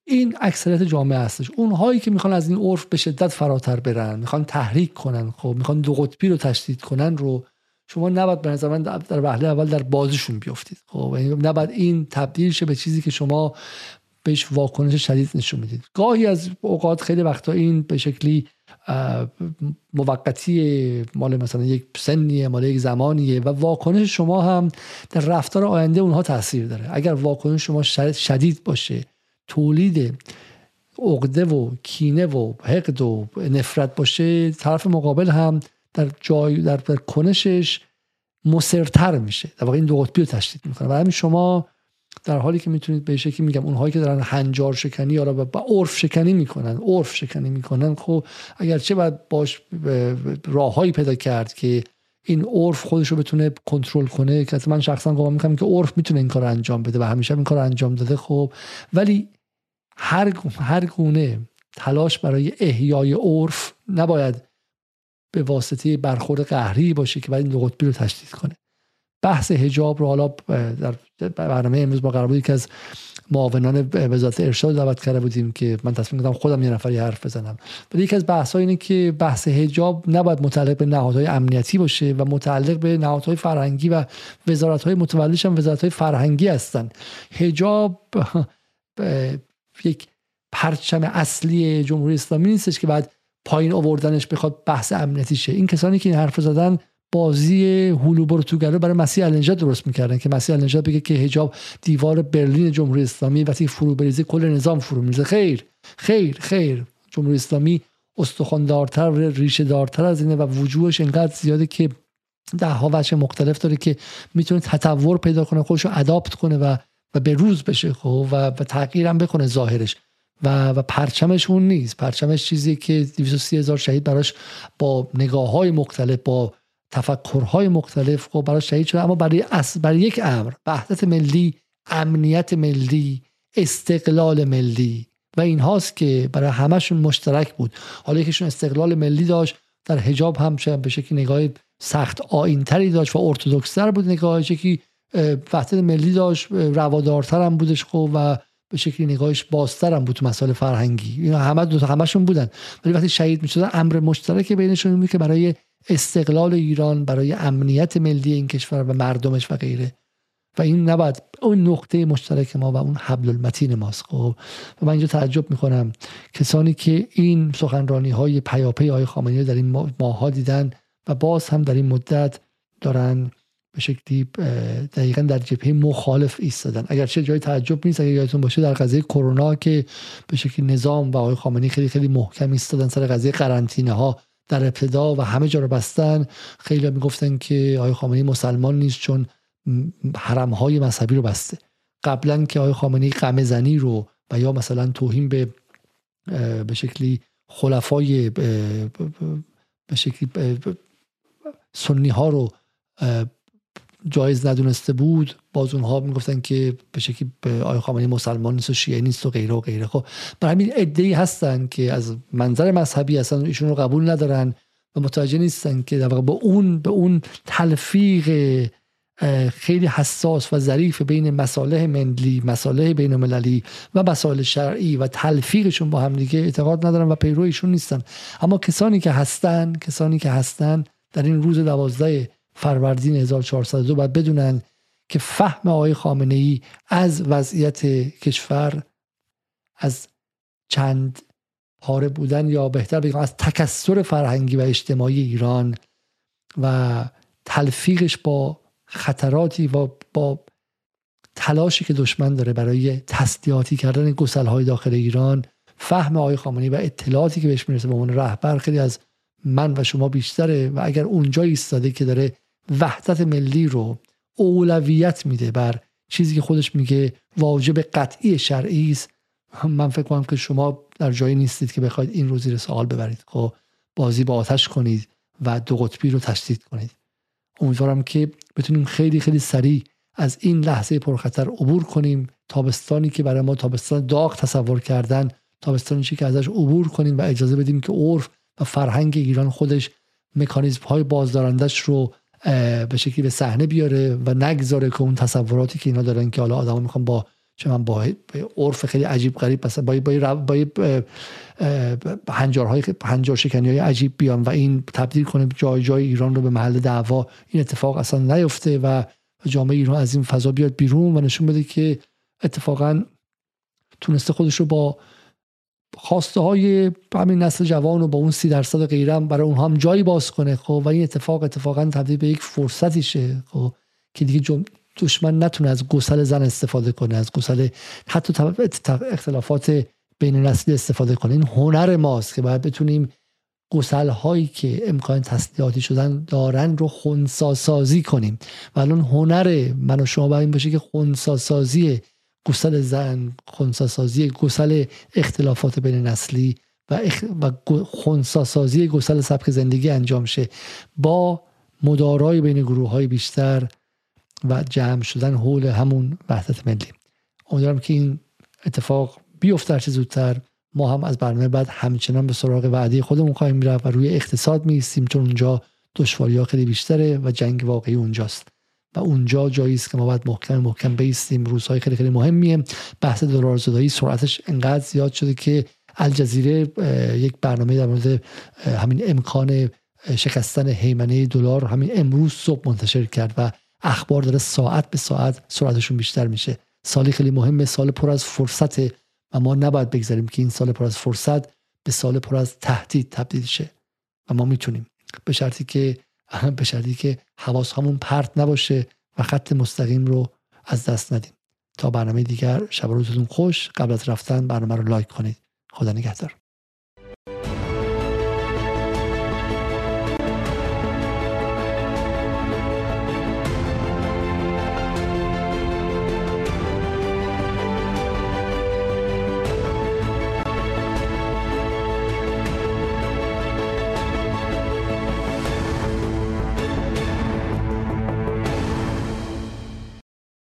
این اکثریت جامعه هستش. اونهایی که می‌خوان از این عرف به شدت فراتر برن می‌خوان تحریک کنن خب می‌خوان دو قطبی رو تشدید کنن رو شما نباید به نظر من در وهله اول در بازشون بیفتید. خب یعنی نباید این تبدیل شه به چیزی که شما بهش واکنش شدید نشون می‌دید. گاهی از اوقات خیلی وقتا این به شکلی موقتی مال مثلا یک سنیه مال یک زمانیه و واکنش شما هم در رفتار آینده اونها تاثیر داره. اگر واکنش شما شدید باشه تولید عقده و کینه و حقد و نفرت باشه طرف مقابل هم در جای در, در کنشش مصرتر میشه. در واقع این دو قطبی رو تشدید می‌کنه. و همین شما در حالی که می‌تونید به شکلی میگم اونهایی که دارن هنجار شکنی یا با عرف شکنی می‌کنن عرف شکنی می‌کنن خب اگرچه باید باش راههایی پیدا کرد که این عرف خودش رو بتونه کنترل کنه؟ که من شخصا گمان می‌کنم که عرف می‌تونه این کار انجام بده و همیشه این کار انجام داده خب. ولی هر هر گونه تلاش برای احیای عرف نباید به واسطه برخورد قهری باشه که بعد این قطبی رو تشدید کنه. بحث حجاب رو حالا در برنامه امروز با قرار بود که از معاونان وزارت ارشاد دعوت کرده بودیم که من تصمیم گرفتم خودم یه نفری حرف بزنم. ولی یکی از بحث اینه که بحث حجاب نباید متعلق به نهادهای امنیتی باشه و متعلق به نهادهای فرهنگی و وزارت های متولیش هم وزارت های فرهنگی هستن. حجاب <laughs> یک پرچم اصلی جمهوری اسلامی نیستش که بعد پایین آوردنش بخواد بحث امنیتی شه. این کسانی که این حرف زدن بازی هلو برو برای مسیح النجات درست می‌کردن که مسیح النجات بگه که حجاب دیوار برلین جمهوری اسلامی وقتی فرو بریزه کل نظام فرو میریزه. خیر خیر خیر. جمهوری اسلامی استخواندارتر و ریشه دارتر از اینه و وجودش انقدر زیاده که ده ها وجه مختلف داره که می‌تونه تطور پیدا کنه خودش رو اداپت کنه و و به روز بشه خب و, و تغییرم بکنه ظاهرش. و, و پرچمش اون نیست. پرچمش چیزی که 230 هزار شهید براش با نگاه های مختلف با تفکرهای مختلف خب برای شهید شده. اما برای, برای یک امر وحدت ملی امنیت ملی استقلال ملی. و این هاست که برای همشون مشترک بود. حالا یکیشون استقلال ملی داشت در حجاب هم به شکلی نگاه سخت آینتری داشت و ارتودکستر بود نگاهش. یکی وحدت ملی داشت روادارتر هم بودش خب و به شکلی نگاهش بازتر هم بود تو مسائل فرهنگی. اینا همه دو همشون بودن. ولی وقتی شهید می‌شدن امر مشترک بینشون بود که برای استقلال ایران برای امنیت ملی این کشور و مردمش و غیره. و این نباید اون نقطه مشترک ما و اون حبل المتین ماست خب. و من اینجا تعجب می‌کنم. کسانی که این سخنرانی های پیاپی های خامنه‌ای در این ماها دیدن و باز هم در این مدت دارن به شکلی دقیقا در جبهه مخالف ایستادن. اگرچه جای تعجب نیست اگر یادتون باشه در قضیه کرونا که به شکلی نظام و آقای خامنه‌ای خیلی خیلی محکم ایستادن سر قضیه قرنطینه ها در ابتدا و همه جا رو بستن خیلی می‌گفتن که آقای خامنه‌ای مسلمان نیست چون حرم های مذهبی رو بسته. قبلا که آقای خامنه‌ای غم زنی رو و یا مثلا توهین به به شکلی خلفای به شکلی سنی ها رو جایز ندونسته بود باز اونها می‌گفتن که به شکلی آقای خامنه‌ای مسلمان نیست و شیعه نیست و غیره و غیره. خب برای همین ای هستن که از منظر مذهبی اصلا ایشون رو قبول ندارن و متوجه نیستن که در واقع به اون به اون تلفیق خیلی حساس و ظریف بین مصالح ملی مصالح بین المللی و مسائل شرعی و تلفیقشون با هم دیگه اعتقاد ندارن و پیرو ایشون نیستن. اما کسانی که هستن کسانی که هستن در این روز دوازده فروردین 1402 باید بدونن که فهم آقای خامنه ای از وضعیت کشور از چند پاره بودن یا بهتر بگم از تکسر فرهنگی و اجتماعی ایران و تلفیقش با خطراتی و با تلاشی که دشمن داره برای تسلیحاتی کردن گسل های داخل ایران فهم آقای خامنه‌ای و اطلاعاتی که بهش می‌رسه به عنوان رهبر خیلی از من و شما بیشتره و اگر اونجا ایستاده که داره وحدت ملی رو اولویت میده بر چیزی که خودش میگه واجب قطعی شرعی است. من فکر کنم که شما در جایی نیستید که بخواید این رو زیر سوال ببرید. خب بازی با آتش کنید و دو قطبی رو تشدید کنید. امیدوارم که بتونیم خیلی خیلی سریع از این لحظه پرخطر عبور کنیم. تابستانی که برای ما تابستان داغ تصور کردن تابستانی که ازش عبور کنیم و اجازه بدیم که عرف و فرهنگ ایران خودش مکانیزم های بازدارندش رو به شکلی به صحنه بیاره و نگذاره که اون تصوراتی که اینا دارن که حالا آدما می‌خوان با چه من با عرف خیلی عجیب غریب مثلا با با با هنجارهای هنجار شکنی های عجیب بیان و این تبدیل کنه جای جای ایران رو به محل دعوا. این اتفاق اصلا نیفته و جامعه ایران از این فضا بیاد بیرون و نشون بده که اتفاقا تونسته خودش رو با خواسته های همین نسل جوان و با اون سی درصد غیرم برای اونها هم جایی باز کنه خب؟ و این اتفاق اتفاقا تبدیل به یک فرصتی شه خب؟ که دیگه دشمن نتونه از گسل زن استفاده کنه از گسل حتی اختلافات بین نسلی استفاده کنه. این هنر ماست که باید بتونیم گسل هایی که امکان تسلیحاتی شدن دارن رو خونسا سازی کنیم. و الان هنر من و شما باید این باشه که خونسا سازی گسل زن خونساسازی گسل اختلافات بین نسلی و, اخ... و خونساسازی گسل سبک زندگی انجام شه با مدارای بین گروه های بیشتر و جمع شدن حول همون وحدت ملی. امیدوارم که این اتفاق بیفته چه زودتر ما هم از برنامه بعد همچنان به سراغ وعده خودمون خواهیم رفت و روی اقتصاد میستیم چون اونجا دشواری ها خیلی بیشتره و جنگ واقعی اونجاست. و اونجا جایی است که ما باید محکم محکم بیستیم. روزهای خیلی خیلی مهمیه. بحث دلار زدایی سرعتش انقدر زیاد شده که الجزیره یک برنامه در مورد همین امکان شکستن حیمنه دلار همین امروز صبح منتشر کرد و اخبار داره ساعت به ساعت سرعتشون بیشتر میشه. سالی خیلی مهمه. سال پر از فرصت و ما نباید بگذاریم که این سال پر از فرصت به سال پر از تهدید تبدیل شه. و ما می‌تونیم. به شرطی که <laughs> به شرطی که حواس همون پرت نباشه و خط مستقیم رو از دست ندیم. تا برنامه دیگر شب روزتون خوش. قبل از رفتن برنامه رو لایک کنید. خدا نگهدار.